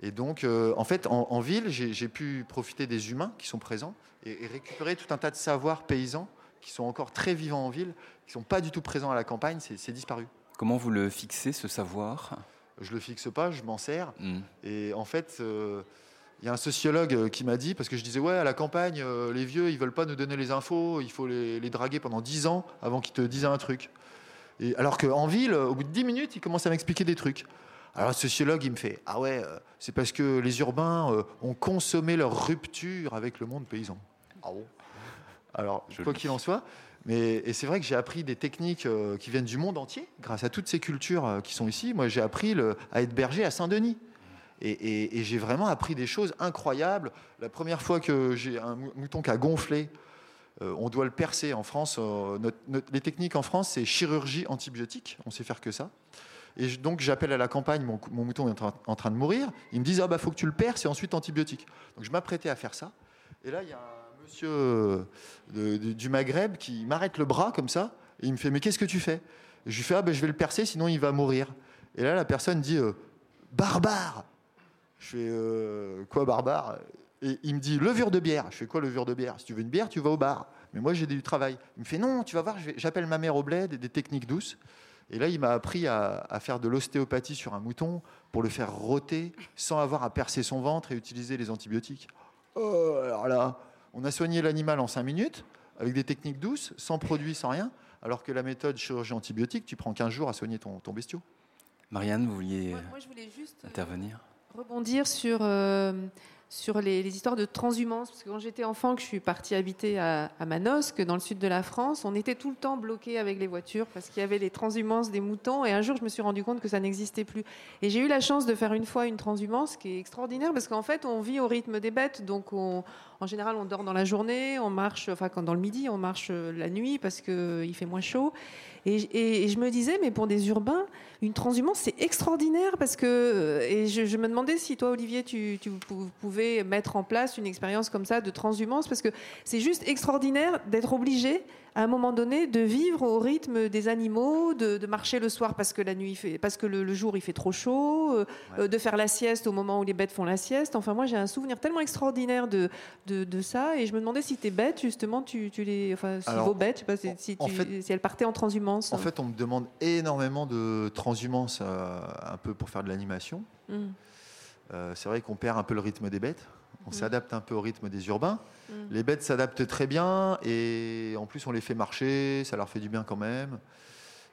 Speaker 30: Et donc, euh, en fait, en, en ville, j'ai pu profiter des humains qui sont présents et, et récupérer tout un tas de savoirs paysans qui sont encore très vivants en ville, qui sont pas du tout présents à la campagne. C'est disparu.
Speaker 1: Comment vous le fixez, ce savoir?
Speaker 30: Je le fixe pas, je m'en sers.
Speaker 1: Hmm.
Speaker 30: Et en fait, euh, il y a un sociologue euh, qui m'a dit, parce que je disais, ouais, à la campagne, euh, les vieux, ils veulent pas nous donner les infos, il faut les, les draguer pendant 10 ans avant qu'ils te disent un truc. Et alors qu'en ville, au bout de 10 minutes, ils commencent à m'expliquer des trucs. Alors le sociologue, il me fait, ah ouais, euh, c'est parce que les urbains euh, ont consommé leur rupture avec le monde paysan. Ah bon? Alors, quoi qu'il en soit, mais et c'est vrai que j'ai appris des techniques euh, qui viennent du monde entier, grâce à toutes ces cultures euh, qui sont ici. Moi, j'ai appris le- à être berger à Saint-Denis. Et, j'ai vraiment appris des choses incroyables. La première fois que j'ai un mou- mouton qui a gonflé, euh, on doit le percer en France. euh, les techniques en France, c'est chirurgie antibiotique. On sait faire que ça. Et donc j'appelle à la campagne, mon, mouton est en train, de mourir. Ils me disent ah bah faut que tu le perces et ensuite antibiotique. Donc je m'apprêtais à faire ça. Et là il y a un monsieur euh, du Maghreb qui m'arrête le bras comme ça et il me fait mais qu'est-ce que tu fais? Je lui fais ah bah je vais le percer sinon il va mourir. Et là la personne dit barbare. Je fais euh, quoi barbare? Et il me dit levure de bière. Je fais quoi levure de bière? Si tu veux une bière, tu vas au bar. Mais moi j'ai du travail. Il me fait non, tu vas voir, j'appelle ma mère au bled, des techniques douces. Et là, il m'a appris à, à faire de l'ostéopathie sur un mouton pour le faire rôter sans avoir à percer son ventre et utiliser les antibiotiques. Oh, alors là, on a soigné l'animal en 5 minutes avec des techniques douces, sans produit, sans rien, alors que la méthode chirurgie antibiotique, tu prends 15 jours à soigner ton, ton bestiau.
Speaker 1: Marianne, vous vouliez
Speaker 27: Moi, moi, je voulais juste euh,
Speaker 1: intervenir?
Speaker 27: Rebondir sur, euh, sur les, histoires de transhumance. Parce que quand j'étais enfant, que je suis partie habiter à, Manosque, dans le sud de la France, on était tout le temps bloqué avec les voitures parce qu'il y avait les transhumances des moutons. Et un jour, je me suis rendu compte que ça n'existait plus. Et j'ai eu la chance de faire une fois une transhumance qui est extraordinaire parce qu'en fait, on vit au rythme des bêtes. Donc, on, en général, on dort dans la journée, on marche, enfin, quand dans le midi, on marche euh, la nuit parce qu'il fait moins chaud. Et je me disais, mais pour des urbains, une transhumance, c'est extraordinaire parce que. euh, Et je, me demandais si toi, Olivier, tu, tu pou- pouvais mettre en place une expérience comme ça de transhumance parce que c'est juste extraordinaire d'être obligé à un moment donné de vivre au rythme des animaux, de, de marcher le soir parce que la nuit fait, parce que le, le jour il fait trop chaud, euh, euh, de faire la sieste au moment où les bêtes font la sieste. Enfin, moi j'ai un souvenir tellement extraordinaire de, de, de ça et je me demandais si tes bêtes justement, tu, tu les, enfin, si
Speaker 30: Alors,
Speaker 27: vos bêtes, je sais pas, si, si
Speaker 30: en
Speaker 27: tu-
Speaker 30: fait-
Speaker 27: si elles partaient en transhumance.
Speaker 30: En fait, on me demande énormément de transhumance euh, un peu pour faire de l'animation.
Speaker 27: Mm.
Speaker 30: Euh, c'est vrai qu'on perd un peu le rythme des bêtes. On s'adapte un peu au rythme des urbains.
Speaker 27: Mm.
Speaker 30: Les bêtes s'adaptent très bien et en plus on les fait marcher, ça leur fait du bien quand même.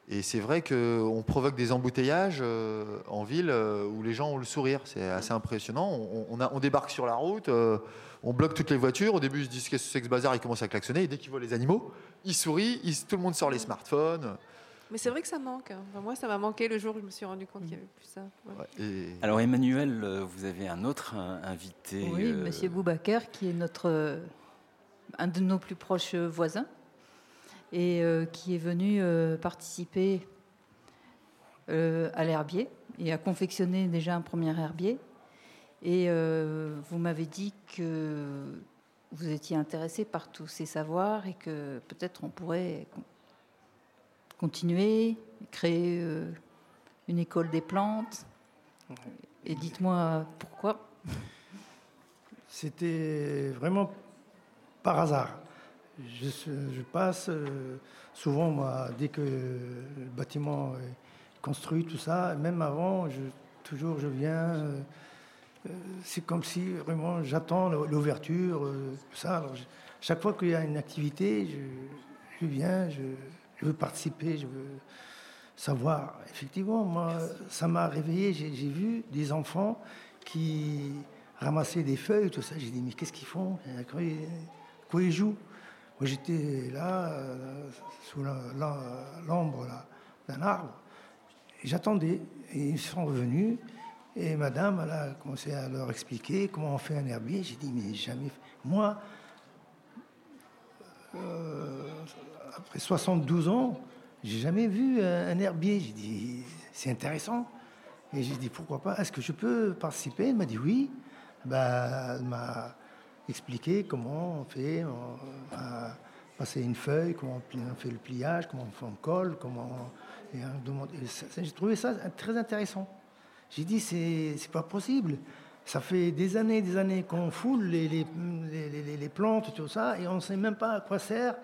Speaker 30: Et c'est vrai qu'on provoque des embouteillages euh, en ville euh, où les gens ont le sourire. C'est assez impressionnant. On, on a- on débarque sur la route, euh, on bloque toutes les voitures. Au début, ils se disent qu'est-ce que c'est que ce bazar, ils commencent à klaxonner. Et dès qu'ils voient les animaux, ils sourient, ils- tout le monde sort les smartphones.
Speaker 27: Mais c'est vrai que ça manque. hein. Enfin, moi, ça m'a manqué le jour où je me suis rendu compte qu'il n'y avait plus ça. Ouais.
Speaker 1: Alors Emmanuel, euh, vous avez un autre euh, invité.
Speaker 28: Oui,
Speaker 1: euh,
Speaker 28: Monsieur Boubacar, qui est notre, euh, un de nos plus proches voisins et euh, qui est venu euh, participer euh, à l'herbier et a confectionné déjà un premier herbier. Et euh, vous m'avez dit que vous étiez intéressé par tous ces savoirs et que peut-être on pourrait continuer, créer euh, une école des plantes. Et dites-moi pourquoi.
Speaker 31: C'était vraiment par hasard. Je, passe euh, souvent, moi, dès que le bâtiment est construit, tout ça, même avant, toujours je viens. euh, c'est comme si vraiment j'attends l'ouverture, chaque fois qu'il y a une activité, je, viens, je veux participer, je veux savoir. Effectivement, moi, ça m'a réveillé. J'ai vu des enfants qui ramassaient des feuilles, tout ça. J'ai dit, mais qu'est-ce qu'ils font? Quoi ils, jouent? Moi, j'étais là, euh, sous l'ombre d'un arbre, j'attendais. Et ils sont revenus, et madame, elle a commencé à leur expliquer comment on fait un herbier. J'ai dit, mais jamais. Moi, euh, après 72 ans, j'ai jamais vu un, un herbier. J'ai dit, c'est intéressant. Et j'ai dit, pourquoi pas? Est-ce que je peux participer? Elle m'a dit oui. Bah, elle m'a expliqué comment on fait, on a passé une feuille, comment on fait le pliage, comment on fait- on colle, comment. et et j'ai trouvé ça très intéressant. J'ai dit, c'est pas possible. Ça fait des années, des années qu'on foule les- les- les plantes, tout ça, et on ne sait même pas à quoi sert.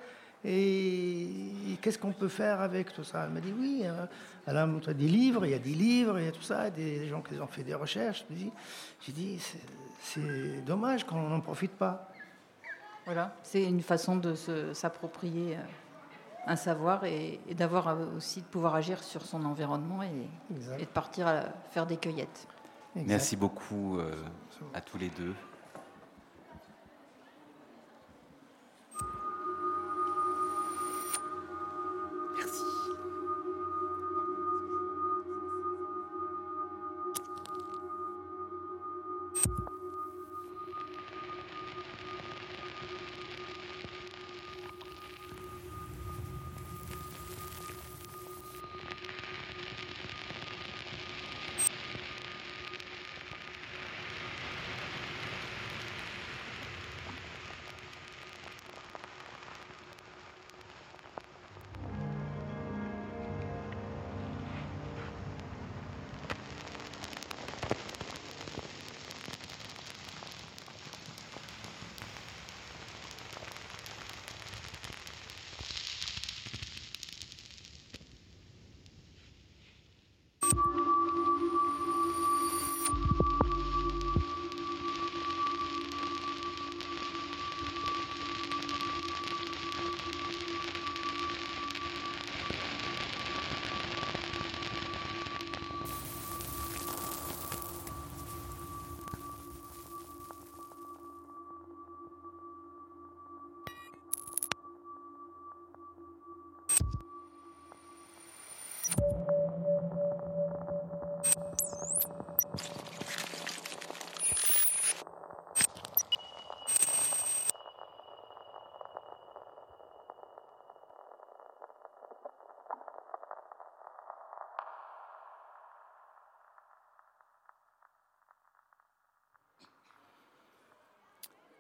Speaker 31: Et, et qu'est-ce qu'on peut faire avec tout ça? Elle m'a dit oui. euh, Elle a montré des livres, il y a des livres, il y a tout ça, des, des gens qui ont fait des recherches. J'ai dit, c'est- dommage qu'on n'en profite pas.
Speaker 28: Voilà, c'est une façon de s'approprier euh, un savoir et, et d'avoir euh, aussi de pouvoir agir sur son environnement et, de partir à faire des cueillettes.
Speaker 1: Merci beaucoup euh, à tous les deux.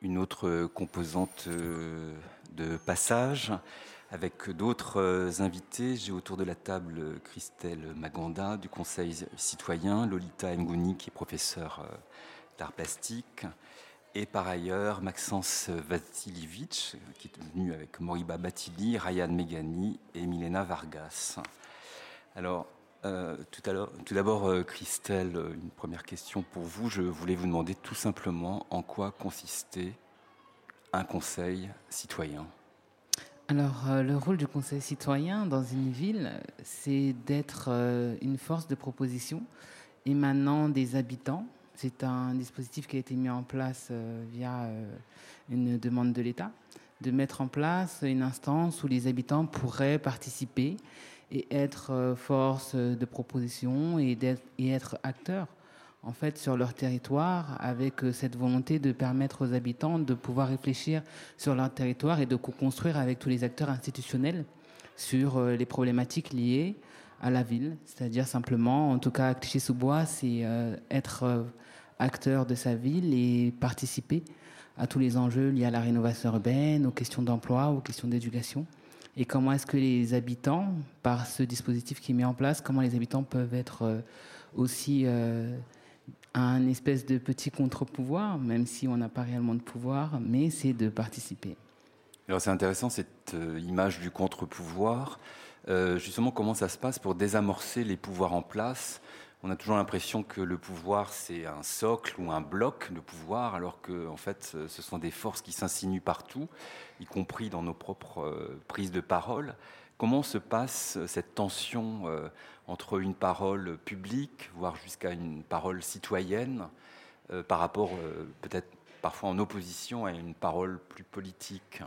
Speaker 1: Une autre composante euh, de passage avec d'autres euh, invités. J'ai autour de la table Christelle Maganda du Conseil citoyen, Lolita Mgouni qui est professeure euh, d'art plastique et par ailleurs Maxence Vasilievich qui est venu avec Moriba Batili, Ryan Megani et Milena Vargas. Alors, euh, tout, à tout d'abord, euh, Christelle, euh, une première question pour vous. Je voulais vous demander tout simplement en quoi consistait un conseil citoyen.
Speaker 32: Alors, le rôle du conseil citoyen dans une ville, c'est d'être une force de proposition émanant des habitants. C'est un dispositif qui a été mis en place via une demande de l'État, de mettre en place une instance où les habitants pourraient participer et être euh, force de proposition et, être acteurs en fait sur leur territoire avec euh, cette volonté de permettre aux habitants de pouvoir réfléchir sur leur territoire et de co-construire avec tous les acteurs institutionnels sur euh, les problématiques liées à la ville, c'est-à-dire simplement, en tout cas à Clichy-sous-Bois, c'est être acteur de sa ville et participer à tous les enjeux liés à la rénovation urbaine, aux questions d'emploi, aux questions d'éducation. Et comment est-ce que les habitants, par ce dispositif qui est mis en place, comment les habitants peuvent être euh, aussi euh, un espèce de petit contre-pouvoir, même si on n'a pas réellement de pouvoir, mais c'est de participer.
Speaker 1: Alors c'est intéressant cette euh, image du contre-pouvoir. Justement, comment ça se passe pour désamorcer les pouvoirs en place? On a toujours l'impression que le pouvoir c'est un socle ou un bloc de pouvoir, alors que en fait ce sont des forces qui s'insinuent partout, y compris dans nos propres euh, prises de parole. Comment se passe cette tension euh, entre une parole publique, voire jusqu'à une parole citoyenne, euh, par rapport euh, peut-être parfois en opposition à une parole plus politique?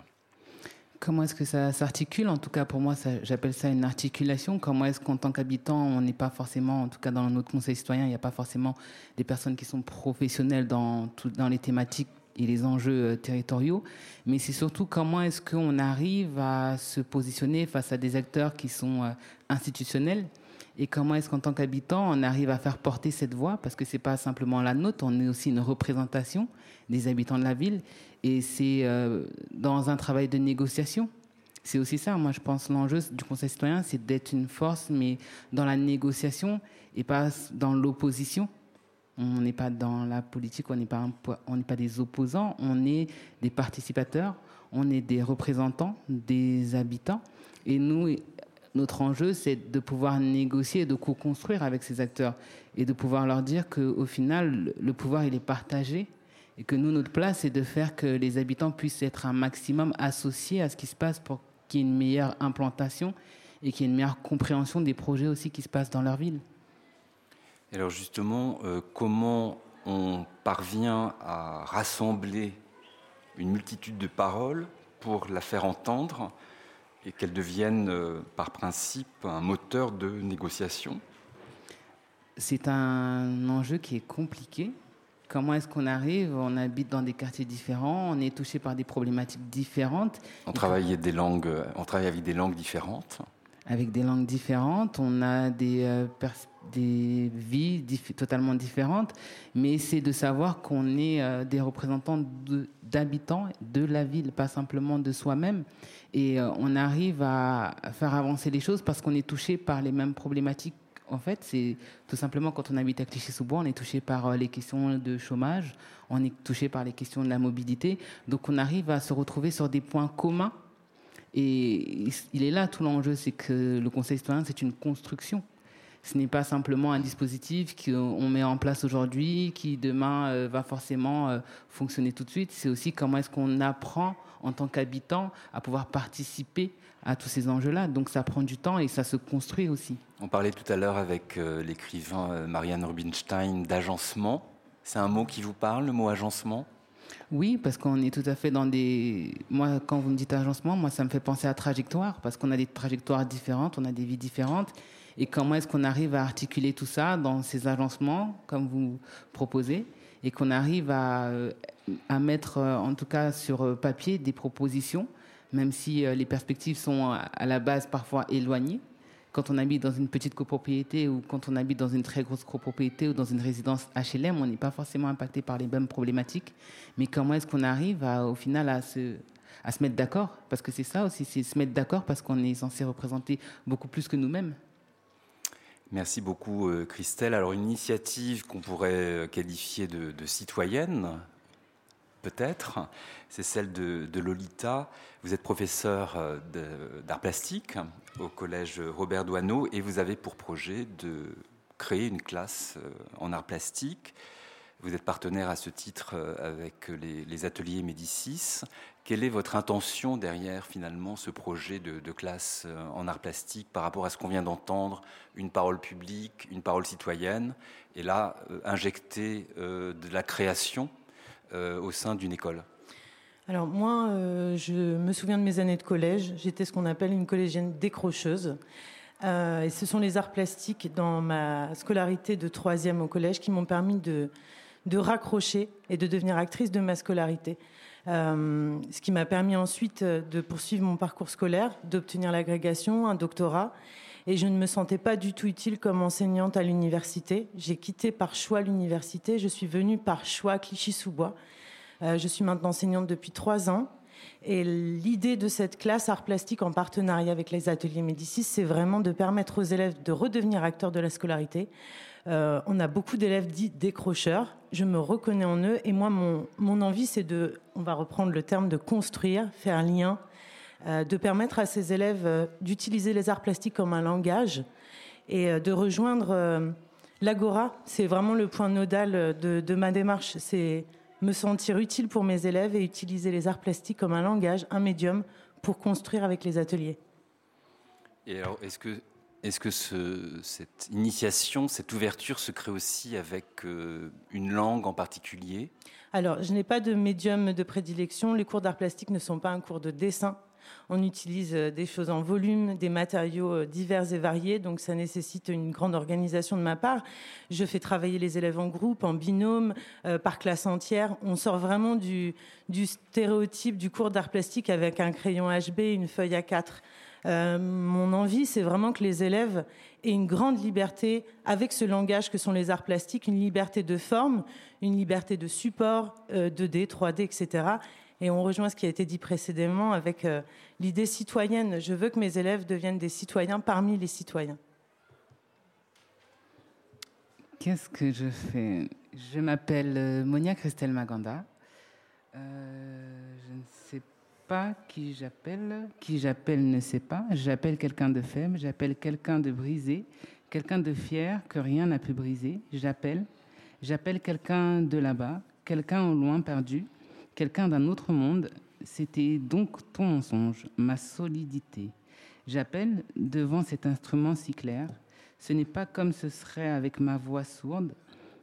Speaker 32: Comment est-ce que ça s'articule? En tout cas, pour moi, j'appelle ça une articulation. Comment est-ce qu'en tant qu'habitant, on n'est pas forcément, en tout cas dans notre conseil citoyen, il n'y a pas forcément des personnes qui sont professionnelles dans, dans les thématiques et les enjeux euh, territoriaux, mais c'est surtout comment est-ce qu'on arrive à se positionner face à des acteurs qui sont euh, institutionnels et comment est-ce qu'en tant qu'habitant, on arrive à faire porter cette voix, parce que ce n'est pas simplement la nôtre, on est aussi une représentation des habitants de la ville, et c'est euh, dans un travail de négociation. C'est aussi ça, moi je pense, l'enjeu du Conseil citoyen, c'est d'être une force, mais dans la négociation et pas dans l'opposition. On n'est pas dans la politique, on n'est pas, pas des opposants, on est des participateurs, on est des représentants des habitants. Et nous, notre enjeu, c'est de pouvoir négocier et de co-construire avec ces acteurs et de pouvoir leur dire qu'au final, le pouvoir, il est partagé et que nous, notre place, c'est de faire que les habitants puissent être un maximum associés à ce qui se passe pour qu'il y ait une meilleure implantation et qu'il y ait une meilleure compréhension des projets aussi qui se passent dans leur ville.
Speaker 1: Alors justement, euh, comment on parvient à rassembler une multitude de paroles pour la faire entendre et qu'elle devienne euh, par principe un moteur de négociation
Speaker 32: C'est un enjeu qui est compliqué. Comment est-ce qu'on arrive? On habite dans des quartiers différents, on est touché par des problématiques différentes.
Speaker 1: On travaille, des langues, on travaille avec des langues différentes
Speaker 32: avec des langues différentes, on a des, euh, des vies totalement différentes, mais c'est de savoir qu'on est euh, des représentants d'habitants de, la ville, pas simplement de soi-même. Et euh, on arrive à faire avancer les choses parce qu'on est touché par les mêmes problématiques. En fait, c'est tout simplement quand on habite à Clichy-sous-Bois, on est touché par les questions de chômage, on est touché par les questions de la mobilité. Donc on arrive à se retrouver sur des points communs et il est là tout l'enjeu, c'est que le Conseil citoyen, c'est une construction. Ce n'est pas simplement un dispositif qu'on met en place aujourd'hui, qui demain euh, va forcément euh, fonctionner tout de suite. C'est aussi comment est-ce qu'on apprend en tant qu'habitant à pouvoir participer à tous ces enjeux-là. Donc ça prend du temps et ça se construit aussi.
Speaker 1: On parlait tout à l'heure avec euh, l'écrivain Marianne Rubinstein d'agencement. C'est un mot qui vous parle, le mot agencement?
Speaker 32: Oui, parce qu'on est tout à fait dans des. Moi, quand vous me dites agencement, moi, ça me fait penser à trajectoire, parce qu'on a des trajectoires différentes, on a des vies différentes. Et comment est-ce qu'on arrive à articuler tout ça dans ces agencements, comme vous proposez, et qu'on arrive à, euh, mettre, euh, en tout cas sur euh, papier, des propositions, même si les perspectives sont à la base parfois éloignées quand on habite dans une petite copropriété ou quand on habite dans une très grosse copropriété ou dans une résidence HLM, on n'est pas forcément impacté par les mêmes problématiques. Mais comment est-ce qu'on arrive au final à se mettre d'accord? Parce que c'est ça aussi, c'est se mettre d'accord parce qu'on est censé représenter beaucoup plus que nous-mêmes.
Speaker 1: Merci beaucoup euh, Christelle. Alors une initiative qu'on pourrait euh, qualifier de, citoyenne, peut-être, c'est celle de, Lolita. Vous êtes professeur euh, d'art plastique au collège Robert Doisneau et vous avez pour projet de créer une classe en art plastique. Vous êtes partenaire à ce titre euh, avec les, ateliers Médicis. Quelle est votre intention derrière finalement ce projet de, classe euh, en art plastique par rapport à ce qu'on vient d'entendre, une parole publique, une parole citoyenne, et là injecter de la création au sein d'une école?
Speaker 33: Alors moi, euh, je me souviens de mes années de collège. J'étais ce qu'on appelle une collégienne décrocheuse. Euh, et ce sont les arts plastiques dans ma scolarité de troisième au collège qui m'ont permis de, de raccrocher et de devenir actrice de ma scolarité. Euh, ce qui m'a permis ensuite de poursuivre mon parcours scolaire, d'obtenir l'agrégation, un doctorat. Et je ne me sentais pas du tout utile comme enseignante à l'université. J'ai quitté par choix l'université. Je suis venue par choix à Clichy-sous-Bois. Euh, je suis maintenant enseignante depuis trois ans. Et l'idée de cette classe art plastique en partenariat avec les ateliers Médicis, c'est vraiment de permettre aux élèves de redevenir acteurs de la scolarité. Euh, on a beaucoup d'élèves dits décrocheurs. Je me reconnais en eux. Et moi, mon, mon envie, c'est de, on va reprendre le terme, de construire, faire lien, euh, de permettre à ces élèves d'utiliser les arts plastiques comme un langage et de rejoindre l'agora. C'est vraiment le point nodal de, de ma démarche. C'est me sentir utile pour mes élèves et utiliser les arts plastiques comme un langage, un médium pour construire avec les ateliers.
Speaker 1: Et alors, est-ce que, est-ce que cette initiation, cette ouverture se crée aussi avec euh, une langue en particulier?
Speaker 33: Alors, je n'ai pas de médium de prédilection. Les cours d'art plastique ne sont pas un cours de dessin. On utilise euh, des choses en volume, des matériaux euh, divers et variés, donc ça nécessite une grande organisation de ma part. Je fais travailler les élèves en groupe, en binôme, par classe entière. On sort vraiment du, du stéréotype du cours d'art plastique avec un crayon HB, une feuille A4. Euh, mon envie, c'est vraiment que les élèves aient une grande liberté avec ce langage que sont les arts plastiques, une liberté de forme, une liberté de support, euh, 2D, 3D, etc. Et on rejoint ce qui a été dit précédemment avec euh, l'idée citoyenne. Je veux que mes élèves deviennent des citoyens parmi les citoyens.
Speaker 32: Qu'est-ce que je fais? Je m'appelle euh, Monia Christelle Maganda. Je ne qui j'appelle. Qui j'appelle ne sait pas. J'appelle quelqu'un de faible, j'appelle quelqu'un de brisé, quelqu'un de fier que rien n'a pu briser. J'appelle. J'appelle quelqu'un de là-bas, quelqu'un au loin perdu, quelqu'un d'un autre monde. C'était donc ton mensonge, ma solidité. J'appelle devant cet instrument si clair. Ce n'est pas comme ce serait avec ma voix sourde,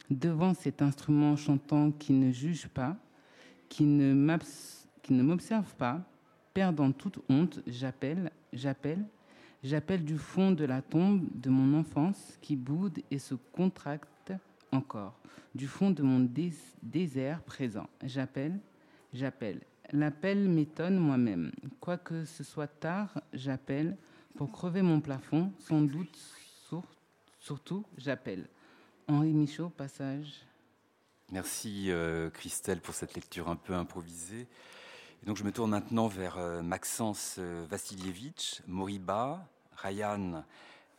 Speaker 32: devant cet instrument chantant qui ne juge pas, qui ne m'abs- qui ne m'observe pas, perdant toute honte, j'appelle, j'appelle, j'appelle du fond de la tombe de mon enfance qui boude et se contracte encore, du fond de mon dés- désert présent. J'appelle, j'appelle. L'appel m'étonne moi-même. Quoique ce soit tard, j'appelle pour crever mon plafond, sans doute, sur- surtout, j'appelle. Henri Michaud, passage.
Speaker 1: Merci euh, Christelle pour cette lecture un peu improvisée. Donc je me tourne maintenant vers euh, Maxence euh, Vassilievitch, Moriba, Ryan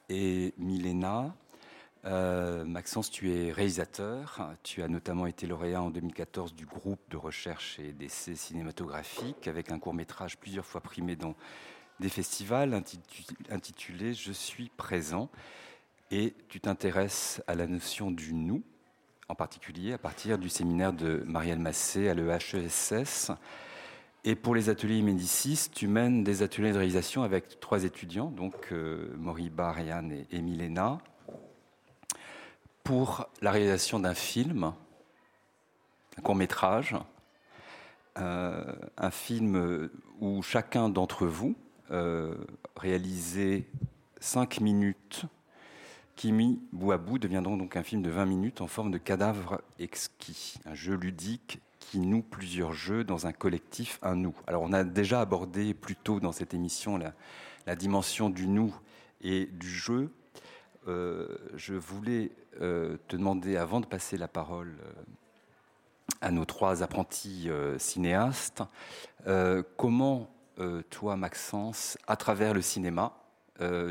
Speaker 1: et Milena. Euh, Maxence, tu es réalisateur. Tu as notamment été lauréat en 2014 du groupe de recherche et d'essais cinématographiques avec un court métrage plusieurs fois primé dans des festivals intitu- intitulé Je suis présent. Et tu t'intéresses à la notion du nous, en particulier à partir du séminaire de Marielle Massé à l'EHESS. Et pour les ateliers Médicis, tu mènes des ateliers de réalisation avec trois étudiants, donc euh, Moriba, et, et Milena, pour la réalisation d'un film, un court métrage, euh, un film où chacun d'entre vous euh, cinq minutes qui, mis bout à bout, deviendront donc un film de 20 minutes en forme de cadavre exquis, un jeu ludique qui noue plusieurs jeux dans un collectif, un nous. Alors on a déjà abordé plus tôt dans cette émission la, dimension du nous et du jeu. Euh, je voulais euh, te demander, avant de passer la parole euh, à nos trois apprentis cinéastes, comment toi, Maxence, à travers le cinéma,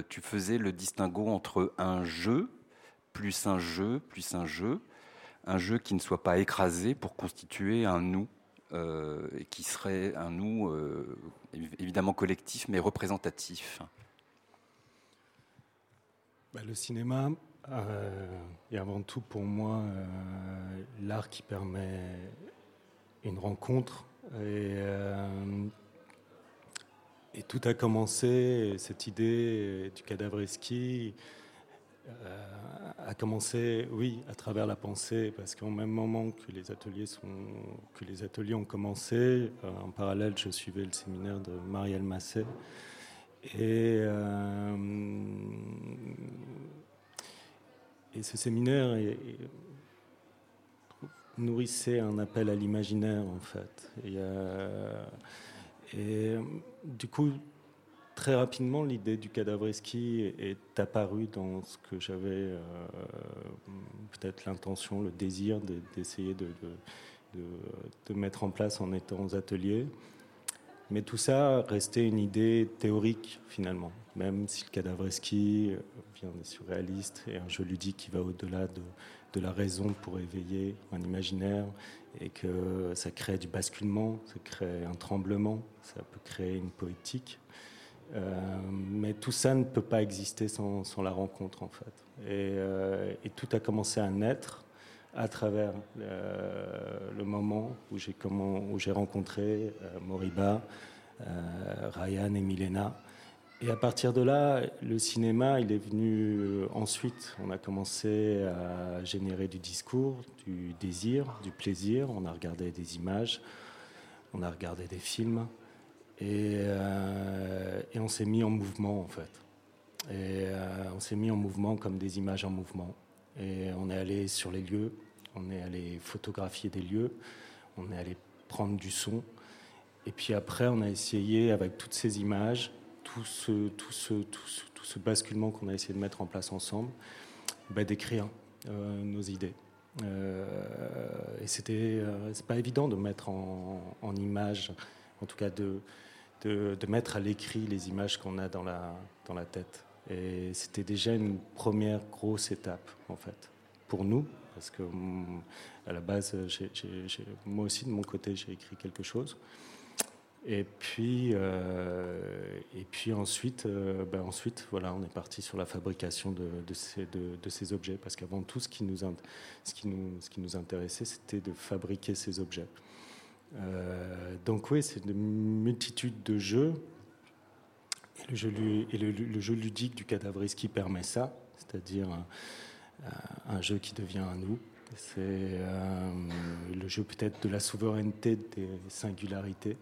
Speaker 1: tu faisais le distinguo entre un jeu, plus un jeu, plus un jeu, un jeu qui ne soit pas écrasé pour constituer un nous, euh, qui serait un nous euh, évi- évidemment collectif mais représentatif.
Speaker 34: Bah, le cinéma euh, est avant tout pour moi euh, l'art qui permet une rencontre. Et, euh, tout a commencé, cette idée du cadavre euh, a commencé, oui, à travers la pensée, parce qu'au même moment que les ateliers, sont, que les ateliers ont commencé, euh, en parallèle, je suivais le séminaire de Marielle Masset. Et, euh, et ce séminaire nourrissait un appel à l'imaginaire, en fait. Et, euh, euh, du coup, très rapidement, l'idée du cadavre esquis est apparue dans ce que j'avais euh, peut-être l'intention, le désir de- d'essayer de, mettre en place en étant aux ateliers. Mais tout ça restait une idée théorique finalement, même si le cadavre esquis vient des surréalistes et un jeu ludique qui va au-delà de, de la raison pour éveiller un imaginaire et que ça crée du basculement, ça crée un tremblement, ça peut créer une poétique. Euh, mais tout ça ne peut pas exister sans, la rencontre en fait. Et, euh, et tout a commencé à naître à travers euh, le moment où j'ai rencontré Moriba, Ryan et Milena. Et à partir de là, le cinéma, il est venu ensuite. On a commencé à générer du discours, du désir, du plaisir. On a regardé des images, on a regardé des films. Et, et on s'est mis en mouvement en fait. Et on s'est mis en mouvement comme des images en mouvement. Et on est allé sur les lieux, on est allé photographier des lieux, on est allé prendre du son. Et puis après, on a essayé, avec toutes ces images, tout ce, tout ce, tout ce, tout ce basculement qu'on a essayé de mettre en place ensemble, bah, d'écrire euh, nos idées. Euh, et c'était, euh, c'est pas évident de mettre en, en image, en tout cas de, de, de mettre à l'écrit les images qu'on a dans la, dans la tête. Et c'était déjà une première grosse étape, en fait, pour nous, parce que mm, à la base, moi aussi, de mon côté, j'ai écrit quelque chose. Et puis, euh, et puis ensuite, euh, ben ensuite, voilà, on est parti sur la fabrication de, de, ces, de, de ces, objets, parce qu'avant tout, ce qui nous, ce qui nous, ce qui nous intéressait, c'était de fabriquer ces objets. Euh, donc oui, c'est une multitude de jeux, et le jeu, ludique du cadavrisme qui permet ça, c'est-à-dire un, jeu qui devient un nous. C'est euh, le jeu peut-être de la souveraineté des singularités.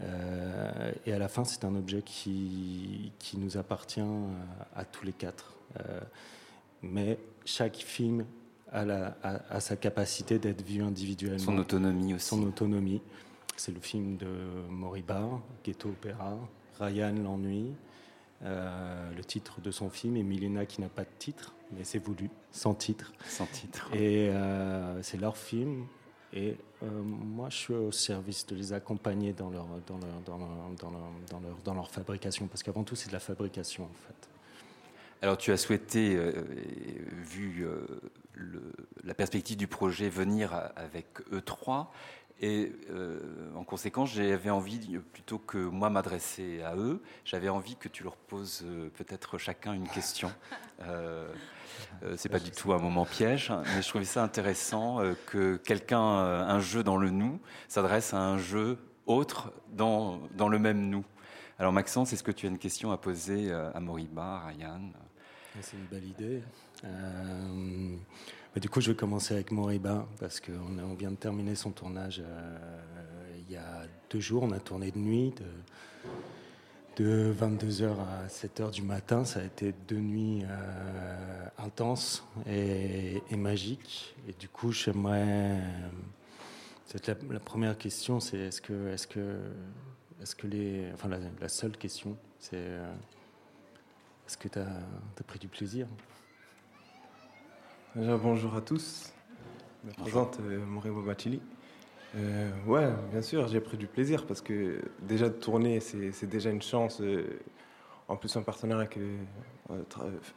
Speaker 34: Euh, et à la fin, c'est un objet qui, nous appartient à, tous les quatre. Mais chaque film la, a sa capacité d'être vu individuellement.
Speaker 1: Son autonomie aussi.
Speaker 34: Son autonomie. C'est le film de Moriba, Ghetto Opéra, Ryan l'ennui, euh, le titre de son film, et Milena qui n'a pas de titre, mais c'est voulu, sans titre.
Speaker 1: Sans titre.
Speaker 34: Et euh, c'est leur film. Et euh, moi, je suis au service de les accompagner dans leur, dans leur, dans leur, dans leur, dans leur, dans leur fabrication, parce qu'avant tout, c'est de la fabrication, en fait.
Speaker 1: Alors, tu as souhaité, euh, vu euh, le, la perspective du projet, venir avec E3. Et euh, en conséquence, j'avais envie, plutôt que moi m'adresser à eux, j'avais envie que tu leur poses euh, peut-être chacun une question. Euh, euh, c'est pas du tout un moment piège, mais je trouvais ça intéressant que quelqu'un, un jeu dans le nous, s'adresse à un jeu autre dans, dans le même nous. Alors Maxence, est-ce que tu as une question à poser à Moriba, à Ryan?
Speaker 34: C'est une belle idée. Euh, du coup, je vais commencer avec Moriba parce qu'on on vient de terminer son tournage euh, il y a deux jours. On a tourné de nuit, de, de 22h à 7h du matin. Ça a été deux nuits euh, intenses et, magiques. Et du coup, j'aimerais. La, la, première question, c'est est-ce que, est-ce que, est-ce que les, enfin la, seule question, c'est est-ce que tu as, as pris du plaisir
Speaker 35: Déjà, bonjour à tous. Je me présente euh, Moremo Bachili. Euh, ouais, bien sûr, j'ai pris du plaisir parce que déjà de tourner, c'est déjà une chance. Euh, en plus, en partenariat avec euh,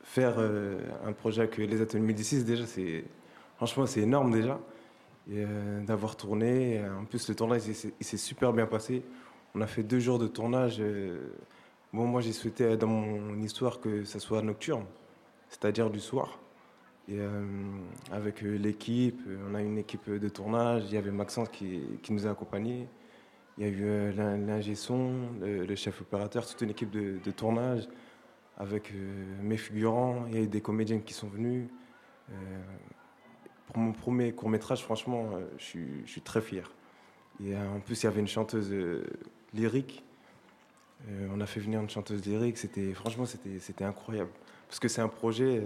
Speaker 35: faire un projet avec les ateliers Médicis, déjà, c'est franchement, c'est énorme déjà. Et d'avoir tourné, en plus, le tournage, il s'est super bien passé. On a fait deux jours de tournage. Bon, moi, j'ai souhaité dans mon histoire que ça soit nocturne, c'est-à-dire du soir. Et euh, avec l'équipe, on a une équipe de tournage. Il y avait Maxence qui, qui nous a accompagnés. Il y a eu euh, le, chef opérateur, toute une équipe de, tournage avec euh, mes figurants. Il y a eu des comédiens qui sont venus. Euh, pour mon premier court métrage, franchement, je suis, je, suis, très fier. Et en plus, il y avait une chanteuse lyrique. On a fait venir une chanteuse lyrique. C'était franchement, c'était incroyable parce que c'est un projet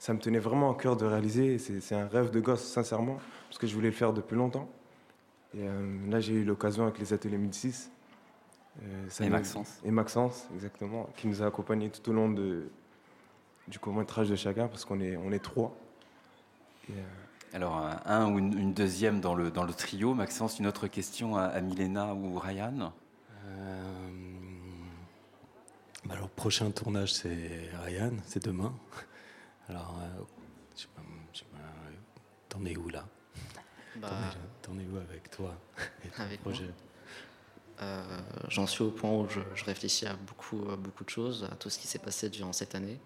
Speaker 35: ça me tenait vraiment à cœur de réaliser. C'est un rêve de gosse, sincèrement, parce que je voulais le faire depuis longtemps. Et euh, là, j'ai eu l'occasion avec les ateliers 1006.
Speaker 1: Euh, et Maxence.
Speaker 35: Et Maxence, exactement, qui nous a accompagnés tout au long de, du court-métrage de chacun, parce qu'on est, on est trois.
Speaker 1: Et, euh... Alors, un, ou une, une, deuxième dans le, dans le trio. Maxence, une autre question à, à Milena ou Ryan?
Speaker 34: Bah alors, prochain tournage, c'est Ryan, c'est demain. Alors, euh, je sais pas, je sais pas, t'en es où là
Speaker 36: bah,
Speaker 34: T'en es, es, où avec toi
Speaker 36: et avec projet euh, J'en suis au point où je, je, réfléchis à beaucoup, de choses, à tout ce qui s'est passé durant cette année,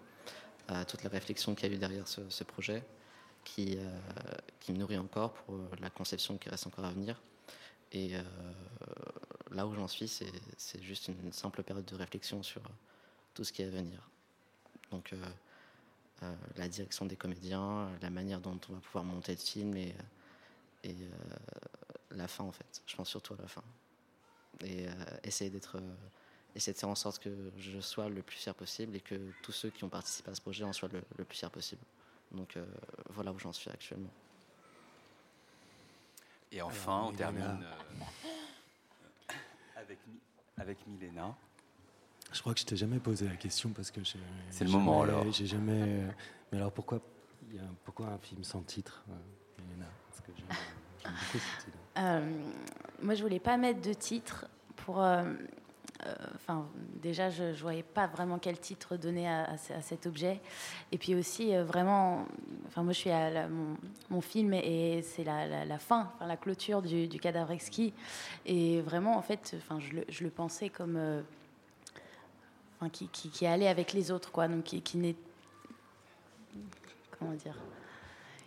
Speaker 36: à toute la réflexion qu'il y a eu derrière ce, ce projet, qui, euh, qui me nourrit encore pour la conception qui reste encore à venir. Et euh, là où j'en suis, c'est juste une simple période de réflexion sur tout ce qui est à venir. Donc, euh, euh, la direction des comédiens, la manière dont on va pouvoir monter le film et, euh, la fin en fait. Je pense surtout à la fin. et essayer d'être essayer de faire en sorte que je sois le plus fier possible et que tous ceux qui ont participé à ce projet en soient le, le plus fier possible. Donc voilà où j'en suis actuellement.
Speaker 1: Et enfin, on termine avec, avec Milena.
Speaker 34: Je crois que je t'ai jamais posé la question parce que
Speaker 1: c'est le moment alors.
Speaker 34: J'ai jamais. Mais alors pourquoi il y a, pourquoi un film sans titre, euh, Milena? Parce que j'aime beaucoup ce titre.
Speaker 37: Euh, moi, je voulais pas mettre de titre pour. Euh, enfin, déjà, je ne voyais pas vraiment quel titre donner à, cet objet. Et puis aussi, vraiment, enfin, moi, je suis à mon, film et c'est la, fin, la clôture du, cadavre exquis. Et vraiment, en fait, enfin, je, le, pensais comme enfin, qui, allait avec les autres, quoi. Donc qui, n'est comment dire?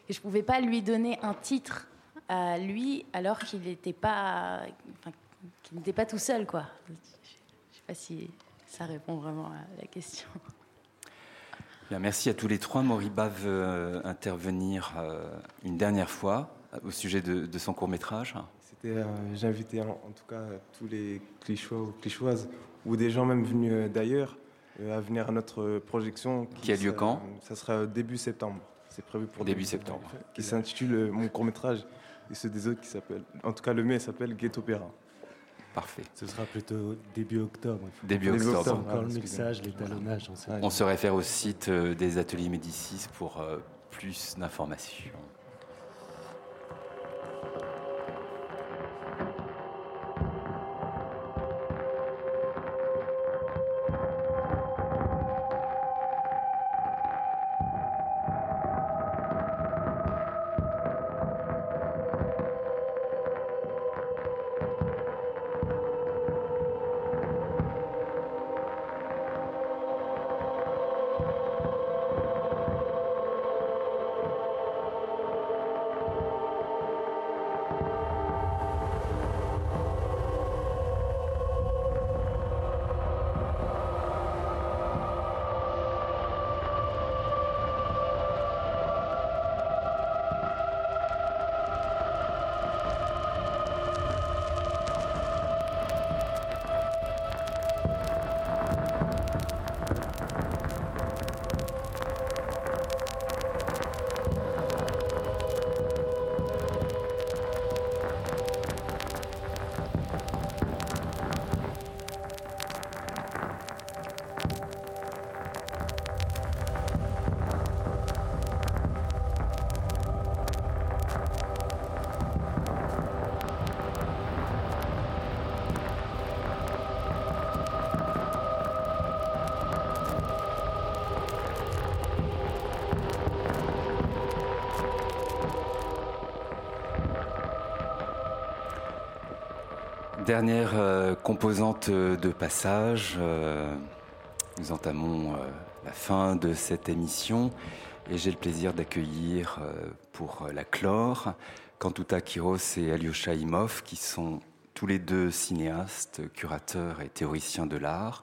Speaker 37: Et je pouvais pas lui donner un titre à lui alors qu'il n'était pas, enfin, qu'il n'était pas tout seul, quoi. Je sais pas si ça répond vraiment à la question.
Speaker 1: Bien, merci à tous les trois. Moriba veut euh, intervenir euh, une dernière fois au sujet de, de son court métrage.
Speaker 35: C'était, euh, j'invitais en, en, tout cas tous les clichois ou clichoises ou des gens même venus euh, d'ailleurs euh, à venir à notre projection.
Speaker 1: Qui, a lieu quand?
Speaker 35: Ça sera début septembre. C'est prévu pour
Speaker 1: début, septembre.
Speaker 35: Qui s'intitule euh, Mon court métrage et ceux des autres qui s'appellent. En tout cas, le mien s'appelle Ghetto Opéra.
Speaker 1: Parfait.
Speaker 34: Ce sera plutôt début octobre.
Speaker 1: Début octobre.
Speaker 34: Encore le mixage, l'étalonnage.
Speaker 1: On se réfère au site des ateliers Médicis pour plus d'informations. Dernière euh, composante de passage, euh, nous entamons euh, la fin de cette émission et j'ai le plaisir d'accueillir pour la clore Kantuta Kiros et Alyosha Imov qui sont tous les deux cinéastes, curateurs et théoriciens de l'art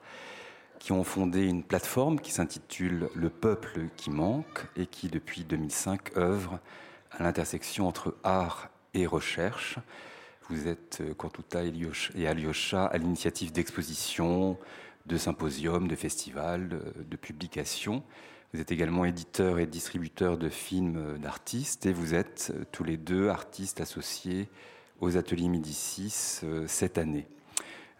Speaker 1: qui ont fondé une plateforme qui s'intitule Le peuple qui manque et qui depuis 2005 œuvre à l'intersection entre art et recherche vous êtes, euh, et Alyosha, à l'initiative d'expositions, de symposiums, de festivals, de publications. Vous êtes également éditeur et distributeur de films euh, d'artistes et vous êtes euh, tous les deux artistes associés aux ateliers Médicis cette année.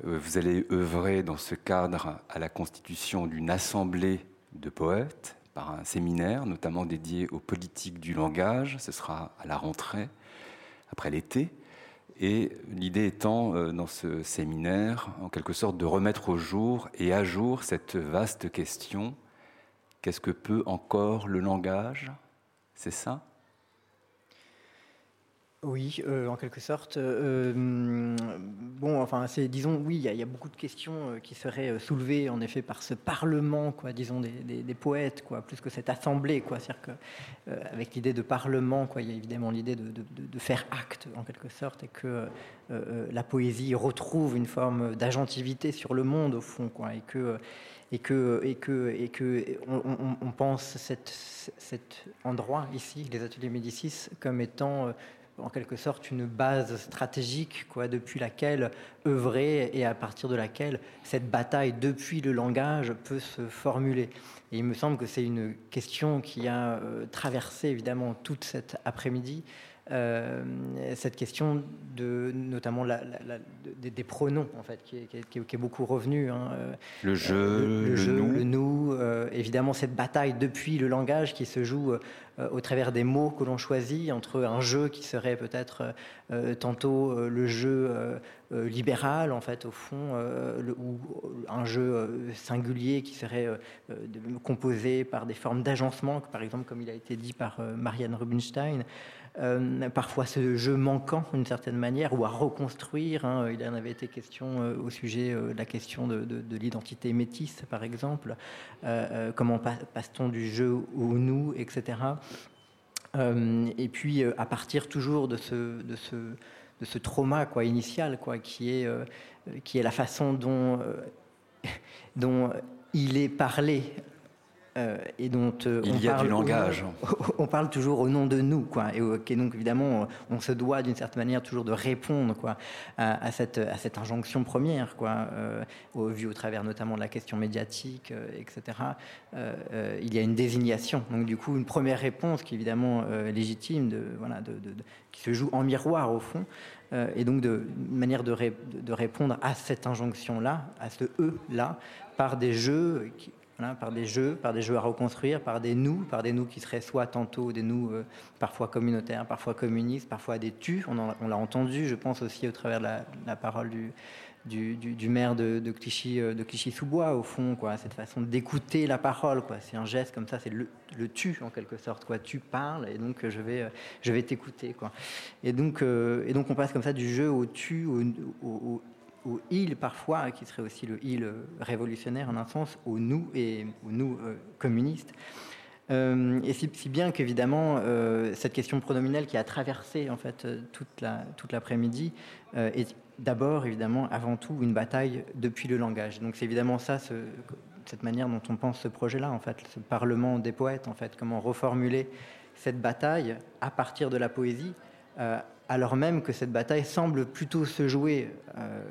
Speaker 1: Vous allez œuvrer dans ce cadre à la constitution d'une assemblée de poètes par un séminaire notamment dédié aux politiques du langage. Ce sera à la rentrée, après l'été. Et l'idée étant, euh, dans ce séminaire, en quelque sorte, de remettre au jour et à jour cette vaste question. Qu'est-ce que peut encore le langage? C'est ça?
Speaker 38: Oui, euh, en quelque sorte. Euh, bon, enfin, disons, oui, il y, a beaucoup de questions euh, qui seraient soulevées, en effet, par ce parlement, quoi, disons, des, poètes, quoi, plus que cette assemblée, quoi. C'est-à-dire que, avec l'idée de parlement, quoi, il y a évidemment l'idée de, faire acte, en quelque sorte, et que la poésie retrouve une forme d'agentivité sur le monde, au fond, quoi, et que et que, et que, et que on, pense cet endroit ici, les ateliers Médicis, comme étant en quelque sorte une base stratégique quoi, depuis laquelle œuvrer et à partir de laquelle cette bataille depuis le langage peut se formuler. Et il me semble que c'est une question qui a traversé évidemment toute cette après-midi euh, cette question de notamment la, des, pronoms en fait qui est, qui est, beaucoup revenu hein,
Speaker 1: euh, le jeu
Speaker 38: le,
Speaker 1: jeu,
Speaker 38: nous, le nous euh, évidemment cette bataille depuis le langage qui se joue au travers des mots que l'on choisit entre un jeu qui serait peut-être tantôt le jeu libéral en fait au fond le, ou un jeu singulier qui serait composé par des formes d'agencement par exemple comme il a été dit par Marianne Rubinstein euh, parfois ce jeu manquant d'une certaine manière, ou à reconstruire. Hein. Il en avait été question euh, au sujet euh, de la question de, l'identité métisse, par exemple. comment passe-t-on du jeu au nous, etc. et puis, à partir toujours de ce, de ce, de ce trauma initial, quoi, qui, est, qui est la façon dont, dont il est parlé
Speaker 1: euh, et dont euh, il on y a du langage.
Speaker 38: on parle toujours au nom de nous, quoi. Et, donc évidemment, on se doit d'une certaine manière toujours de répondre, quoi, à, cette, à cette injonction première, quoi, euh, au, vu au travers notamment de la question médiatique, etc. il y a une désignation. Donc du coup, une première réponse qui est évidemment légitime, de, voilà, de, qui se joue en miroir au fond. et donc de une manière de, de, répondre à cette injonction-là, à ce E-là, par des jeux qui, par des jeux, par des jeux à reconstruire, par des nous, par des nous qui seraient soit tantôt des nous euh, parfois communautaires, parfois communistes, parfois des tu. On, l'a entendu, je pense aussi au travers de la, parole du, maire de, de Clichy, euh, de Clichy-sous-Bois, au fond, quoi, cette façon d'écouter la parole, quoi. C'est un geste comme ça, c'est le, tu en quelque sorte, quoi. Tu parles et donc je vais, je vais t'écouter. Et donc, euh, et donc on passe comme ça du jeu au tu, au il parfois, qui serait aussi le il révolutionnaire en un sens, au nous et au nous euh, communistes. Euh, et si, bien qu'évidemment, euh, cette question pronominale qui a traversé en fait la toute l'après-midi est d'abord évidemment avant tout une bataille depuis le langage. Donc c'est évidemment ça, cette manière dont on pense ce projet-là en fait, ce Parlement des poètes en fait, comment reformuler cette bataille à partir de la poésie alors même que cette bataille semble plutôt se jouer euh,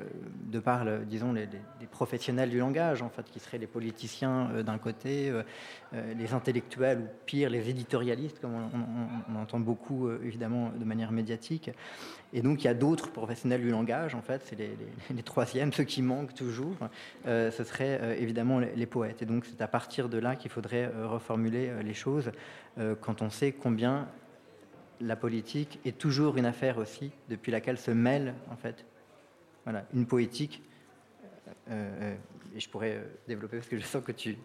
Speaker 38: de par, disons, les, professionnels du langage, en fait, qui seraient les politiciens euh, d'un côté, euh, les intellectuels ou pire, les éditorialistes, comme on, entend beaucoup, évidemment, de manière médiatique. Et donc, il y a d'autres professionnels du langage, en fait, c'est les, troisièmes, ceux qui manquent toujours, ce seraient évidemment les, les, poètes. Et donc, c'est à partir de là qu'il faudrait reformuler les choses quand on sait combien la politique est toujours une affaire aussi depuis laquelle se mêle en fait voilà, une poétique. Euh, euh, et je pourrais euh, développer parce que je sens que tu.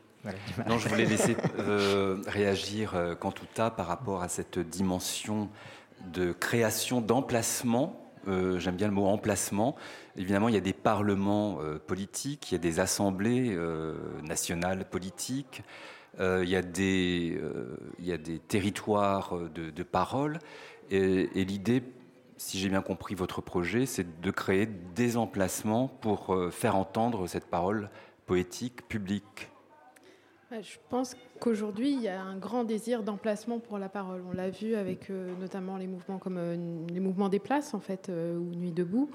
Speaker 1: non, je voulais laisser réagir quand tout a par rapport à cette dimension de création d'emplacement. J'aime bien le mot emplacement. Évidemment, il y a des parlements politiques, il y a des assemblées nationales politiques. Euh, il, y a des, euh, il y a des territoires de, de parole. Et, l'idée, si j'ai bien compris votre projet, c'est de créer des emplacements pour euh, faire entendre cette parole poétique publique.
Speaker 39: Je pense qu'aujourd'hui, il y a un grand désir d'emplacement pour la parole. On l'a vu avec notamment les mouvements comme les mouvements des places, en fait, ou Nuit debout,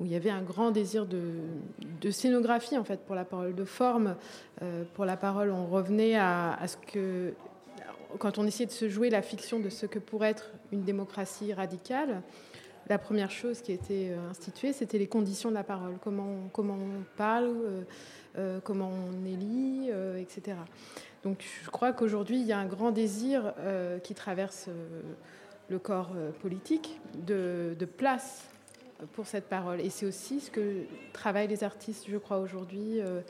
Speaker 39: où il y avait un grand désir de, scénographie en fait pour la parole, de forme euh, pour la parole. On revenait à, ce que, quand on essayait de se jouer la fiction de ce que pourrait être une démocratie radicale, la première chose qui était euh, instituée, c'était les conditions de la parole, comment, comment on parle, euh, comment on élit, etc. Donc je crois qu'aujourd'hui, il y a un grand désir qui traverse le corps politique de, de place pour cette parole. Et c'est aussi ce que travaillent les artistes, je crois, aujourd'hui euh,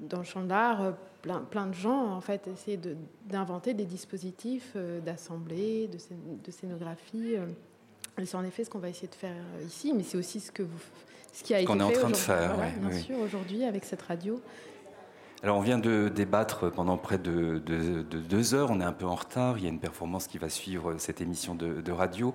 Speaker 39: dans le champ de l'art. Euh, plein, plein, de gens, en fait, essayer d'inventer des dispositifs euh, d'assemblée, de, de, scénographie. c'est en effet ce qu'on va essayer de faire ici, mais c'est aussi ce, que vous, ce qui a été
Speaker 1: qu'on est en train de faire,
Speaker 39: bien sûr, aujourd'hui avec cette radio.
Speaker 1: Alors on vient de débattre pendant près de, deux heures, on est un peu en retard, il y a une performance qui va suivre cette émission de, radio,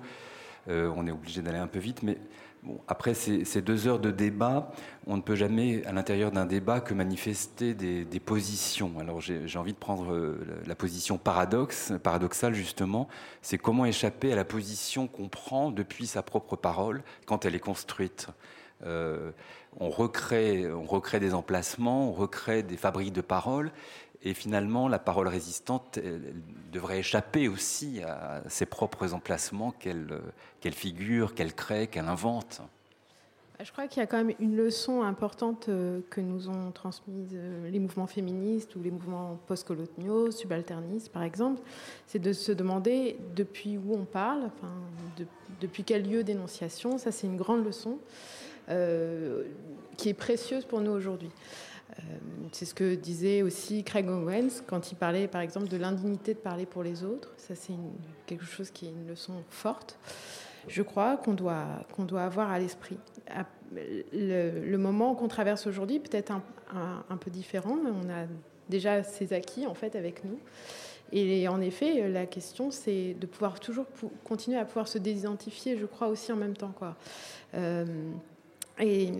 Speaker 1: on est obligé d'aller un peu vite, mais Bon, après ces, deux heures de débat, on ne peut jamais, à l'intérieur d'un débat, que manifester des, positions. Alors j'ai envie de prendre euh, la, position paradoxale, justement. C'est comment échapper à la position qu'on prend depuis sa propre parole quand elle est construite. Euh, on recrée des emplacements, on recrée des fabriques de paroles, et finalement, la parole résistante devrait échapper aussi à ses propres emplacements qu'elle qu'elle figure, qu'elle crée, qu'elle invente.
Speaker 39: Je crois qu'il y a quand même une leçon importante euh, que nous ont transmise euh, les mouvements féministes ou les mouvements postcoloniaux, subalternistes par exemple, c'est de se demander depuis où on parle, depuis quel lieu d'énonciation. Ça, c'est une grande leçon euh, qui est précieuse pour nous aujourd'hui. Euh, c'est ce que disait aussi Craig Owens quand il parlait, par exemple, de l'indignité de parler pour les autres. Ça, c'est quelque chose qui est une leçon forte. Je crois qu'on doit, qu'on doit avoir à l'esprit. Le, moment qu'on traverse aujourd'hui peut-être un, un, peu différent. On a déjà ces acquis, en fait, avec nous. Et en effet, la question, c'est de pouvoir toujours continuer à pouvoir se désidentifier, je crois, aussi en même temps. Quoi. Euh, et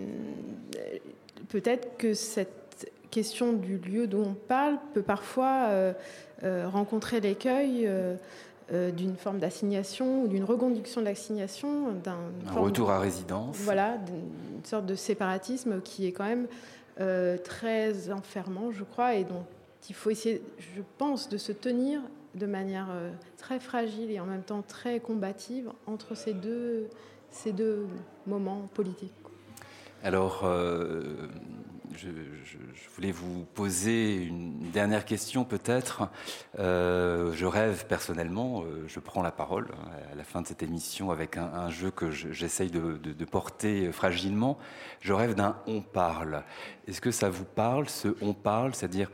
Speaker 39: peut-être que cette question du lieu dont on parle peut parfois euh, euh, rencontrer l'écueil euh, d'une forme d'assignation ou d'une reconduction de l'assignation, d'un
Speaker 1: retour à résidence.
Speaker 39: Voilà, une sorte de séparatisme qui est quand même très enfermant, je crois, et dont il faut essayer, je pense, de se tenir de manière très fragile et en même temps très combative entre ces deux, ces deux moments politiques.
Speaker 1: Alors, je, voulais vous poser une dernière question peut-être. Euh, je rêve personnellement, euh, je prends la parole hein, à la fin de cette émission avec un, jeu que j'essaye de, porter fragilement. Je rêve d'un on parle. Est-ce que ça vous parle, ce on parle, c'est-à-dire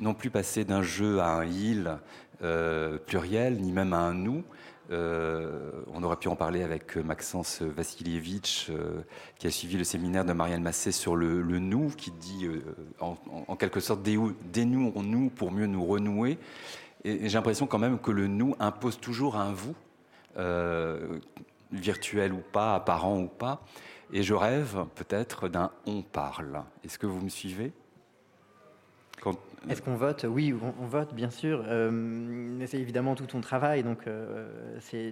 Speaker 1: non plus passer d'un jeu à un il euh, pluriel, ni même à un nous, euh, on aurait pu en parler avec Maxence Vassilievitch, euh, qui a suivi le séminaire de Marianne Massé sur le, nous, qui dit euh, en, quelque sorte dénouons-nous pour mieux nous renouer. Et, j'ai l'impression quand même que le nous impose toujours un vous, virtuel ou pas, apparent ou pas. Et je rêve peut-être d'un on parle. Est-ce que vous me suivez?
Speaker 38: Est-ce qu'on vote? Oui, on, vote, bien sûr. Euh, c'est évidemment tout ton travail, donc euh,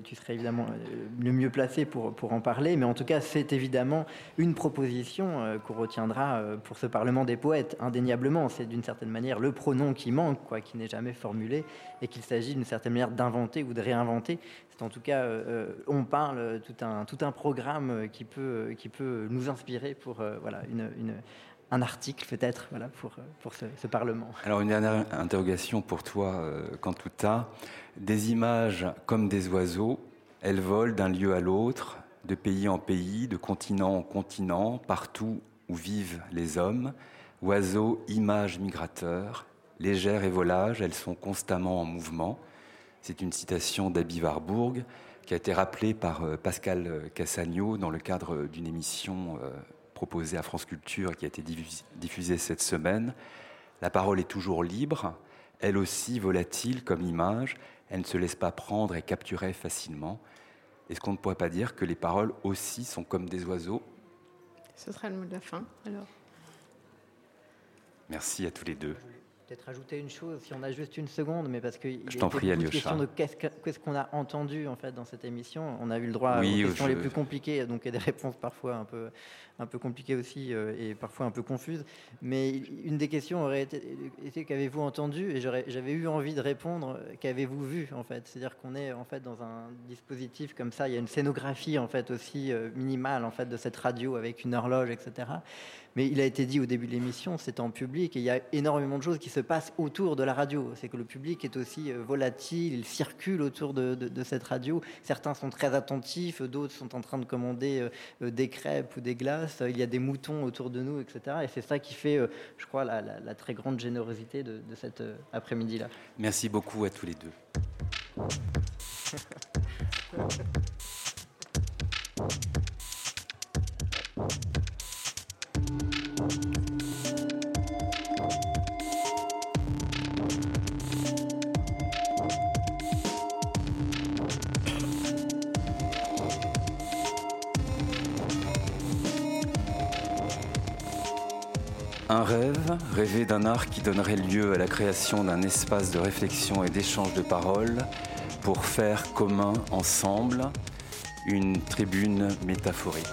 Speaker 38: tu serais évidemment euh, le mieux placé pour, pour en parler. Mais en tout cas, c'est évidemment une proposition euh, qu'on retiendra pour ce Parlement des poètes, indéniablement. C'est d'une certaine manière le pronom qui manque, quoi, qui n'est jamais formulé, et qu'il s'agit d'une certaine manière d'inventer ou de réinventer. C'est en tout cas, on parle tout un, tout un programme qui peut, qui peut nous inspirer pour voilà, une un article peut-être voilà, pour, pour ce, Parlement.
Speaker 1: Alors une dernière interrogation pour toi, euh, Cantuta. Des images comme des oiseaux, elles volent d'un lieu à l'autre, de pays en pays, de continent en continent, partout où vivent les hommes. Oiseaux, images migrateurs, légères et volages, elles sont constamment en mouvement. C'est une citation d'Abi Warburg qui a été rappelée par euh, Pascal Cassagno dans le cadre d'une émission euh, proposé à France Culture et qui a été diffusée cette semaine. La parole est toujours libre, elle aussi volatile comme image, elle ne se laisse pas prendre et capturer facilement. Est-ce qu'on ne pourrait pas dire que les paroles aussi sont comme des oiseaux?
Speaker 39: Ce sera le mot de la fin, alors.
Speaker 1: Merci à tous les deux
Speaker 38: peut-être ajouter une chose, si on a juste une seconde, mais parce qu'il
Speaker 1: y a une
Speaker 38: question de qu'est-ce qu'on a entendu en fait dans cette émission. On a eu le droit aux questions les plus compliquées, donc et des réponses parfois un peu, un peu compliquées aussi euh, et parfois un peu confuses. Mais une des questions aurait été, qu'avez-vous entendu? Et j'avais eu envie de répondre qu'avez-vous vu en fait? C'est-à-dire qu'on est en fait dans un dispositif comme ça. Il y a une scénographie en fait aussi euh, minimale en fait de cette radio avec une horloge, etc. Mais il a été dit au début de l'émission, c'est en public et il y a énormément de choses qui se passent autour de la radio. C'est que le public est aussi euh, volatile, il circule autour de, cette radio. Certains sont très attentifs, d'autres sont en train de commander euh, euh, des crêpes ou des glaces. Il y a des moutons autour de nous, etc. Et c'est ça qui fait, je crois, la, la très grande générosité de, cet après-midi-là.
Speaker 1: Merci beaucoup à tous les deux. rêve, rêver d'un art qui donnerait lieu à la création d'un espace de réflexion et d'échange de paroles pour faire commun ensemble une tribune métaphorique.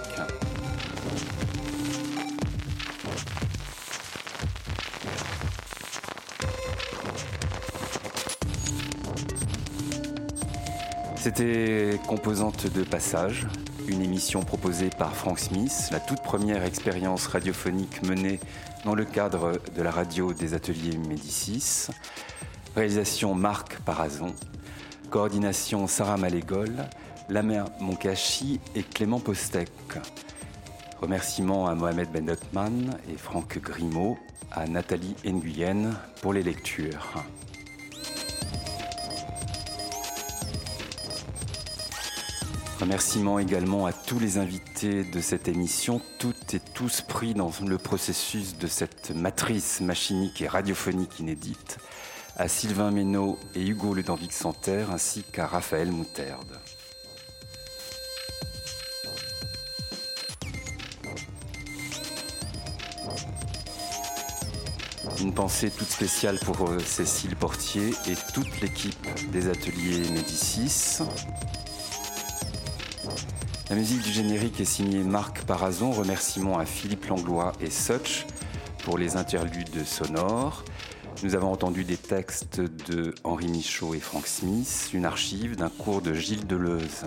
Speaker 1: C'était Composante de passage, une émission proposée par Frank Smith, la toute première expérience radiophonique menée dans le cadre de la radio des ateliers Médicis. Réalisation Marc Parazon, coordination Sarah Malégol, Lamer Moncachi et Clément Postec. Remerciements à Mohamed Bendotman et Franck Grimaud, à Nathalie Nguyen pour les lectures. Remerciements également à tous les invités de cette émission, toutes et tous pris dans le processus de cette matrice machinique et radiophonique inédite, à Sylvain Ménaud et Hugo Ludovic Santerre, ainsi qu'à Raphaël Moutarde. Une pensée toute spéciale pour euh, Cécile Portier et toute l'équipe des ateliers Médicis. La musique du générique est signée Marc Parazon. Remerciements à Philippe Langlois et Such pour les interludes sonores. Nous avons entendu des textes de Henri Michaud et Frank Smith, une archive d'un cours de Gilles Deleuze.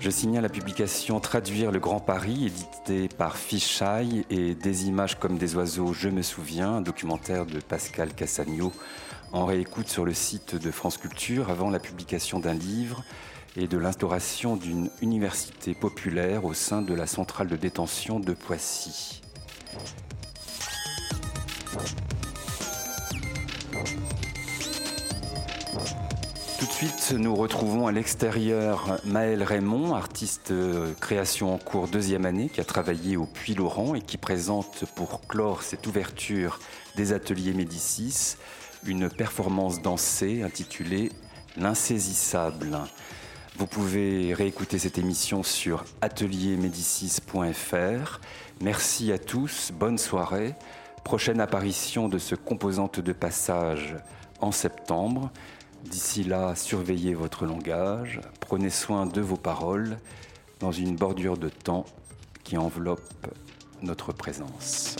Speaker 1: Je signale la publication Traduire le Grand Paris, édité par Fichaille et Des images comme des oiseaux, je me souviens, un documentaire de Pascal Cassagno en réécoute sur le site de France Culture avant la publication d'un livre et de l'instauration d'une université populaire au sein de la centrale de détention de Poissy. Tout de suite, nous retrouvons à l'extérieur Maëlle Raymond, artiste euh, création en cours deuxième année, qui a travaillé au Puy Laurent et qui présente pour clore cette ouverture des ateliers Médicis une performance dansée intitulée L'insaisissable. Vous pouvez réécouter cette émission sur ateliermédicis.fr. Merci à tous, bonne soirée. Prochaine apparition de ce composante de passage en septembre. D'ici là, surveillez votre langage, prenez soin de vos paroles dans une bordure de temps qui enveloppe notre présence.